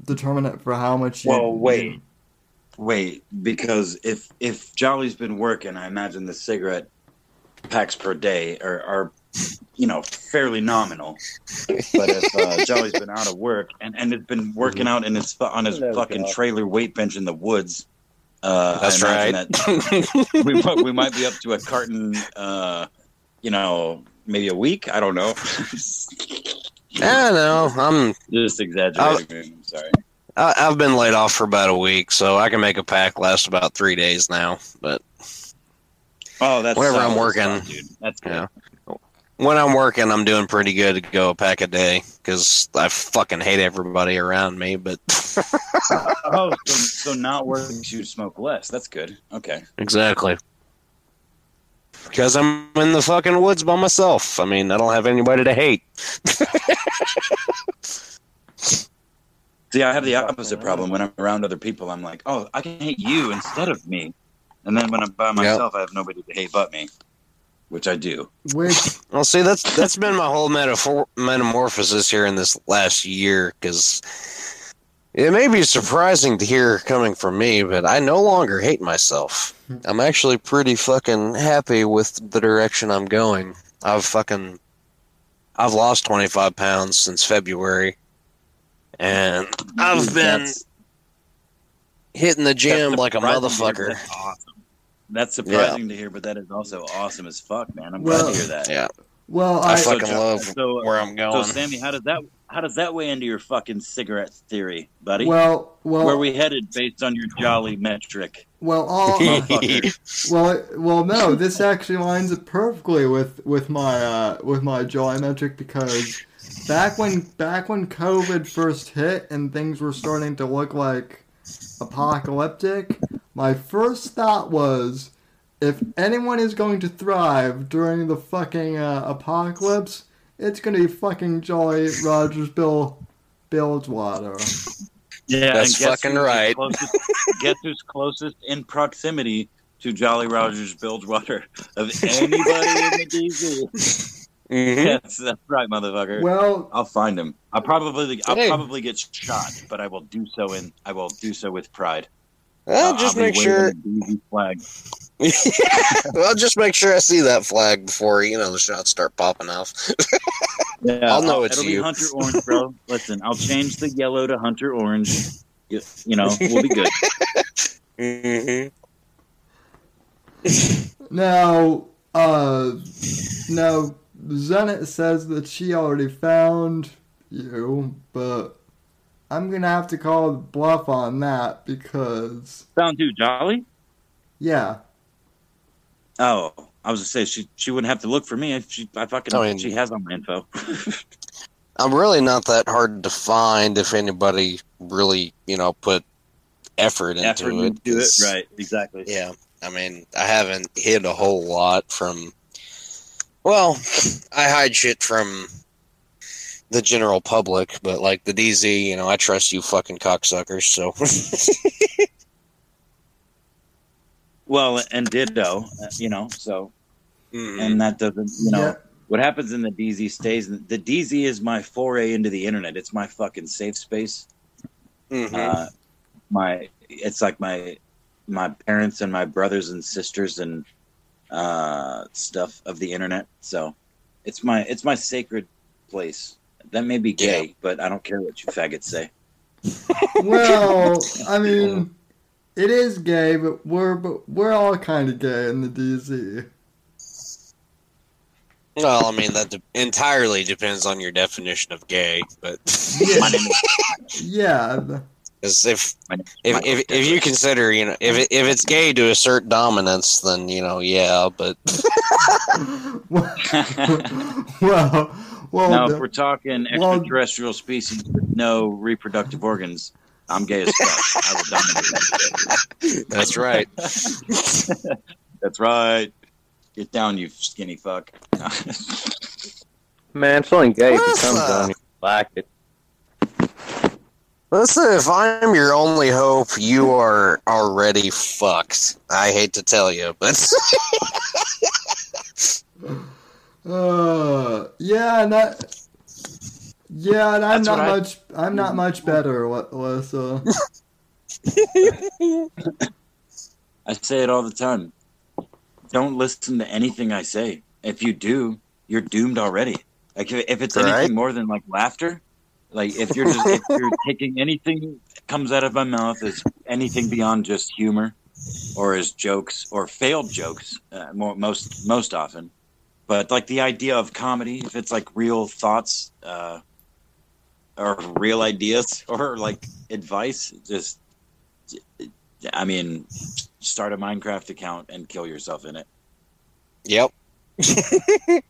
determinant for how much. You, Well, wait. Wait, because if if Jolly's been working, I imagine the cigarette packs per day are, are you know fairly nominal. But if uh, Jolly's been out of work and and has been working out in his on his Hello, fucking Joe. trailer weight bench in the woods, uh, That's I right. That we might- we might be up to a carton, uh, you know, maybe a week. I don't know. I know. I'm. Just exaggerating. I'm sorry. I, I've been laid off for about a week, so I can make a pack last about three days now. But Oh, that's Whenever I'm working. stuff, dude. That's good. Yeah. when I'm working, I'm doing pretty good to go a pack a day because I fucking hate everybody around me. But Oh, so, so not working makes you smoke less. That's good. Okay. exactly. Because I'm in the fucking woods by myself. I mean, I don't have anybody to hate. See, I have the opposite problem. When I'm around other people, I'm like, oh, I can hate you instead of me. And then when I'm by myself, I have nobody to hate but me, which I do. Which Well, see, that's that's been my whole metaphor metamorphosis here in this last year. Because it may be surprising to hear coming from me, but I no longer hate myself. I'm actually pretty fucking happy with the direction I'm going. I've fucking I've lost 25 pounds since February, and I've been That's- hitting the gym like a surprising to hear, but motherfucker. That's awesome. That's surprising to hear, but that is also awesome as fuck, man. I'm Well- glad to hear that. Yeah, well, I I fucking So, love so, where I'm going. so. Sammy, how does that how does that weigh into your fucking cigarette theory, buddy? Well, well, Where we headed based on your jolly metric? well, all, Motherfucker. well, well, no. This actually lines up perfectly with with my uh, with my joy metric because back when back when COVID first hit and things were starting to look like apocalyptic, my first thought was, if anyone is going to thrive during the fucking uh, apocalypse, it's gonna be fucking Jolly Rogers Bill Bilgewater. Yeah, That's and fucking right. Closest, guess who's closest in proximity to Jolly Rogers Bilgewater of anybody in the DZ? Mhm. Yes, that's right, motherfucker. Well, I'll find him. I'll probably I'll Hey. probably get shot, but I will do so in I will do so with pride. Well, I'll- just I'll make sure. a DZ flag. well, just make sure I see that flag before you know the shots start popping off. Yeah, I'll know it's it'll you. be Hunter Orange, bro. Listen, I'll change the yellow to Hunter Orange. You, you know, we'll be good. hmm Now, uh, now Zenit says that she already found you, but I'm gonna have to call bluff on that because, sound too Jolly? yeah, Oh, I was gonna say she she wouldn't have to look for me if she I fucking I mean- she has all my info. I'm really not that hard to find if anybody really, you know, put effort into Effort it. into it, 'cause, right? Exactly. Yeah, I mean, I haven't hid a whole lot from. Well, I hide shit from the general public, but like the DZ, you know, I trust you fucking cocksuckers. So Well, and ditto, uh, you know. So, Mhm. and that doesn't, you know, yeah, what happens in the DZ stays. in The DZ is my foray into the internet. It's my fucking safe space. Mhm. uh, my it's like my my parents and my brothers and sisters and uh, stuff of the internet. So it's my it's my sacred place. That may be gay, but I don't care what you faggots say. well, I mean, it is gay, but we're but we're all kind of gay in the DZ. well, I mean, that de- entirely depends on your definition of gay, but My Yeah, the- 'cause if my name is if, if if you consider, you know, if it, if it's gay to assert dominance, then you know, yeah, but well, well, now, the- if we're talking well- extraterrestrial species with no reproductive organs, I'm gay as fuck. I will dominate. that's right. That's right. Get down, you skinny fuck. Man, it's only gay if it What's comes up? on you like it. Listen, if I'm your only hope, you are already fucked. I hate to tell you, but Uh, yeah, not. Yeah, and I'm That's not what I- much. I'm not much better, Wa- Alyssa. I say it all the time. Don't listen to anything I say. If you do, you're doomed already. Like if, if it's Right. anything more than like laughter, like if you're just if you're taking anything that comes out of my mouth as anything beyond just humor, or as jokes or failed jokes, uh, more, most most often. But like the idea of comedy, if it's like real thoughts, uh, or real ideas, or like advice, just I mean, start a Minecraft account and kill yourself in it. yep.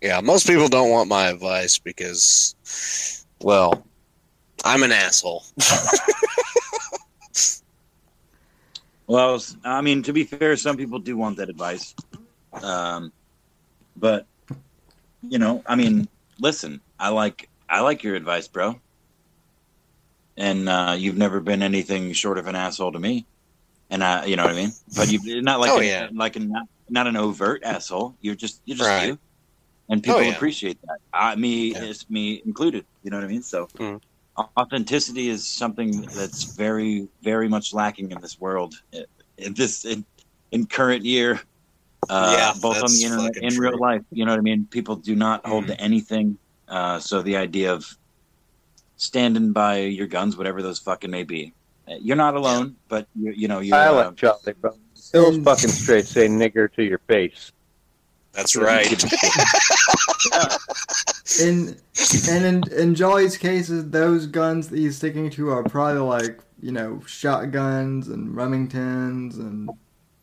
yeah, most people don't want my advice because, well, I'm an asshole. Well, I mean, to be fair, some people do want that advice. Um, but you know, I mean, listen, I like I like your advice, bro. And uh, you've never been anything short of an asshole to me. And I, you know what I mean. But you're not like Oh, a, yeah. like a not, not an overt asshole. You're just you're just Right. you. And people Oh, yeah. appreciate that. I, me Yeah. is me included. You know what I mean. So Mhm. authenticity is something that's very very much lacking in this world. In this in, in current year. Uh, Yeah, both on the internet fucking in real true. life. You know what I mean? People do not hold to anything. Uh, so the idea of standing by your guns, whatever those fucking may be, uh, you're not alone. But you, you know, you're. I Uh, like Charlie, bro. Bill's And- fucking straight. Say nigger to your face. That's right. give in and in in Jolly's cases, those guns that he's sticking to are probably like you know shotguns and Remingtons and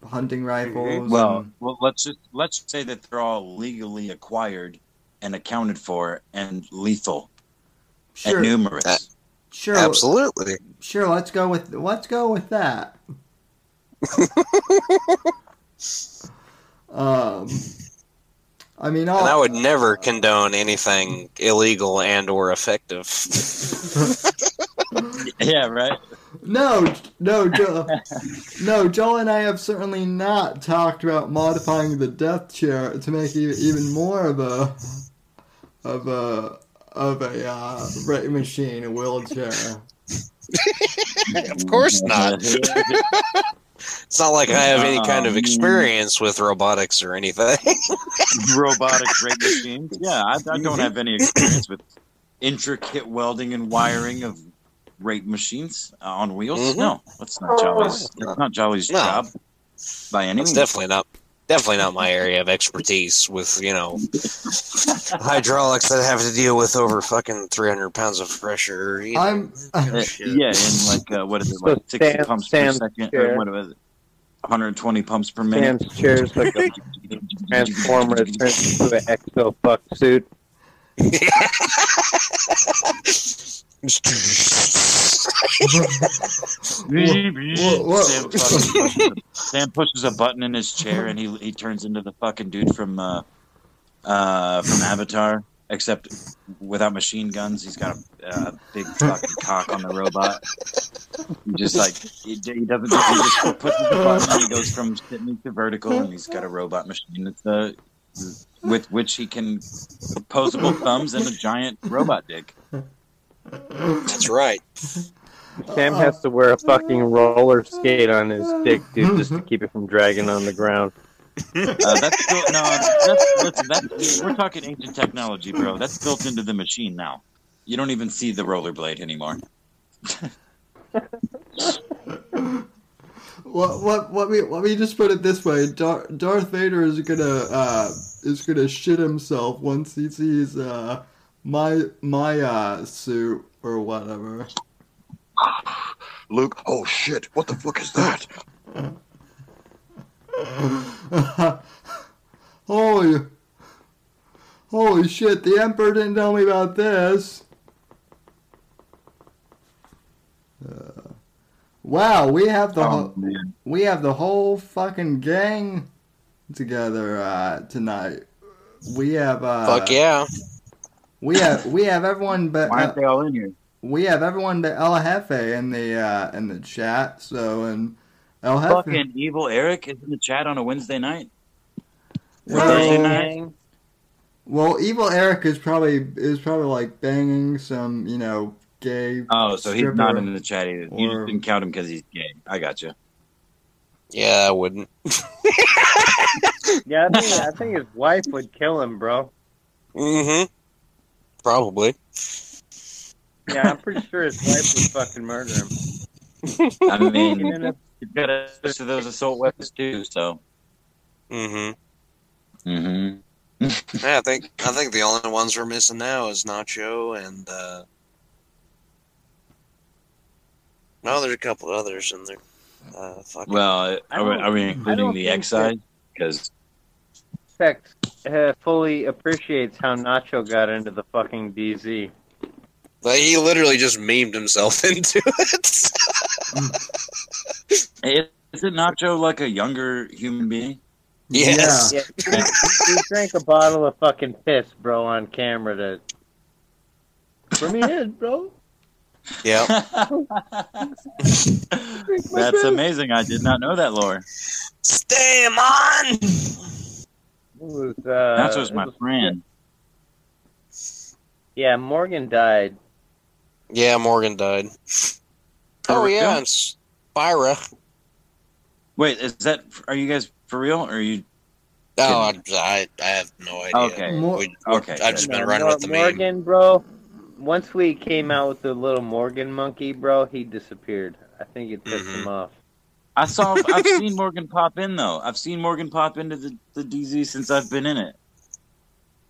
hunting rifles. Well, and- well, let's just let's say that they're all legally acquired and accounted for and lethal sure, and numerous. Uh, sure, Absolutely. sure. Let's go with let's go with that. um, I mean, all, And I would never condone anything illegal and or effective. yeah, right. No, no, Joel. no, Joel and I have certainly not talked about modifying the death chair to make it even more of a of a of a uh, right machine, a wheelchair. of course not. It's not like I have any kind of Um, experience with robotics or anything. Robotic rape machines. Yeah, I, I don't have any experience with intricate welding and wiring of rape machines uh, on wheels. Mhm. No, that's not Jolly's. That's not Jolly's No. job by any means. It's definitely not definitely not my area of expertise with, you know, hydraulics that have to deal with over fucking 300 pounds of pressure. you know, I'm Uh, yeah, and like uh, what is it, So sixty Sam- pumps Sam's per second, chair. or what was it, one hundred twenty pumps per minute. Sam's chair's like a transformer that turns into an exo fuck suit. Whoa, whoa. Sam, pushes a, Sam pushes a button in his chair, and he he turns into the fucking dude from uh, uh, from Avatar, except without machine guns. He's got a, a big fucking cock on the robot. He just like he, he doesn't. He just pushes the button, and he goes from sitting to vertical, and he's got a robot machine that's uh, with which he can posable thumbs and a giant robot dick. That's right. Sam has to wear a fucking roller skate on his dick, dude, just to keep it from dragging on the ground. Uh, that's built, no, that's, listen, that's, we're talking ancient technology, bro. That's built into the machine now. You don't even see the rollerblade anymore. What what let me let me just put it this way: Dar- Darth Vader is gonna uh, is gonna shit himself once he sees uh, my my uh, suit or whatever. Luke, oh shit, what the fuck is that? holy holy shit! The Emperor didn't tell me about this. Uh, wow, we have the Oh, whole, man. we have the whole fucking gang together uh, tonight. We have uh, Fuck yeah. We have we have everyone but Why uh, aren't they all in here? we have everyone but El Jefe in the uh, in the chat. So and El Jefe. Fucking evil Eric is in the chat on a Wednesday night. Well, Thursday night. well, evil Eric is probably is probably like banging some you know gay. Oh, so he's not in the chat either. You just didn't count him because he's gay. I got you. Yeah, I wouldn't. Yeah, I think, I think his wife would kill him, bro. Mm-hmm. Probably. Yeah, I'm pretty sure his wife would fucking murder him. I mean, you've got access to those assault weapons too. So, Mm-hmm. mm-hmm. Yeah, I think I think the only ones we're missing now is Nacho and uh No, there's a couple others in there. Uh fuck. well, I are we, are we including the X side? Because Sex uh, fully appreciates how Nacho got into the fucking DZ. Like, he literally just memed himself into it. isn't Nacho like a younger human being? yes. Yeah, he, he drank a bottle of fucking piss, bro, on camera to. For me, is, bro. Yeah. That's amazing. I did not know that lore. Stay on. It was, uh, That was it my friend. Yeah, Morgan died. Yeah, Morgan died. Oh For yeah, real? and Spyra. Wait, is that? Are you guys for real? Or are you? Oh, I, I, I have no idea. Okay. More, We- Okay. I've just been running Mor- with the meme. Morgan, bro. Once we came out with the little Morgan monkey, bro, he disappeared. I think it pissed Mhm. him off. I saw. I've seen Morgan pop in though. I've seen Morgan pop into the, the DZ since I've been in it.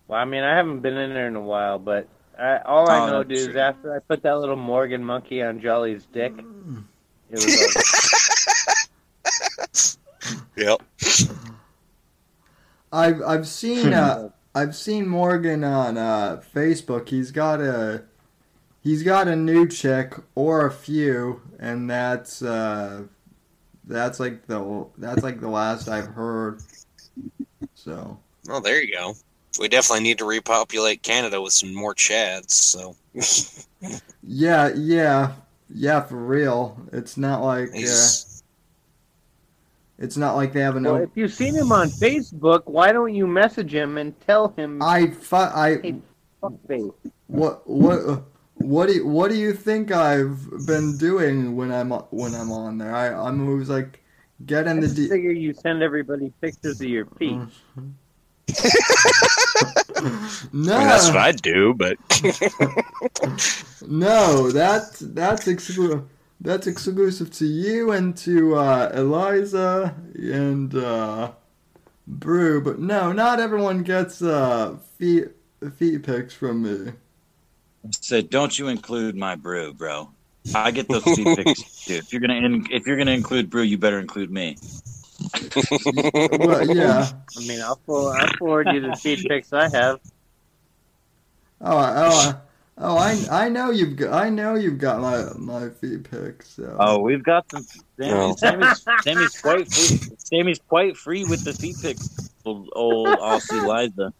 Well, I mean, I haven't been in there in a while, but I, all I Oh, know, that's dude, is after I put that little Morgan monkey on Jolly's dick, it was over. Yep. I've I've seen uh, I've seen Morgan on uh, Facebook. He's got a he's got a new chick or a few, and that's uh, that's like the that's like the last I've heard. So Oh, there you go. We definitely need to repopulate Canada with some more Chads. So yeah, yeah, yeah, for real. It's not like uh, it's not like they have an. well, if you've seen him on Facebook, why don't you message him and tell him I fu- I Hey. fuckface? What what what do you, what do you think I've been doing when I'm on- when I'm on there? I I'm always like get in I the just D- figure you send everybody pictures of your feet. no, I mean, that's what I'd do, but no, that's that's exclusive. That's exclusive to you and to uh, Eliza and uh, Brew, but no, not everyone gets uh, feet feet pics from me. Said, don't you include my brew, bro. I get those feed picks too. If you're gonna in, if you're gonna include brew, you better include me. Well, yeah. I mean, I'll forward, I'll forward you the feed picks I have. Oh, oh, oh! I I know you've got I know you've got my my feet pics. So. Oh, we've got some. Oh. Sammy's, Sammy's quite free. Sammy's quite free with the feed picks. Old, old Aussie Liza.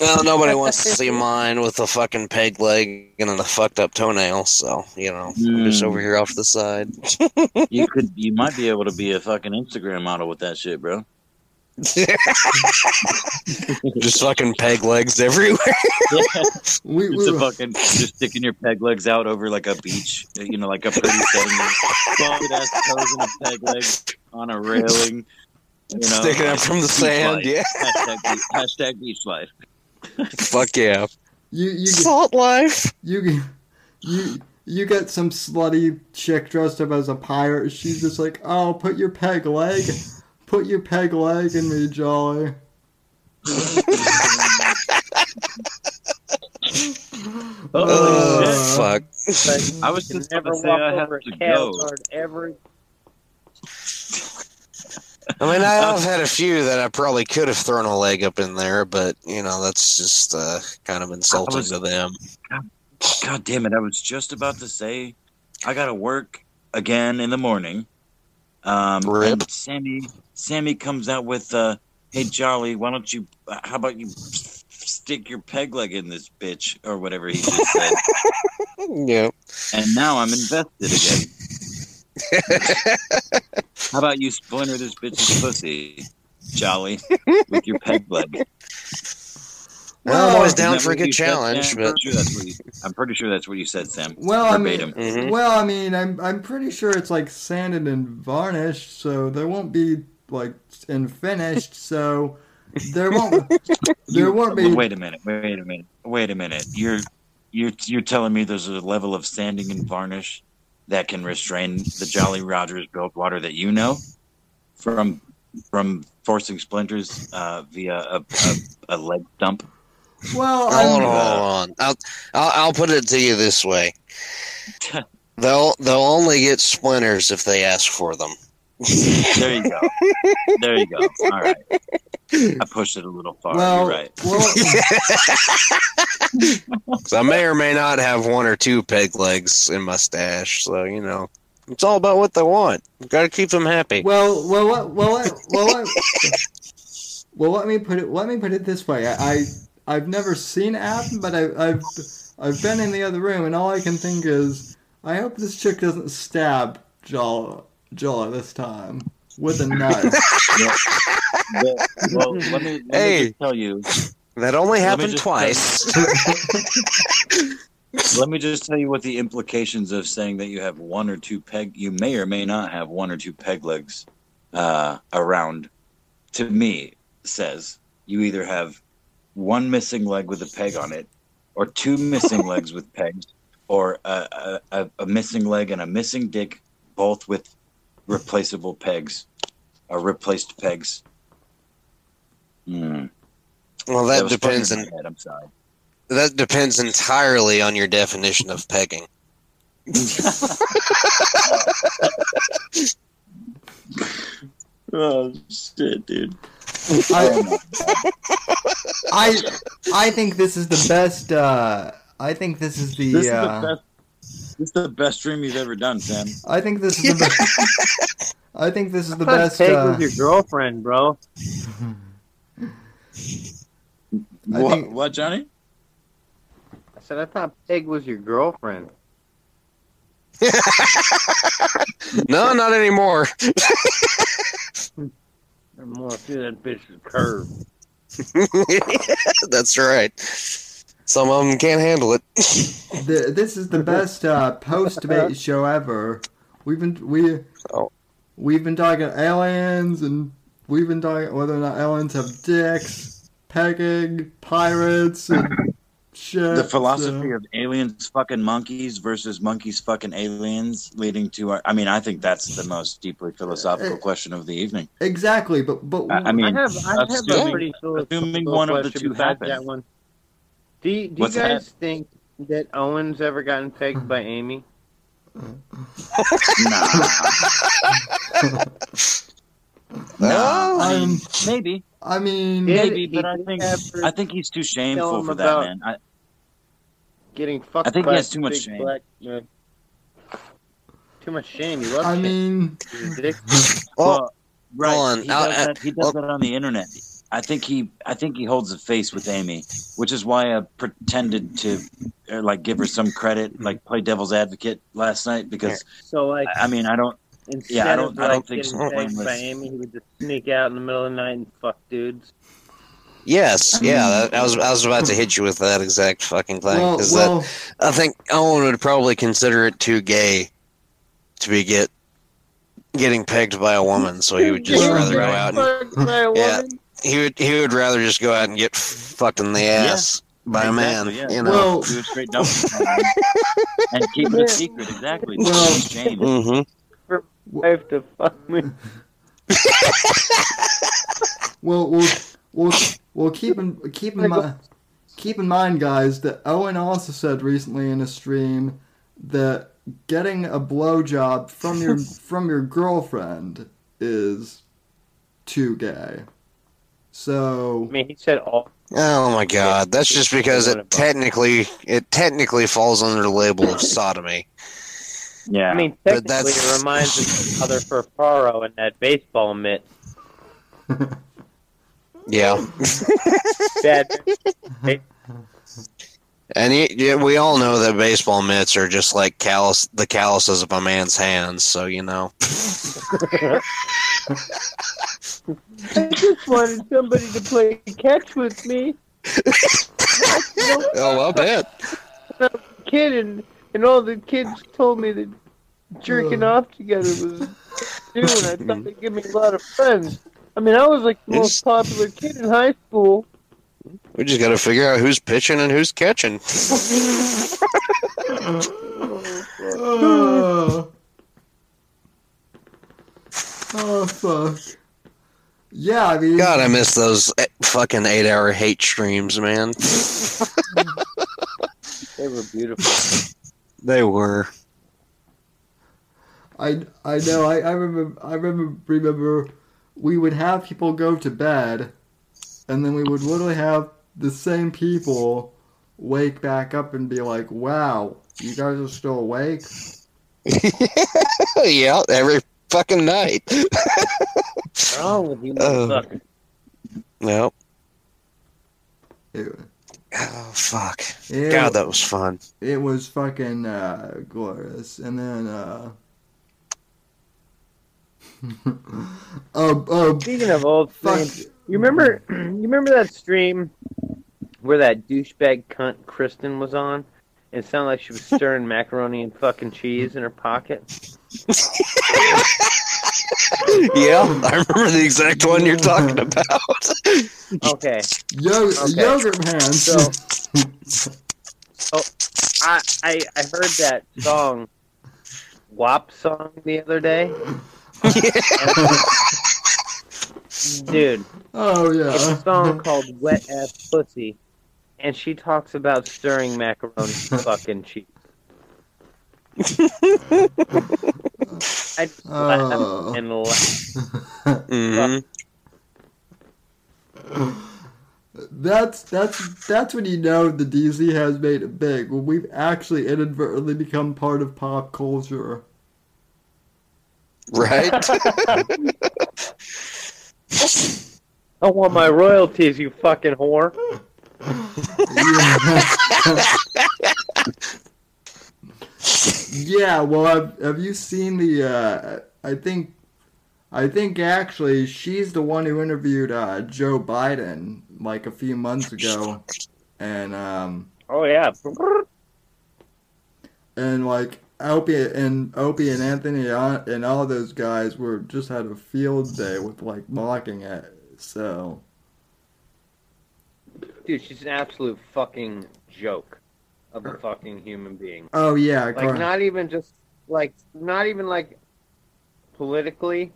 Well, nobody wants to see mine with a fucking peg leg and a fucked up toenail. So you know, I'm just Mm. over here off to the side. You could, you might be able to be a fucking Instagram model with that shit, bro. just fucking peg legs everywhere. we, It's a fucking just sticking your peg legs out over like a beach, you know, like a pretty setting. Stupid ass toes and a peg leg on a railing. You know, Sticking up from the sand. life. Yeah. Hashtag, beach- hashtag beach life. Fuck yeah. you you Salt life. you you you get some slutty chick dressed up as a pirate. She's just like, oh, put your peg leg, put your peg leg in me, Jolly. Oh, Uh, fuck. But I was just can never about to say walk I have over to a cattle go. guard ever. I mean, I've had a few that I probably could have thrown a leg up in there, but you know, that's just uh, kind of insulting was- to them. God damn it! I was just about to say I got to work again in the morning. Um, Rip. Sammy, Sammy comes out with, uh, "Hey, Jolly, why don't you? uh, How about you stick your peg leg in this bitch or whatever he just said?" Yeah. and now I'm invested again. How about you splinter this bitch's pussy, Jolly, with your peg leg? Well, I'm always down for a good you said, challenge, but I'm, pretty sure that's what you, I'm pretty sure that's what you said, Sam. Well, I mean, Verbatim. Mhm. well, I mean, I'm I'm pretty sure it's like sanded and varnished, so there won't be like and finished, so there won't there won't be. Wait a minute. Wait a minute. Wait a minute. You're you're you're telling me there's a level of sanding and varnish that can restrain the Jolly Rogers built water that you know from from forcing splinters uh, via a, a, a leg stump. Well, hold on, hold on. I'll, I'll I'll put it to you this way: they'll they'll only get splinters if they ask for them. There you go. There you go. All right. I pushed it a little far. well, You're right. well, 'Cause I may or may not have one or two peg legs in my stash, so you know, it's all about what they want. Got to keep them happy. well, well, well, well, let- well, let- well, let me put it. Let me put it this way. I, I I've never seen it happen, but I, I've I've been in the other room, and all I can think is, I hope this chick doesn't stab Jala Jala this time with a knife. Well, well, let me, let Hey. me just tell you. That only happened just twice. Let me just tell you what the implications of saying that you have one or two peg, you may or may not have one or two peg legs uh, around, to me, says you either have one missing leg with a peg on it, or two missing legs with pegs, or a, a, a, a missing leg and a missing dick, both with replaceable pegs, or replaced pegs. Hmm. Well, that, was funny depends. in head, I'm sorry. that depends entirely on your definition of pegging. Oh shit, dude! I, I, I think this is the best. Uh, I think this is the. This is uh, the best. This is the best dream you've ever done, Sam. I think this is the best. I think this is the Thought best. Peg Uh, was your girlfriend, bro. What, think- what, Johnny? I said I thought Peg was your girlfriend. no, not anymore. Or more through that bitch's curve. That's right. Some of them can't handle it. the, this is the best uh, post debate show ever. We've been we Oh. we've been talking aliens and we've been talking whether or not aliens have dicks, pegging, pirates, and shit. The philosophy so- of aliens fucking monkeys versus monkeys fucking aliens, leading to our. I mean, I think that's the most deeply philosophical question of the evening. exactly, but but I, I mean, I have, I have a assuming- pretty philosophical assuming one of the two besides happened. That one. Do you, do you guys that? think that Owen's ever gotten pegged by Amy? Nah, Oh, I mean, um, maybe, I mean, maybe, he but I think I think he's too shameful for that, man. I, Getting fucked I think he has too much shame. Black, uh, too much shame. He loves I shame. mean, His well, right, on, he I'll- that, he does that on the internet. I think he, I think he holds a face with Amy, which is why I pretended to, uh, like, give her some credit, like, play devil's advocate last night because So like, I mean, I don't. instead yeah, I don't- of I don't think getting so. by Amy, he would just sneak out in the middle of the night and fuck dudes. yes, yeah. I was I was about to hit you with that exact fucking thing well, because well, that I think Owen would probably consider it too gay to be get getting pegged by a woman, so he would just rather go out and Fucked by a Yeah. Woman? he would he would rather just go out and get fucked in the ass by a man. Yeah. You know. Well- do a straight double and keep it a secret. Exactly. Well- shame. hmm I have to fuck me. Well, we'll, we'll, we'll keep in keep in mind keep in mind, guys, that Owen also said recently in a stream that getting a blowjob from your from your girlfriend is too gay. So I mean, he said all. Oh my god, that's just because it technically it technically falls under the label of sodomy. Yeah. I mean, But technically, that's- it reminds us of Mother Farfaro and that baseball mitt. Yeah, Bad. And y yeah, we all know that baseball mitts are just like callus the calluses of a man's hands. So you know. I just wanted somebody to play catch with me. Oh, I bet. Kid and and all the kids told me that jerking off together was new, and I thought they'd give me a lot of friends. I mean, I was like the most popular kid in high school. We just got to figure out who's pitching and who's catching. oh, oh fuck. Yeah, I mean, God, I miss those eh, fucking eight-hour hate streams, man. They were beautiful. They were. I I know. I, I remember. I remember. Remember, we would have people go to bed, and then we would literally have the same people wake back up and be like, "Wow, you guys are still awake." yeah, every fucking night. What's wrong with you, Oh. motherfucker? Nope. It, Oh fuck. it, God, that was fun. it was fucking uh, glorious. And then, uh, oh, oh, Speaking of old fuck. streams, you remember you remember that stream where that douchebag cunt Kristen was on? It sounded like she was stirring macaroni and fucking cheese in her pocket. yeah, I remember the exact one you're talking about. Okay, Yo- Okay. yogurt hands. So- oh, I I I heard that song, WAP song the other day. Dude, Oh yeah. it's a song called Wet Ass Pussy, and she talks about stirring macaroni fucking cheese. I just laugh Oh. and laugh. hmm That's that's that's when you know the DZ has made it big. When we've actually inadvertently become part of pop culture. Right? I want my royalties, you fucking whore. yeah, well, have, have you seen the? Uh, I think, I think actually she's the one who interviewed uh, Joe Biden like a few months ago, and um, Oh yeah. and like Opie and Opie and Anthony and all those guys were just had a field day with like mocking it. So Dude, she's an absolute fucking joke of a fucking human being. oh yeah, Like Car- not even just like not even like politically,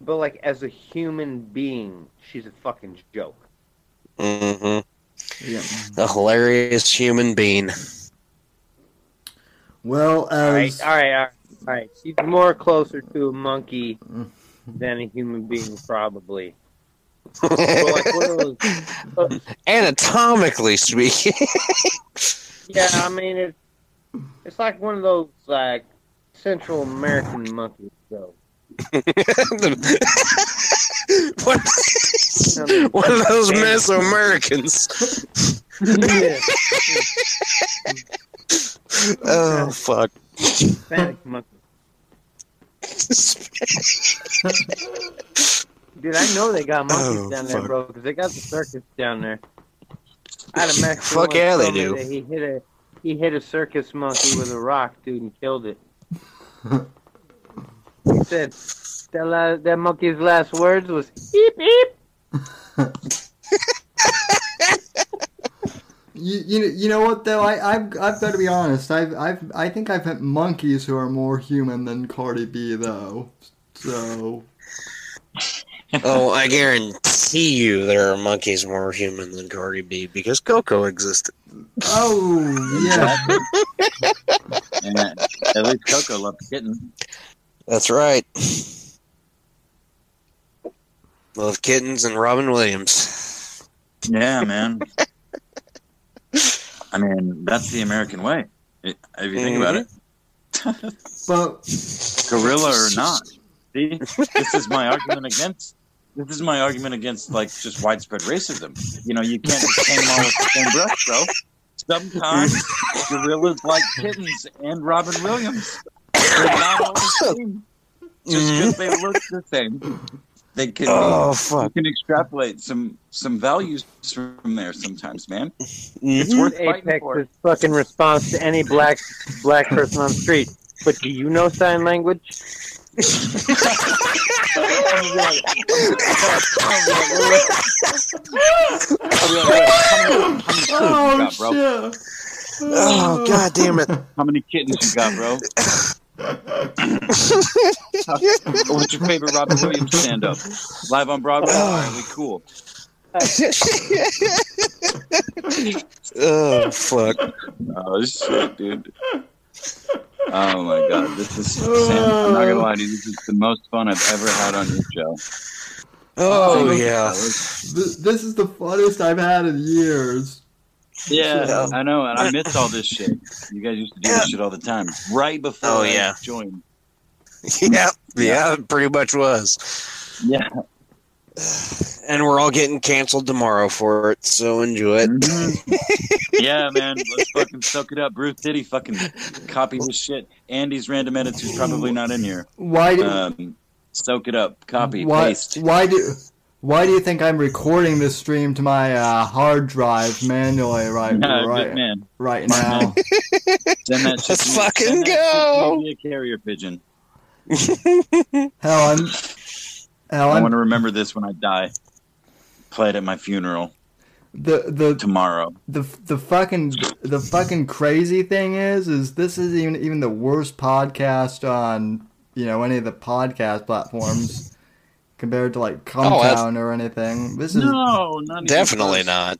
but like as a human being, she's a fucking joke. Mm-hmm. yeah. A hilarious human being. Well, all, right, all right, all right, all right. She's more closer to a monkey than a human being, probably. But like one of Anatomically speaking. yeah, I mean it. It's like one of those like Central American monkeys, though. one, one of those Mesoamericans. yeah, Oh fuck. Hispanic monkey. Dude, I know they got oh, monkeys Oh, down there, fuck. bro, because they got the circus down there. I had a Mexican Fuck once yeah, they do. He hit a he hit a circus monkey with a rock, dude, and killed it. he said that la- that monkey's last words was "eep eep." You, you, you know what though? I I've, I've got to be honest. I've I've I think I've met monkeys who are more human than Cardi B though. So Oh, I guarantee you there are monkeys more human than Cardi B because Koko existed. oh yeah, And at least Koko loved kitten. That's right. Love kittens and Robin Williams. Yeah, man. I mean, that's the American way. If you think about it, but mm-hmm. gorilla or not. See, this is my argument against. This is my argument against like just widespread racism. You know, you can't just paint them all with the same brush, bro. Sometimes gorillas like kittens and Robin Williams. They're not all the same. Just because they look the same, they can Oh you fuck. can extrapolate some some values from there sometimes, man. It's Mhm. worth fighting Apex's for. fucking response to any black black person on the street. But do you know sign language? oh got, bro? shit. Oh god damn it. How many kittens you got, bro? What's your favorite Robin Williams stand up? Live on Broadway? Oh. All right, we cool. oh fuck. Oh shit, dude. Oh my god, this is Sam, I'm not gonna lie to you, this is the most fun I've ever had on your show. Oh Thank you, yeah. This, this is the funniest I've had in years. Yeah, I know, and I miss all this shit. You guys used to do this shit all the time. Right before Oh, I yeah. joined. Yeah, yeah, it pretty much was. Yeah. And we're all getting canceled tomorrow for it, so enjoy it. Mhm. yeah, man. Let's fucking soak it up. Bruce Titty fucking copy his shit. Andy's random edits who's probably not in here. Why do Um, soak it up. Copy, why, paste. why do why do you think I'm recording this stream to my uh, hard drive manually right Nah, right man. right now? Send that shit Let's fucking Send that shit go. to me via carrier pigeon. Hell, I'm hell, I want to remember this when I die. Play it at my funeral the the tomorrow. the the fucking the fucking crazy thing is is this is even even the worst podcast on you know any of the podcast platforms compared to like Oh, that's- or anything. This is No, not Definitely not.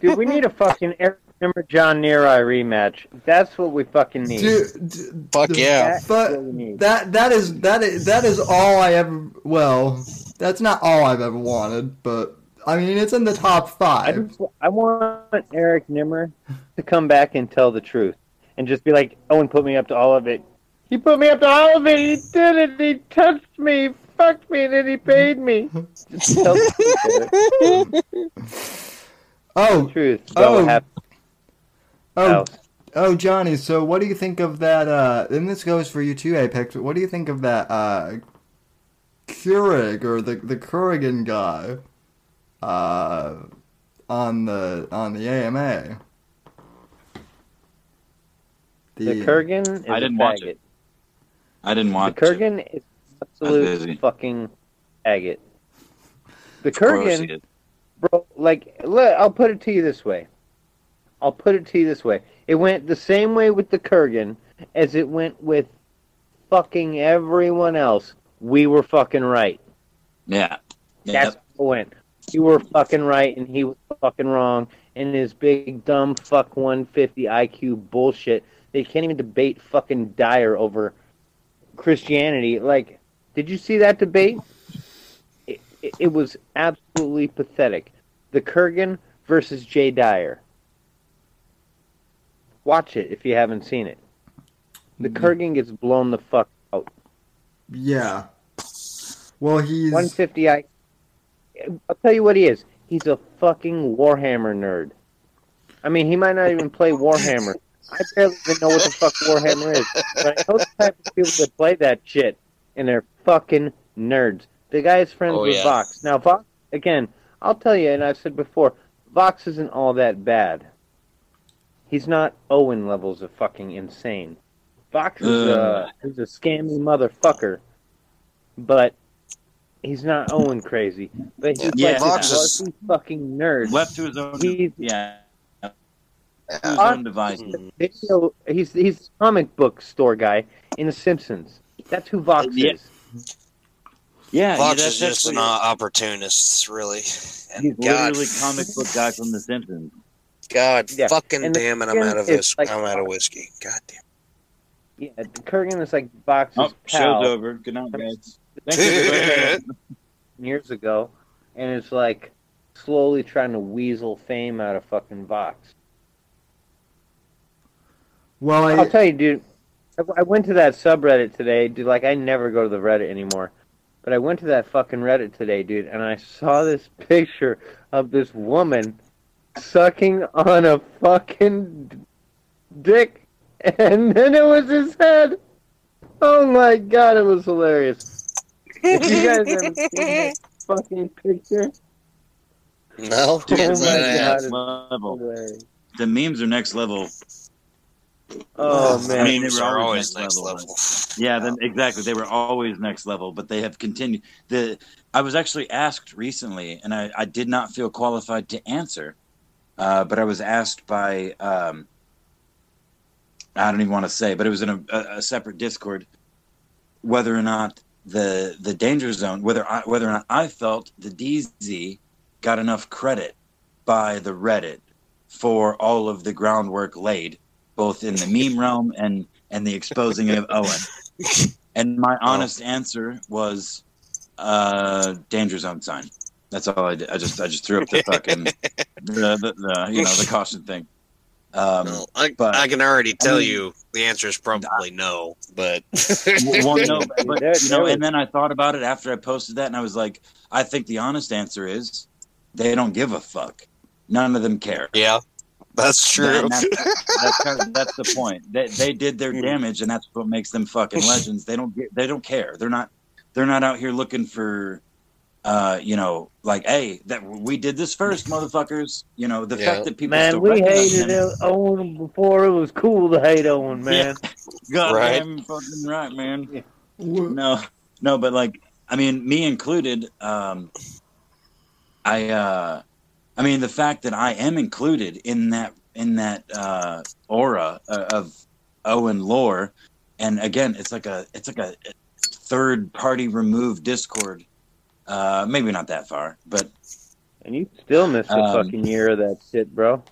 Dude, we need a fucking Eric Zimmer John Neri rematch. That's what we fucking need. dude, d- Fuck d- yeah. That's But what we need. that that is that is that is all I ever. Well, that's not all I've ever wanted, but I mean it's in the top I, five. just, I want Eric Nimmer to come back and tell the truth and just be like, Owen put me up to all of it. He put me up to all of it. He did it. He touched me, fucked me, and then he paid me. Just the truth, Oh, truth. Oh. What happened oh, else. oh, Johnny. So what do you think of that? Uh, and this goes for you too, Apex. What do you think of that? Uh, Keurig or the the Kurgan guy? Uh, on the on the AMA. The Kurgan is I didn't a watch faggot. it. I didn't watch The want Kurgan is busy. absolute fucking faggot. The Of Kurgan he is. bro like let, i'll put it to you this way i'll put it to you this way. It went the same way with the kurgan as it went with fucking everyone else. We were fucking right. Yeah. that's Yep. how it went. You were fucking right and he was fucking wrong and his big dumb fuck 150 iq bullshit. They can't even debate fucking dyer over christianity. Like did you see that debate? It, it, it was absolutely pathetic. The kurgan versus jay dyer watch it if you haven't seen it the kurgan mm. gets blown the fuck out Yeah. Well, he's 150 I I'll tell you what he is. He's a fucking Warhammer nerd. I mean, he might not even play Warhammer. I barely even know what the fuck Warhammer is. But I know the type of people that play that shit, and they're fucking nerds. The guy is friends Oh, with yeah. Vox. Now, Vox, again, I'll tell you, and I've said before, Vox isn't all that bad. He's not Owen levels of fucking insane. Vox is a, he's a scammy motherfucker, but he's not Owen crazy. But he's Yeah, like Vox is- wussy fucking nerd. Left to his own. He's- yeah. To his own devices. Video, he's he's a comic book store guy in The Simpsons. That's who Vox Yeah. is. Yeah. Vox that's is just an what uh, opportunist, really. And He's God, literally comic book guy from The Simpsons. God, Yeah, fucking and damn it! I'm out of is, this. like- I'm out of whiskey. God damn. Yeah, Kurgan is like Vox's Oh, pal show's over. Good night, guys. Thank years ago, and it's like slowly trying to weasel fame out of fucking Vox. well, I'll tell you, dude. I, I went to that subreddit today, dude. Like, I never go to the Reddit anymore, but I went to that fucking Reddit today, dude, and I saw this picture of this woman sucking on a fucking dick, and then it was his head. Oh my god, it was hilarious. If you guys haven't seen that fucking picture, No, Dude, Oh it's my next level. hilarious. The memes are next level. Oh man, I mean, they Memes were are always always next next level, level. Yeah, then exactly. They were always next level, but they have continued. The I was actually asked recently, and I, I did not feel qualified to answer, uh, but I was asked by um, I don't even want to say, but it was in a, a, separate Discord whether or not the the danger zone, whether I, whether or not I felt the DZ got enough credit by the Reddit for all of the groundwork laid, both in the meme realm and and the exposing of Owen. And my honest answer was uh, danger zone sign. That's all I did. I just I just threw up the fucking the, the, the you know the caution thing. Um, No, I, but- I can already tell mean- you the answer is probably no, but well, no, but you know, and then I thought about it after I posted that, and I was like, I think the honest answer is they don't give a fuck. None of them care. yeah, that's true. And that's, that's, kind of, that's the point. They, they did their damage, and that's what makes them fucking legends. They don't get, they don't care. They're not they're not out here looking for, uh, you know, like, hey, that we did this first, motherfuckers. You know, the Yeah. fact that people man, still we hated him- Owen before it was cool to hate Owen, man. Goddamn fucking right, man. Yeah. No, no, but like, I mean, me included. Um, I, uh, I mean, the fact that I am included in that in that uh, aura uh, of Owen lore and again, it's like a it's like a third party removed Discord. Uh, maybe not that far, but And you still missed a Um, fucking year of that shit, bro.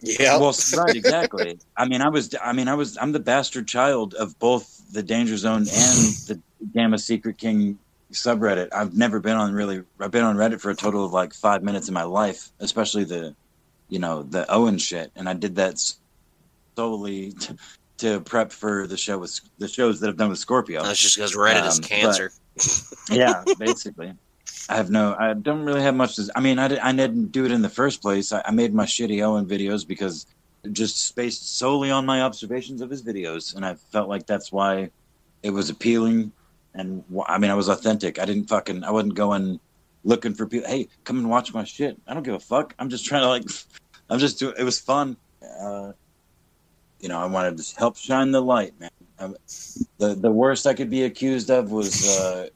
Yeah. well, right, exactly. I mean, I was, I mean, I was, I'm the bastard child of both the Danger Zone and the Gamma Secret King subreddit. I've never been on really. I've been on Reddit for a total of like five minutes in my life, especially the, you know, the Owen shit, and I did that solely to, to prep for the show with the shows that I've done with Scorpio. That's just because Reddit is Um, but- cancer. Yeah, basically. I have no. I don't really have much to. I mean, I, did, I didn't do it in the first place. I, I made my shitty Owen videos because just based solely on my observations of his videos, and I felt like that's why it was appealing. And I mean, I was authentic. I didn't fucking. I wasn't going looking for people. Hey, come and watch my shit. I don't give a fuck. I'm just trying to like. I'm just doing. It was fun. Uh, you know, I wanted to help shine the light, man. Um, the the worst I could be accused of was uh,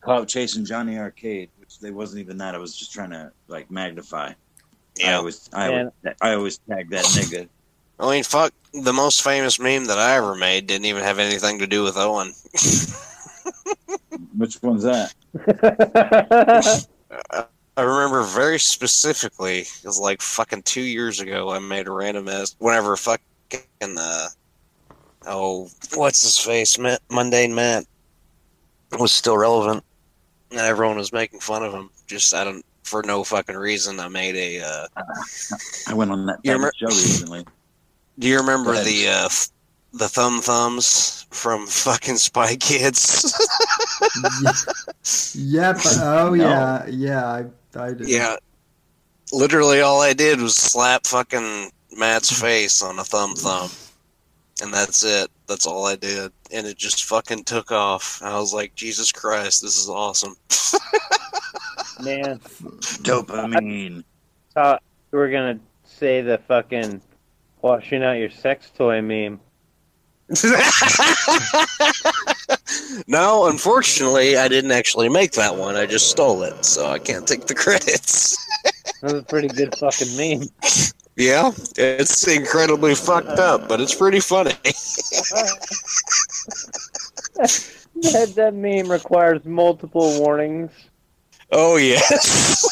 clout chasing Johnny Arcade, which they wasn't even that. I was just trying to like magnify. Yeah, I Yeah. always I always, I always tag that nigga. I mean, fuck. The most famous meme that I ever made didn't even have anything to do with Owen. Which one's that? I remember very specifically. It was like fucking two years ago. I made a random ass. Whenever fucking uh, oh, what's his face? Matt, mundane Matt was still relevant, and everyone was making fun of him. Just I don't for no fucking reason. I made a. Uh, I went on that remember- show recently. do you remember the uh, the thumb thumbs from fucking Spy Kids? yep. Oh No. yeah, yeah. I, I did. Yeah. Literally all I did was slap fucking Matt's face on a thumb thumb. And that's it. That's all I did. And it just fucking took off. I was like, Jesus Christ, this is awesome. Man, Dopamine. thought you were gonna say the fucking washing out your sex toy meme. no, unfortunately, I didn't actually make that one. I just stole it, so I can't take the credits. That was a pretty good fucking meme. yeah, it's incredibly fucked up, but it's pretty funny. that, that meme requires multiple warnings. Oh yes.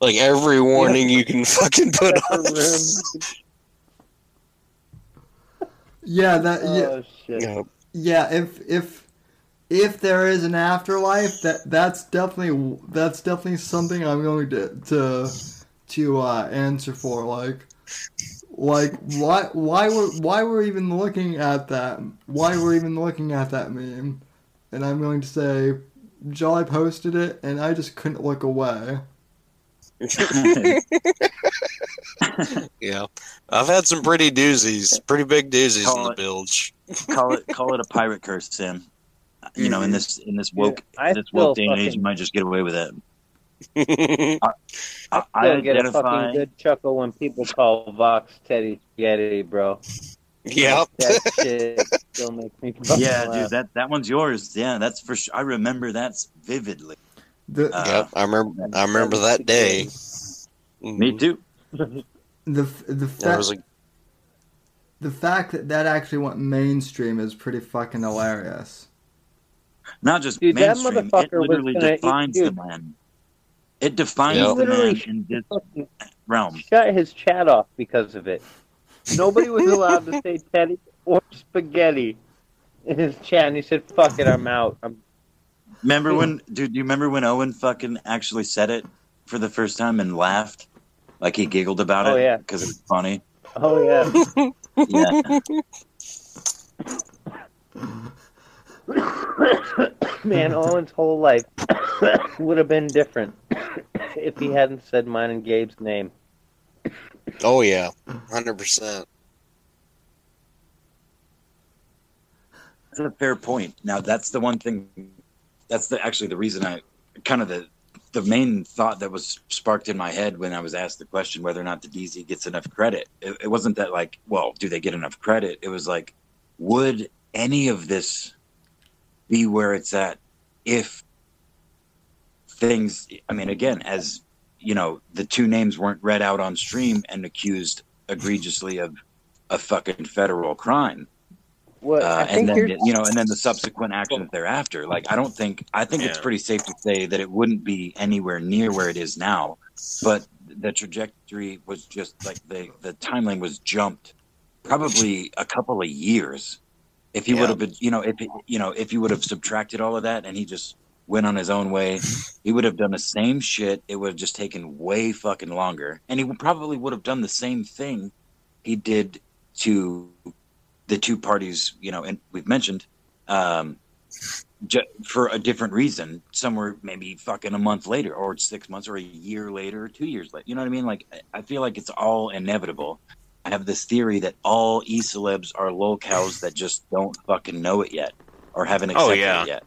like every warning you can fucking put on. Room. Yeah. That. Yeah. Oh shit. Yeah. yeah if if if there is an afterlife that that's definitely that's definitely something i'm going to to to uh answer for like like why why were why we're even looking at that why we're even looking at that meme and i'm going to say jolly posted it and i just couldn't look away Yeah, I've had some pretty doozies, pretty big doozies in Call the it- bilge. call it call it a pirate curse, Sam. You know, in this in this woke I this woke day and age, you might just get away with it. I I, still get a fucking good chuckle when people call Vox Teddy Spaghetti, bro. yep. That shit still makes me Yeah, laugh. dude, that that one's yours. Yeah, that's for sure. I remember that vividly. the Uh, Yep. I remember. I remember that day. Me too. the the fact was a the fact that that actually went mainstream is pretty fucking hilarious Not just Dude, that mainstream. It motherfucker was literally gonna eat defines the man. It defines Yep. the man Literally in this realm. shut his chat off because of it. Nobody was allowed to say Teddy or spaghetti in his chat, and he said, "Fuck it, I'm out." I'm, Remember when, dude? Do you remember when Owen fucking actually said it for the first time and laughed? Like he giggled about Oh, it yeah. because it was funny. oh yeah. Yeah, Man, Owen's whole life would have been different if he hadn't said mine and Gabe's name. Oh yeah, hundred percent. that's a fair point. Now that's the one thing. That's the actually the reason I kind of the the main thought that was sparked in my head when I was asked the question whether or not the DZ gets enough credit. It, it wasn't that like, well, do they get enough credit? It was like, would any of this be where it's at if things? I mean, again, as you know, the two names weren't read out on stream and accused egregiously of a fucking federal crime. What I uh, and then here's- you know, and then the subsequent actions thereafter. Like, I don't think I think it's pretty safe to say that it wouldn't be anywhere near where it is now, but the trajectory was just like the the timeline was jumped probably a couple of years. If he Yeah. would have been, you know, if you know, if he would have subtracted all of that and he just went on his own way, he would have done the same shit. It would have just taken way fucking longer, and he probably would have done the same thing he did to the two parties, you know, and we've mentioned, um, ju- for a different reason, somewhere maybe fucking a month later, or six months, or a year later, or two years later. You know what I mean? Like, I feel like it's all inevitable. I have this theory that all e celebs are lolcows that just don't fucking know it yet, or haven't Oh, accepted yeah. it yet.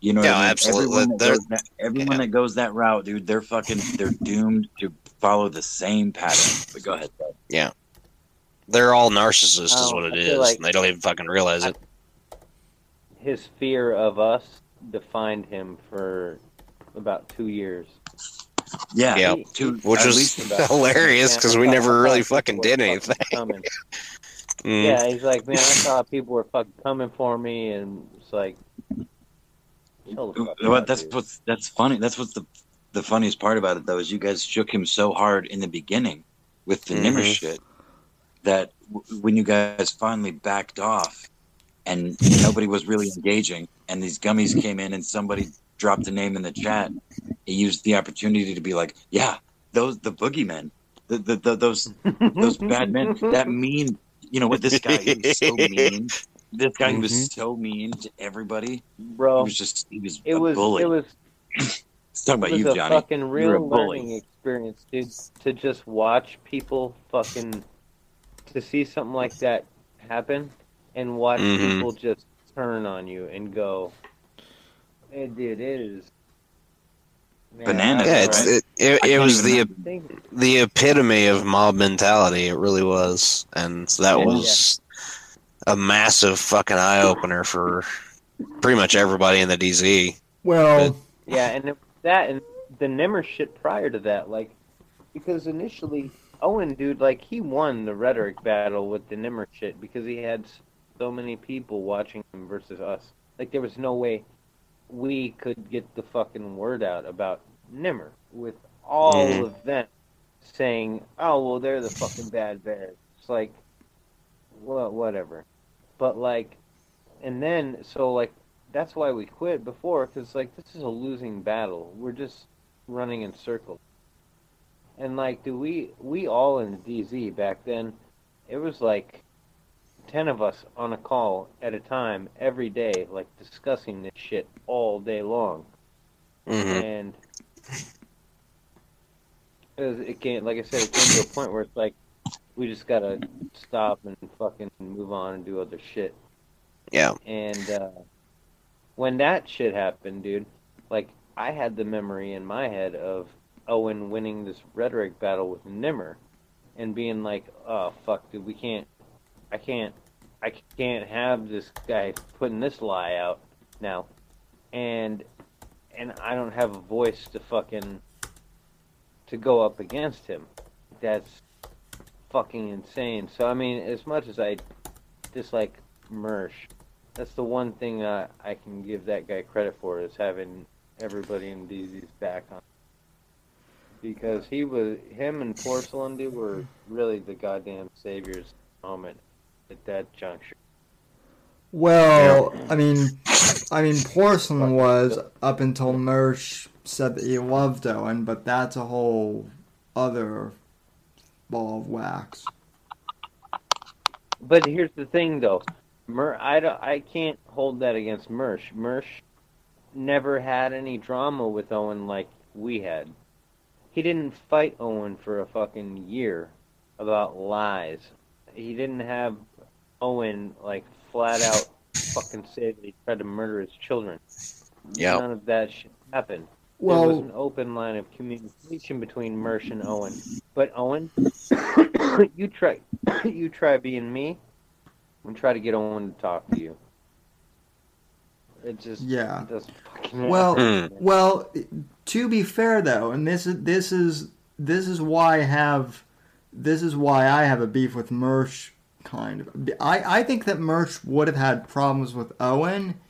You know, what Yeah, I mean? absolutely. Everyone, that goes, that, everyone yeah. that goes that route, dude, they're fucking, they're doomed to follow the same pattern. But go ahead. Bud. They're all narcissists, is Oh, what it I is. feel like- and they don't even fucking realize it. his fear of us defined him for about two years. Yeah, Yeah. He- Two- Which was hilarious because we never really fucking did anything. coming. Mm. Yeah, he's like, man, I thought people were fucking coming for me, and it's like, chill the fuck Well, that's dude. what's that's funny. That's what's the the funniest part about it though is you guys shook him so hard in the beginning with the Nimmer Mhm. shit that w- when you guys finally backed off and nobody was really engaging and these gummies came in and somebody dropped the name in the chat, he used the opportunity to be like, yeah, those the boogeymen, the, the, the those those bad men, that mean. You know what? This guy he was so mean. This guy he was so mean to everybody. bro. He bro. was just he was It a was bully. it was Let's talk it about was you, a Johnny. fucking You're a real bully. learning experience, dude. To just watch people fucking to see something like that happen and watch Mhm. people just turn on you and go, "Hey, dude, it is." Man, Bananas, Yeah, it's, right? it, it, I it was the have- the epitome of mob mentality. It really was, and that Yeah. was a massive fucking eye opener for pretty much everybody in the DZ. Well, Yeah, and that and the Nimmer shit prior to that, like, because initially Owen, dude, like he won the rhetoric battle with the Nimmer shit because he had so many people watching him versus us. Like, there was no way we could get the fucking word out about Nimmer with all of them saying, "Oh, well, they're the fucking bad bears." It's like, well, whatever. But like, and then so like that's why we quit before because like this is a losing battle we're just running in circles and like do we we all in the dz back then it was like 10 of us on a call at a time every day like discussing this shit all day long. Hmm and it, came like i said it came to a point where it's like we just gotta stop and fucking move on and do other shit. Yeah. and uh, when that shit happened, dude, like I had the memory in my head of Owen winning this rhetoric battle with Nimmer, and being like, "Oh fuck, dude, we can't, I can't, I can't have this guy putting this lie out now," and and I don't have a voice to fucking to go up against him. That's fucking insane. So I mean, as much as I dislike Mersh, that's the one thing uh, I can give that guy credit for is having everybody in DZ's back on. Because he was, him and Porcelain dude were really the goddamn saviors moment at that juncture. well, I mean, I mean, Porcelain was up until Merch said that he loved Owen, but that's a whole other ball of wax. But here's the thing, though, Mer, I don't, I can't hold that against Mersh. Mersh never had any drama with Owen like we had. He didn't fight Owen for a fucking year about lies. He didn't have Owen like flat out fucking say that he tried to murder his children. Yeah. None of that shit happened. there was an open line of communication between Mersh and Owen. But Owen, you try, you try being me, and try to get Owen to talk to you. It just Yeah. it doesn't fucking Well, happen. Well, to be fair though, and this is this is this is why I have this is why I have a beef with Mersh kind of. I, I think that Murch would have had problems with Owen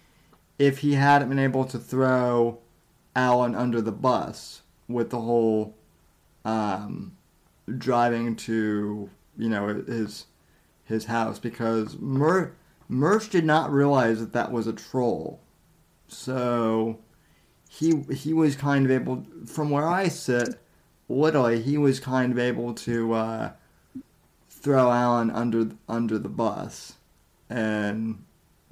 if he hadn't been able to throw Alan under the bus with the whole um, driving to you know his his house because Mur- Murch did not realize that that was a troll, so he he was kind of able from where I sit, literally he was kind of able to uh, throw Alan under under the bus and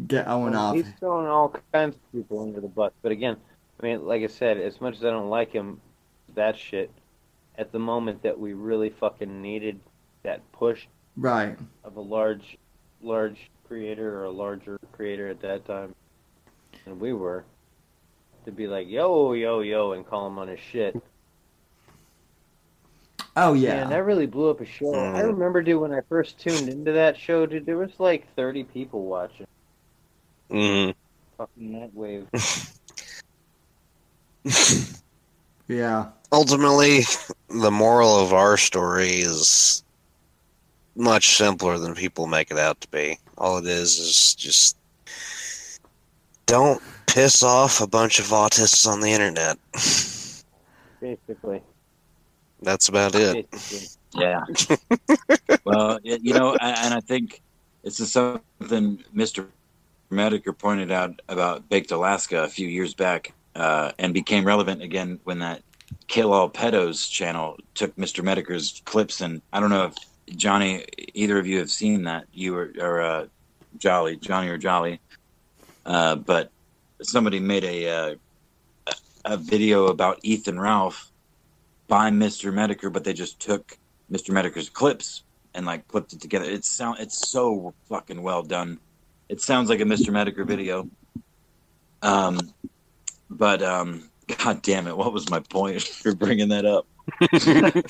get Owen Well, off. He's throwing all kinds of people under the bus. But again, I mean, like I said, as much as I don't like him, that shit, at the moment that we really fucking needed that push Right. of a large, large creator or a larger creator at that time and we were, to be like, yo, yo, yo, and call him on his shit. Oh yeah. Man, that really blew up a show. I Mm. remember, dude, when I first tuned into that show, dude, there was like 30 people watching. hmm Fucking that wave. yeah. Ultimately, the moral of our story is much simpler than people make it out to be. All it is is just don't piss off a bunch of autists on the internet. Basically. That's about it. Yeah. well, you know, and I think it's something Mr. Metokur pointed out about Baked Alaska a few years back, uh, and became relevant again when that Kill All Pedos channel took Mr. Metokur's clips. And I don't know if Johnny, either of you have seen that, you or, or uh, Jolly, Johnny or Jolly, uh, but somebody made a uh, a video about Ethan Ralph by Mr. Metokur, but they just took Mr. Metokur's clips and like clipped it together. It sound it's so fucking well done. It sounds like a Mr. Metokur video. Um, but um, god damn it, what was my point for bringing that up?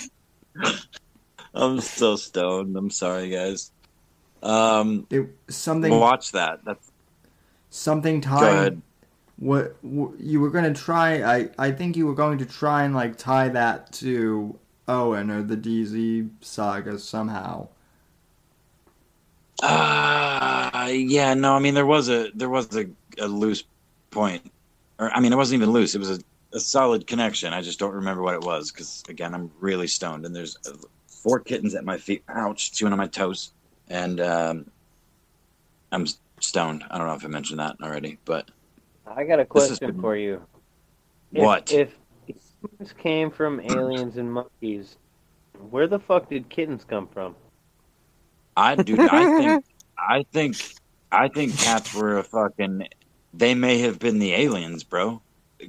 I'm so stoned. I'm sorry, guys. Um, It, something watch that. That's something ahead. What, what you were going to try I I think you were going to try and like tie that to Owen or the DZ saga somehow. Uh, yeah, no, I mean there was a there was a, a loose point, or I mean it wasn't even loose. It was a, a solid connection. I just don't remember what it was because again I'm really stoned and there's uh, four kittens at my feet. Ouch, chewing on my toes, and um, I'm stoned. I don't know if I mentioned that already, but I got a question been- for you. If- What? If humans came from aliens and monkeys, where the fuck did kittens come from? I do. I think. I think. I think cats were a fucking. They may have been the aliens, bro.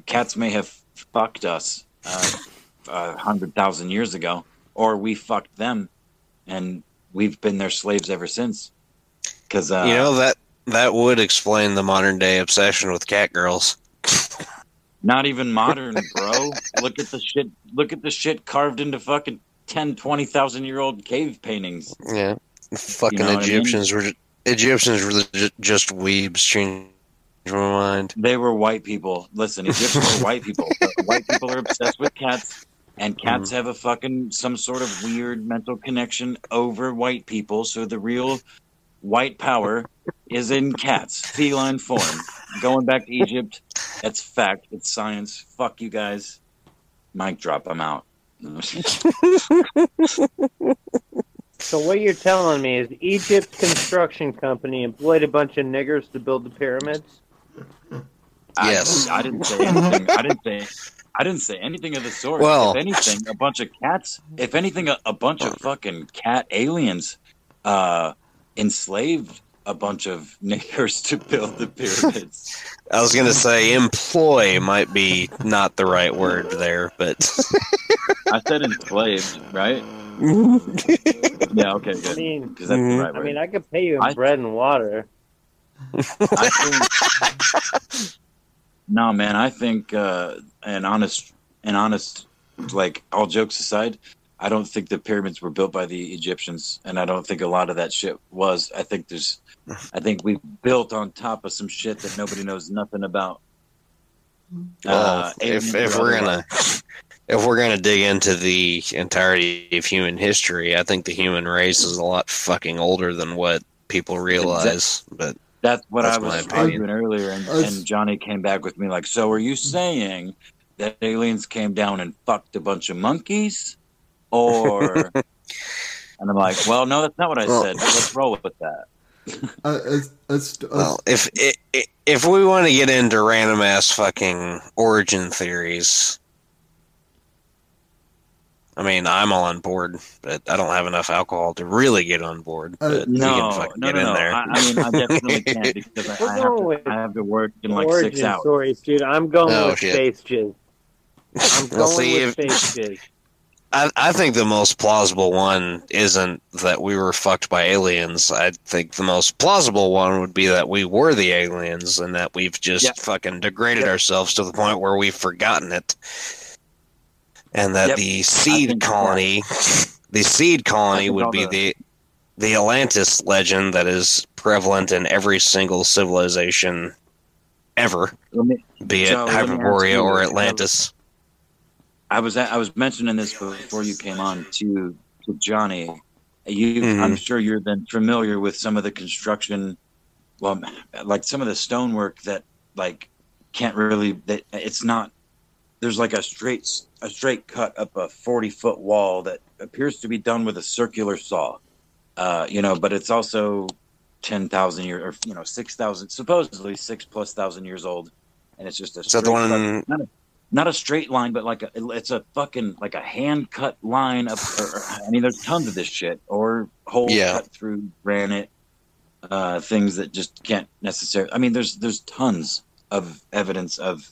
Cats may have fucked us uh, a hundred thousand years ago, or we fucked them, and we've been their slaves ever since. Because uh, you know that that would explain the modern day obsession with cat girls. not even modern, bro. look at the shit. Look at the shit carved into fucking 10, 20,000 year old cave paintings. Yeah, fucking You know what I mean? Egyptians were Egyptians were ju- just weebs. Changed my mind. They were white people. Listen, Egyptians were white people. White people are obsessed with cats, and mm-hmm. cats have a fucking some sort of weird mental connection over white people. So the real white power is in cats, feline form. Going back to Egypt, that's fact. It's science. Fuck you guys. Mic drop. I'm out. So what you're telling me is Egypt Construction Company employed a bunch of niggers to build the pyramids? I- Yes. I, didn't say anything. I didn't say. I didn't say anything of the sort. Well- if anything, a bunch of cats. If anything, a, a bunch of fucking cat aliens uh, enslaved a bunch of niggers to build the pyramids. I was gonna say employ might be not the right word there, but I said enslaved, right? Yeah. Okay. good. I mean, that's the right I word. mean, I could pay you in I- bread and water. I think, no, man. I think uh, an honest, an honest, like all jokes aside, I don't think the pyramids were built by the Egyptians, and I don't think a lot of that shit was. I think there's, I think we built on top of some shit that nobody knows nothing about. well, Uh, if if we're gonna if we're going to dig into the entirety of human history, I think the human race is a lot fucking older than what people realize. But That's what That's I my was opinion. arguing earlier, and, Us- and Johnny came back with me like, "So are you saying that aliens came down and fucked a bunch of monkeys, or?" and I'm like, "Well, no, that's not what I Well- said. But let's roll with that." Uh, it's, it's, it's, well, if i- i- if we want to get into random ass fucking origin theories, I mean, I'm all on board, but I don't have enough alcohol to really get on board. Uh, But we No, can no, fucking no, get no. in there. I, I mean, I definitely can't because I, I, have to, I have to work in like Origin six hours. stories, dude. I'm going Oh, with shit. space jizz. I'm going Well, see, with if- space jizz. I, I think the most plausible one isn't that we were fucked by aliens. I think the most plausible one would be that we were the aliens and that we've just Yep. fucking degraded Yep. ourselves to the point where we've forgotten it. And that Yep. the seed colony, the seed colony would be the- the the Atlantis legend that is prevalent in every single civilization ever, me- be it Joe, let me ask Hyperborea or Atlantis. I was I was mentioning this before you came on to to Johnny. You, Mhm. I'm sure you've been familiar with some of the construction, well, like some of the stonework that like can't really. That it's not. There's like a straight a straight cut up a 40 foot wall that appears to be done with a circular saw. Uh, you know, but it's also ten thousand years or you know six thousand supposedly six plus thousand years old, and it's just a Is that the one? cut- not a straight line, but like a, it's a fucking like a hand cut line up. Or, or- I mean, there's tons of this shit, or holes Yeah. cut through granite, uh, things that just can't necessarily. I mean, there's there's tons of evidence of.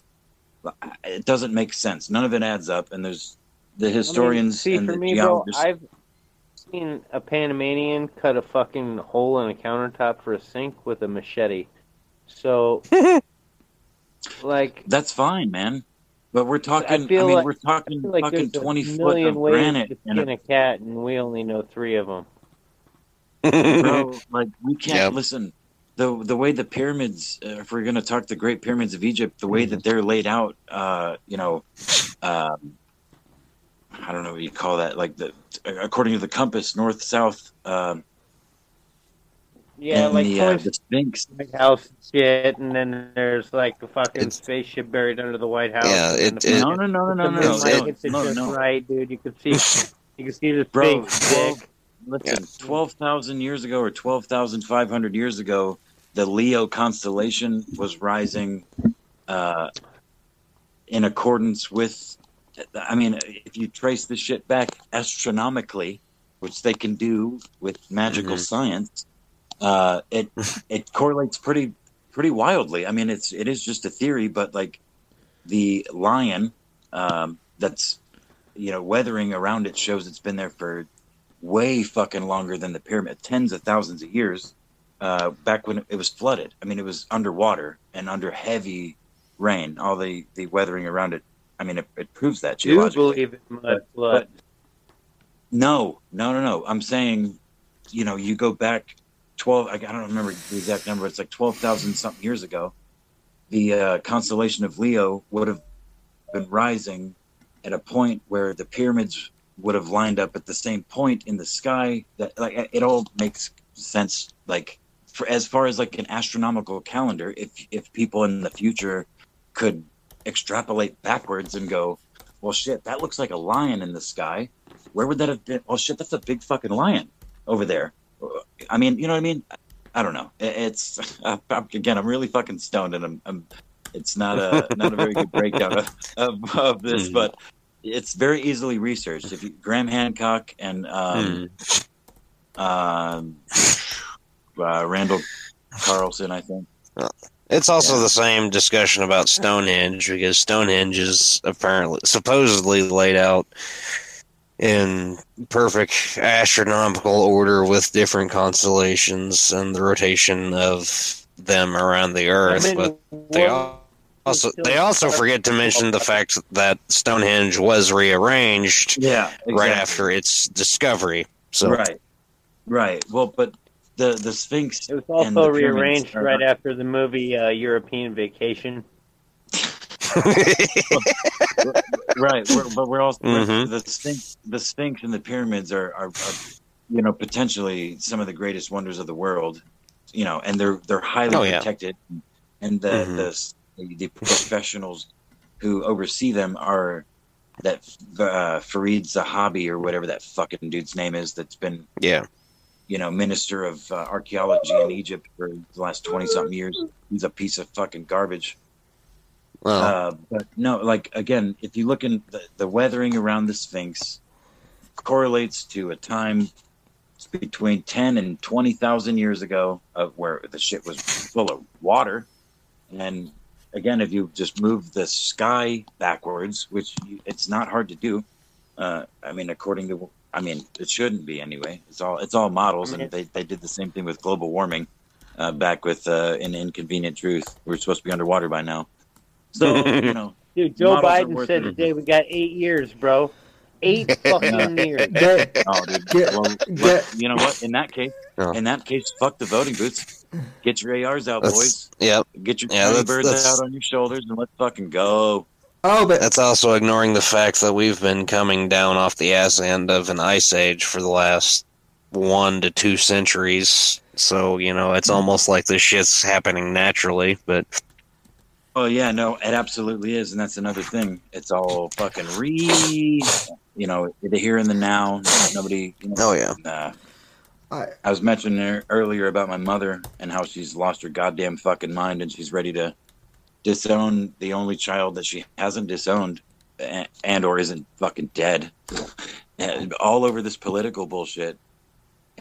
It doesn't make sense. None of it adds up, and there's the I mean, historians see, and for the me, bro. I've seen a Panamanian cut a fucking hole in a countertop for a sink with a machete. So, like, That's fine, man. But we're talking. I, feel mean, like- we're talking feel like fucking there's twenty a foot million of ways granite to and a a cat, and we only know three of them. bro. Like we can't Yep. listen. The the way the pyramids, uh, if we're going to talk the Great Pyramids of Egypt, the way that they're laid out, uh, you know, um, I don't know what you call that. Like the according to the compass, north south. Um, Yeah, like the, uh, the Sphinx. White House shit, and then there's like a fucking It's- spaceship buried under the White House. Yeah, and then it- the it- No, no, no, no, no, the no, moon no, light no, hits it no, just no. right, dude. You can see, you can see the Bro, Sphinx twelve- dick. Listen, twelve thousand years ago or twelve thousand five hundred years ago, the Leo constellation was rising, uh, in accordance with. I mean, if you trace the shit back astronomically, which they can do with magical Mhm. science, uh, it it correlates pretty pretty wildly. I mean, it's it is just a theory, but like the lion um, that's you know weathering around it shows it's been there for way fucking longer than the pyramid, tens of thousands of years. Uh, back when it was flooded, I mean, it was underwater and under heavy rain. All the the weathering around it, I mean, it, it proves that you believe in mud flood? No, no, no, no. I'm saying, you know, you go back twelve. I I don't remember the exact number. It's like twelve thousand something years ago. The uh, constellation of Leo would have been rising at a point where the pyramids would have lined up at the same point in the sky. That like it all makes sense. Like for as far as like an astronomical calendar, if if people in the future could extrapolate backwards and go, well, shit, that looks like a lion in the sky where would that have been? Oh shit, that's a big fucking lion over there. I mean, you know what I mean? I don't know. It's uh, again, I'm really fucking stoned, and I'm, I'm it's not a not a very good breakdown of, of, of this, Hmm. but it's very easily researched. If you, Graham Hancock and um, um, uh, Randall Carlson, I think. It's also Yeah. the same discussion about Stonehenge because Stonehenge is apparently supposedly laid out in perfect astronomical order with different constellations and the rotation of them around the Earth. I mean, but they also they also forget to mention the fact that Stonehenge was rearranged Yeah, right after its discovery. So right, right. Well, but the the Sphinx. It was also rearranged are- right after the movie uh, European Vacation. right, we're, but we're also Mhm. the Sphinx. The Sphinx and the pyramids are, are, are, you know, potentially some of the greatest wonders of the world. You know, and they're they're highly Oh, yeah. protected, and the, Mhm. the the professionals who oversee them are that uh, Farid Zahabi or whatever that fucking dude's name is. That's been yeah. you know minister of uh, archaeology in Egypt for the last twenty something years. He's a piece of fucking garbage. Well, Uh, but no, like again, if you look in the, the weathering around the Sphinx correlates to a time between ten and twenty thousand years ago of where the shit was full of water, and again, if you just move the sky backwards, which you, it's not hard to do. Uh, I mean, according to, I mean, it shouldn't be anyway. It's all it's all models, I mean, and they, they did the same thing with global warming uh, back with uh, an inconvenient truth. We're supposed to be underwater by now. So you know, Dude, Joe Biden said today we got eight years, bro. Eight fucking years. Get, oh, dude. Get- well, get- you know what? In that case, Oh. in that case, fuck the voting booths. Get your ARs out, That's- boys. yep. Get your Yeah, that's- birds that's- out on your shoulders and let's fucking go. oh, but That's also ignoring the fact that we've been coming down off the ass end of an ice age for the last one to two centuries. So, you know, it's mm-hmm. almost like this shit's happening naturally, but Oh yeah, no, it absolutely is, and that's another thing. It's all fucking re, you know, the here and the now. Nobody. You know, oh yeah. uh, I, I was mentioning earlier about my mother and how she's lost her goddamn fucking mind and she's ready to disown the only child that she hasn't disowned a- and or isn't fucking dead. And all over this political bullshit.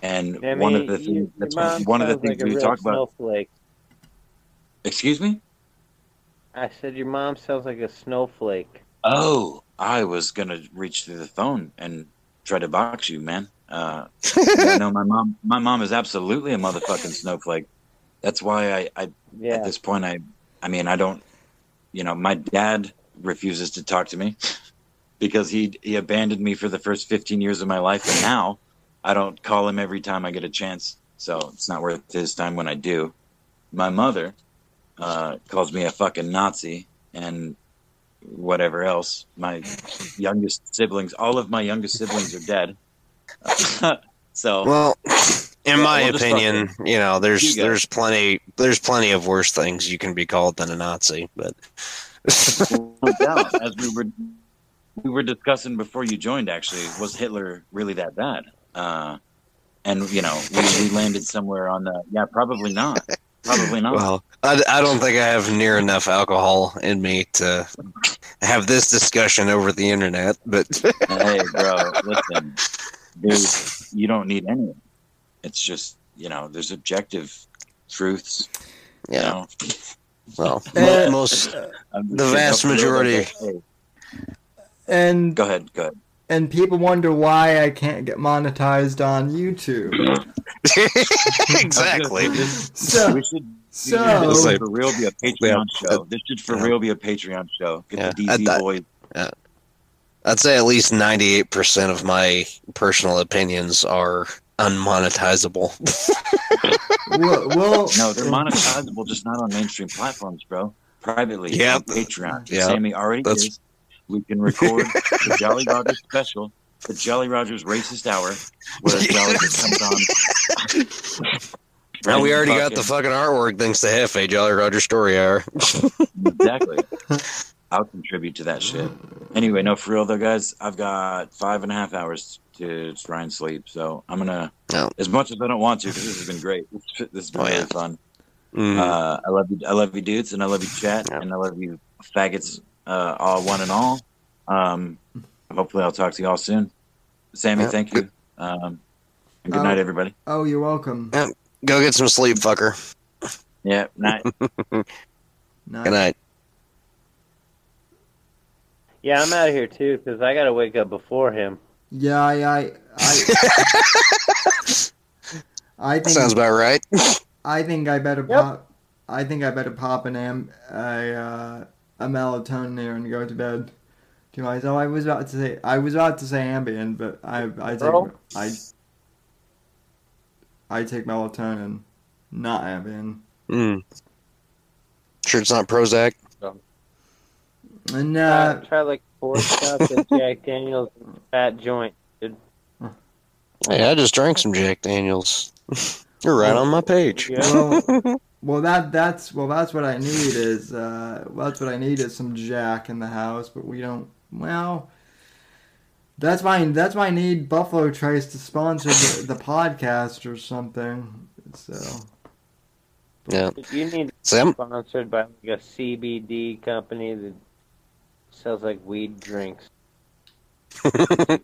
And I one of the things your that's one of the things like we real talk about. Snowflake. Excuse me? I said your mom sounds like a snowflake. Oh, I was gonna reach through the phone and try to box you, man. Uh, yeah, no, my mom, my mom is absolutely a motherfucking snowflake. That's why I, I Yeah. at this point i i mean i don't you know my dad refuses to talk to me because he he abandoned me for the first 15 years of my life and now i don't call him every time i get a chance so it's not worth his time when i do my mother uh, calls me a fucking nazi and whatever else. My youngest siblings all of my youngest siblings are dead. So Well, in my we'll opinion, you know, there's You there's plenty there's plenty of worse things you can be called than a Nazi, but. As we were we were discussing before you joined, actually, was Hitler really that bad? Uh, and you know, we, we landed somewhere on the yeah, probably not, probably not. well, I, I don't think I have near enough alcohol in me to have this discussion over the internet, but hey, bro, listen, there's you don't need any. It's just you know, there's objective truths. You yeah, know? well, Uh, most I'm The vast no, for real, majority- and go ahead, go ahead. And people wonder why I can't get monetized on YouTube. exactly. So we should so This It's like- should for real be a Patreon Yeah. show. This should for Yeah. real be a Patreon show. Get Yeah. the I DZ thought- boys. I'd say at least ninety eight percent of my personal opinions are unmonetizable. we'll, we'll No, they're monetizable, just not on mainstream platforms, bro. Privately, Yeah. on Patreon. Yeah. Sammy already That's- is. We can record the Jolly Rogers special, the Jolly Rogers Racist Hour, where Jolly comes on. Now we already got the fucking artwork thanks to Hefe Jolly Roger Story Hour. exactly. I'll contribute to that shit. Anyway, no, for real though, guys. I've got five and a half hours to try and sleep, so I'm gonna. No. As much as I don't want to, because this has been great. This, this has been Oh, really yeah. fun. Mm. Uh, I love you, I love you, dudes, and I love you, chat, Yeah. and I love you, faggots, uh, all one and all. Um, hopefully, I'll talk to you all soon. Sammy, Yeah. thank you. Um, and good Oh. night, everybody. oh, you're welcome. Go get some sleep, fucker. Yeah, night. Good Night. night. Yeah, I'm out of here too because I gotta wake up before him. Yeah, I I I, I think Sounds about right. I think I better Yep. pop. I think I better pop an am a uh, a melatonin there and go to bed. To myself, I was about to say I was about to say Ambien, but I I take I I take melatonin, not Ambien. Mm. Sure, it's not Prozac. And Try, uh, try like four cups of Jack Daniels and fat joint. dude. Hey, I just drank some Jack Daniels. You're right on my page. Yeah. well, well, that that's well, that's what I need is uh, that's what I need is some Jack in the house, but we don't. Well, that's why that's why I need Buffalo Trace to sponsor the, the podcast or something. So Yeah. You need See, I'm, sponsored by like a CBD company that sells like weed drinks.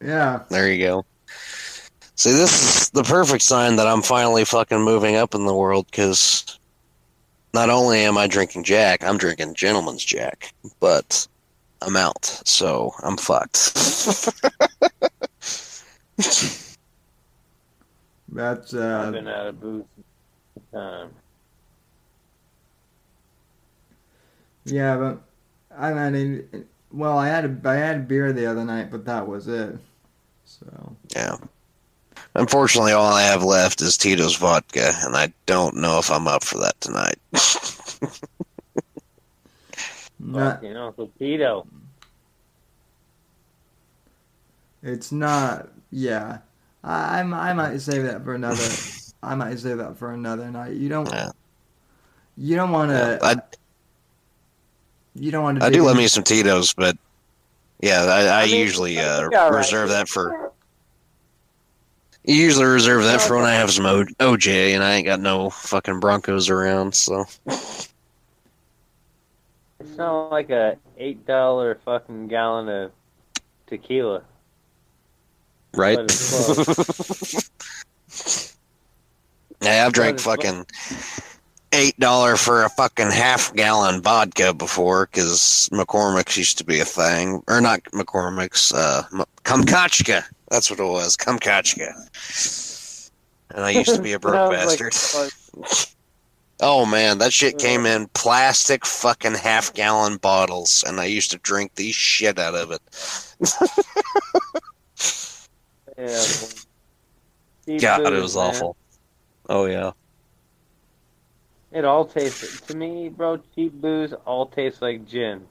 Yeah, there you go. See, this is the perfect sign that I'm finally fucking moving up in the world because not only am I drinking Jack, I'm drinking Gentleman's Jack, but I'm out, so I'm fucked. that's I've uh, been out of booze time. yeah, but I mean, well, I had a I had beer the other night, but that was it. So yeah. Unfortunately, all I have left is Tito's vodka, and I don't know if I'm up for that tonight. not, You know, Tito. It's not. Yeah, I, I'm- I might save that for another. I might save that for another night. You don't. Yeah. You don't want to. I, You don't want to. I do love me some Tito's, but yeah, I, I, I mean, usually uh, yeah, right. reserve that for. You usually reserve that for when I have some o- OJ and I ain't got no fucking Broncos around, so It's not like a eight dollar fucking gallon of tequila. right. Yeah, I've drank fucking eight dollar for a fucking half gallon vodka before because McCormick's used to be a thing, or not McCormick's, uh, M- Kamchatka. That's what it was, Kamchatka. And I used to be a broke Sounds like- bastard. Oh man, that shit came in plastic fucking half gallon bottles, and I used to drink the shit out of it. Yeah. God, it was man. awful. Oh yeah. It all tastes to me, bro. Cheap booze all tastes like gin.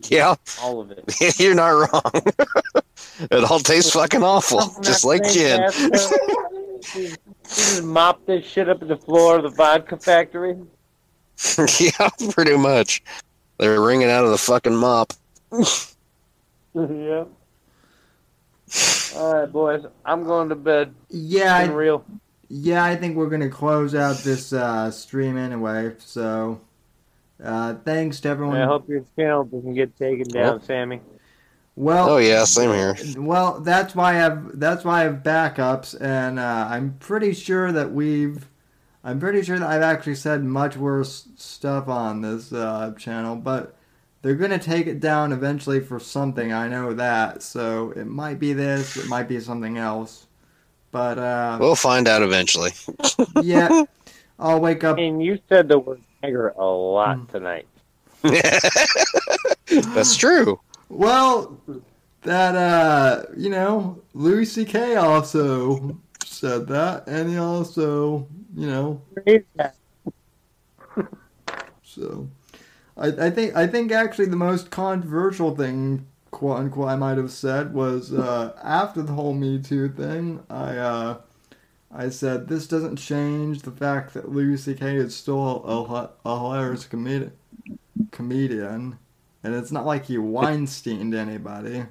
Yeah, All of it. you're not wrong. it all tastes fucking awful, just like gin. You just mop this shit up at the floor of the vodka factory. yeah, pretty much. They're wringing out of the fucking mop. yeah. All right, boys. I'm going to bed. Yeah, I, real. yeah. I think we're gonna close out this uh, stream anyway. So, uh, thanks to everyone. I hope your channel doesn't get taken down, Sammy. well, Oh yeah, same here. Well, that's why I have that's why I have backups, and uh, I'm pretty sure that we've, I'm pretty sure that I've actually said much worse stuff on this uh, channel, but they're gonna take it down eventually for something. I know that, so it might be this, it might be something else, but uh, We'll find out eventually. yeah, I'll wake up. And you said the word nigger a lot tonight. That's true. Well, that uh, you know, Louis C.K. also said that, and he also, you know, So, I, I think I think actually the most controversial thing, quote unquote, I might have said was uh, after the whole Me Too thing. I uh, I said this doesn't change the fact that Louis C.K. is still a, a hilarious comedi- comedian, and it's not like he Weinsteined anybody.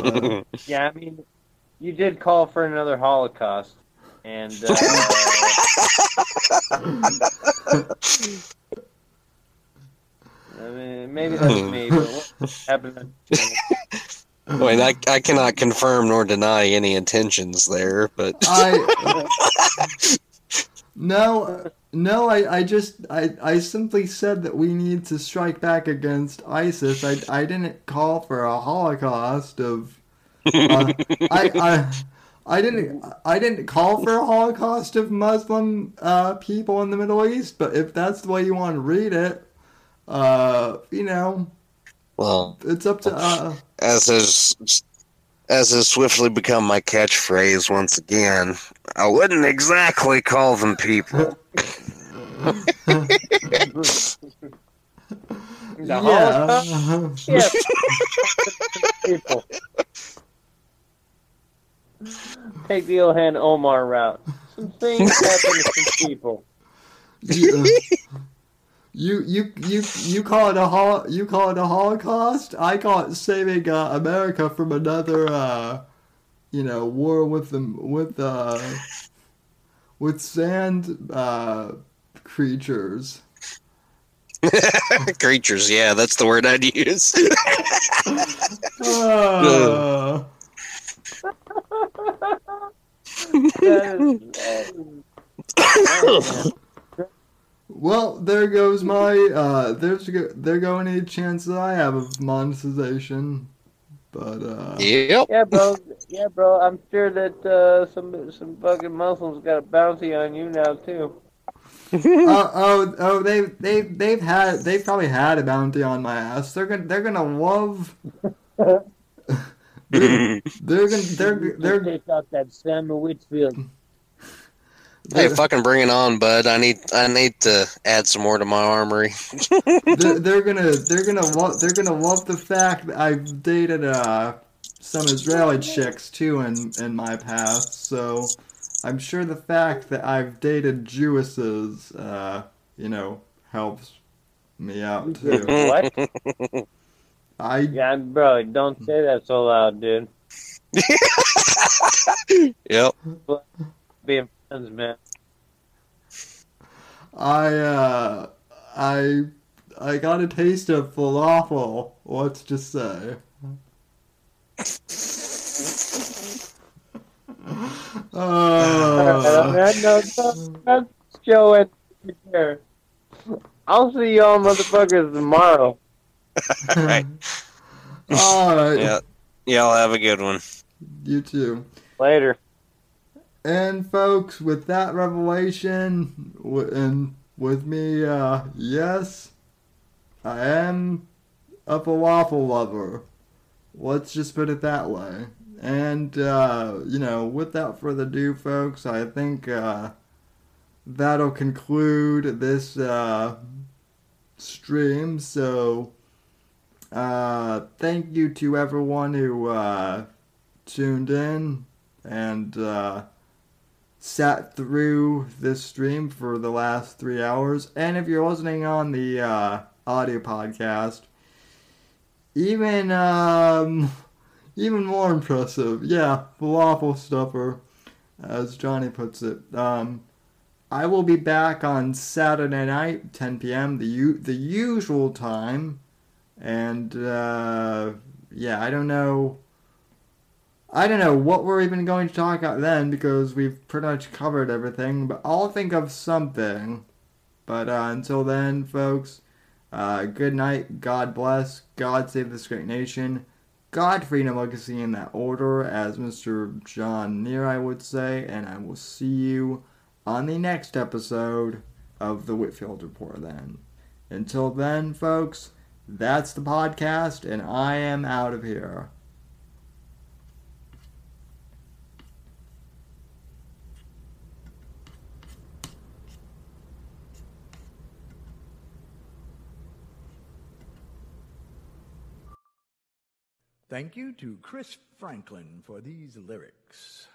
Uh, Yeah, I mean, you did call for another Holocaust, and uh, I mean, maybe that's me, but what happened? Wait, I, I cannot confirm nor deny any intentions there, but I no no I, I just I, I simply said that we need to strike back against ISIS. I, I didn't call for a holocaust of uh, I, I I didn't I didn't call for a holocaust of Muslim uh, people in the Middle East, but if that's the way you want to read it, uh, you know, well, it's up to uh, as has as has swiftly become my catchphrase once again, I wouldn't exactly call them people. The Holocaust? yeah. Yes. people. Take the Ilhan Omar route. Some things happen to some people. you, you you you you call it a hol- you call it a holocaust? I call it saving uh, america from another uh you know war with them with uh with sand uh creatures. Creatures, yeah, that's the word I'd use. Uh, That is- that is- well there goes my uh there's there go any chance that i have of monetization but uh yep. yeah, bro. Yeah, bro. I'm sure that uh, some some fucking Muslims got a bounty on you now too. oh, oh, oh, they, they, they've had, they've probably had a bounty on my ass. They're gonna, they're gonna love. they're, they're gonna, they're, they're, take out that Samuel Whitfield. Hey, fucking bring it on, bud. I need I need to add some more to my armory. they're, they're gonna, they're gonna love, they're gonna love the fact that I've dated uh some Israeli chicks too in in my past. So, I'm sure the fact that I've dated Jewesses, uh, you know, helps me out too. What? I Yeah, bro. Don't say that so loud, dude. Yep. Being friends, man. I uh I I got a taste of falafel. Let's just say. Uh, Alright, no, no, Joe and here. I'll see y'all motherfuckers tomorrow. Right. All right. Yeah. Y'all have a good one. You too. Later. And folks, with that revelation, and with me, uh, yes, I am a falafel lover. Let's just put it that way. And, uh, you know, without further ado, folks, I think, uh, that'll conclude this, uh, stream. So, uh, thank you to everyone who, uh, tuned in and, uh, sat through this stream for the last three hours. And if you're listening on the uh, audio podcast, even um, even more impressive. Yeah, falafel stuffer, as Johnny puts it. Um, I will be back on Saturday night, 10 p.m. the u- the usual time, and uh, yeah, I don't know. I don't know what we're even going to talk about then because we've pretty much covered everything, but I'll think of something. But uh, until then, folks, uh, good night, God bless, God save this great nation, God freedom legacy in that order, as Mr. John Near I would say, and I will see you on the next episode of the Whitfield Report then. Until then, folks, that's the podcast, and I am out of here. Thank you to Chris Franklin for these lyrics.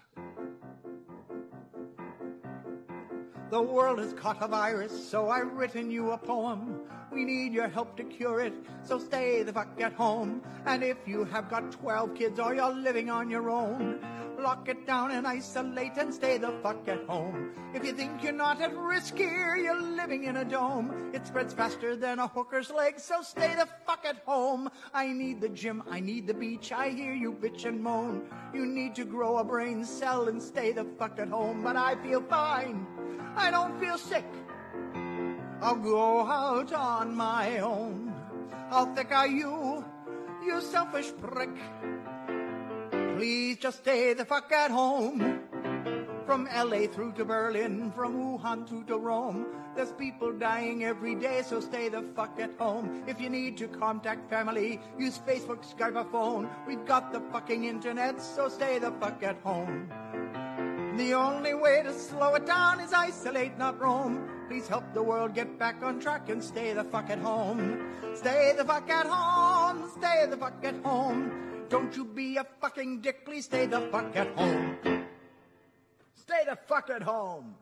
The world has caught a virus, so I've written you a poem. We need your help to cure it, so stay the fuck at home. And if you have got 12 kids or you're living on your own, lock it down and isolate and stay the fuck at home. If you think you're not at risk here, you're living in a dome. It spreads faster than a hooker's leg, so stay the fuck at home. I need the gym, I need the beach, I hear you bitch and moan. You need to grow a brain cell and stay the fuck at home, but I feel fine. I don't feel sick. I'll go out on my own. How thick are you, you selfish prick? Please just stay the fuck at home. From LA through to Berlin, from Wuhan through to Rome. There's people dying every day, so stay the fuck at home. If you need to contact family, use Facebook, Skype, or phone. We've got the fucking internet, so stay the fuck at home. The only way to slow it down is isolate, not roam. Please help the world get back on track and stay the fuck at home. Stay the fuck at home. Stay the fuck at home. Don't you be a fucking dick. Please stay the fuck at home. Stay the fuck at home.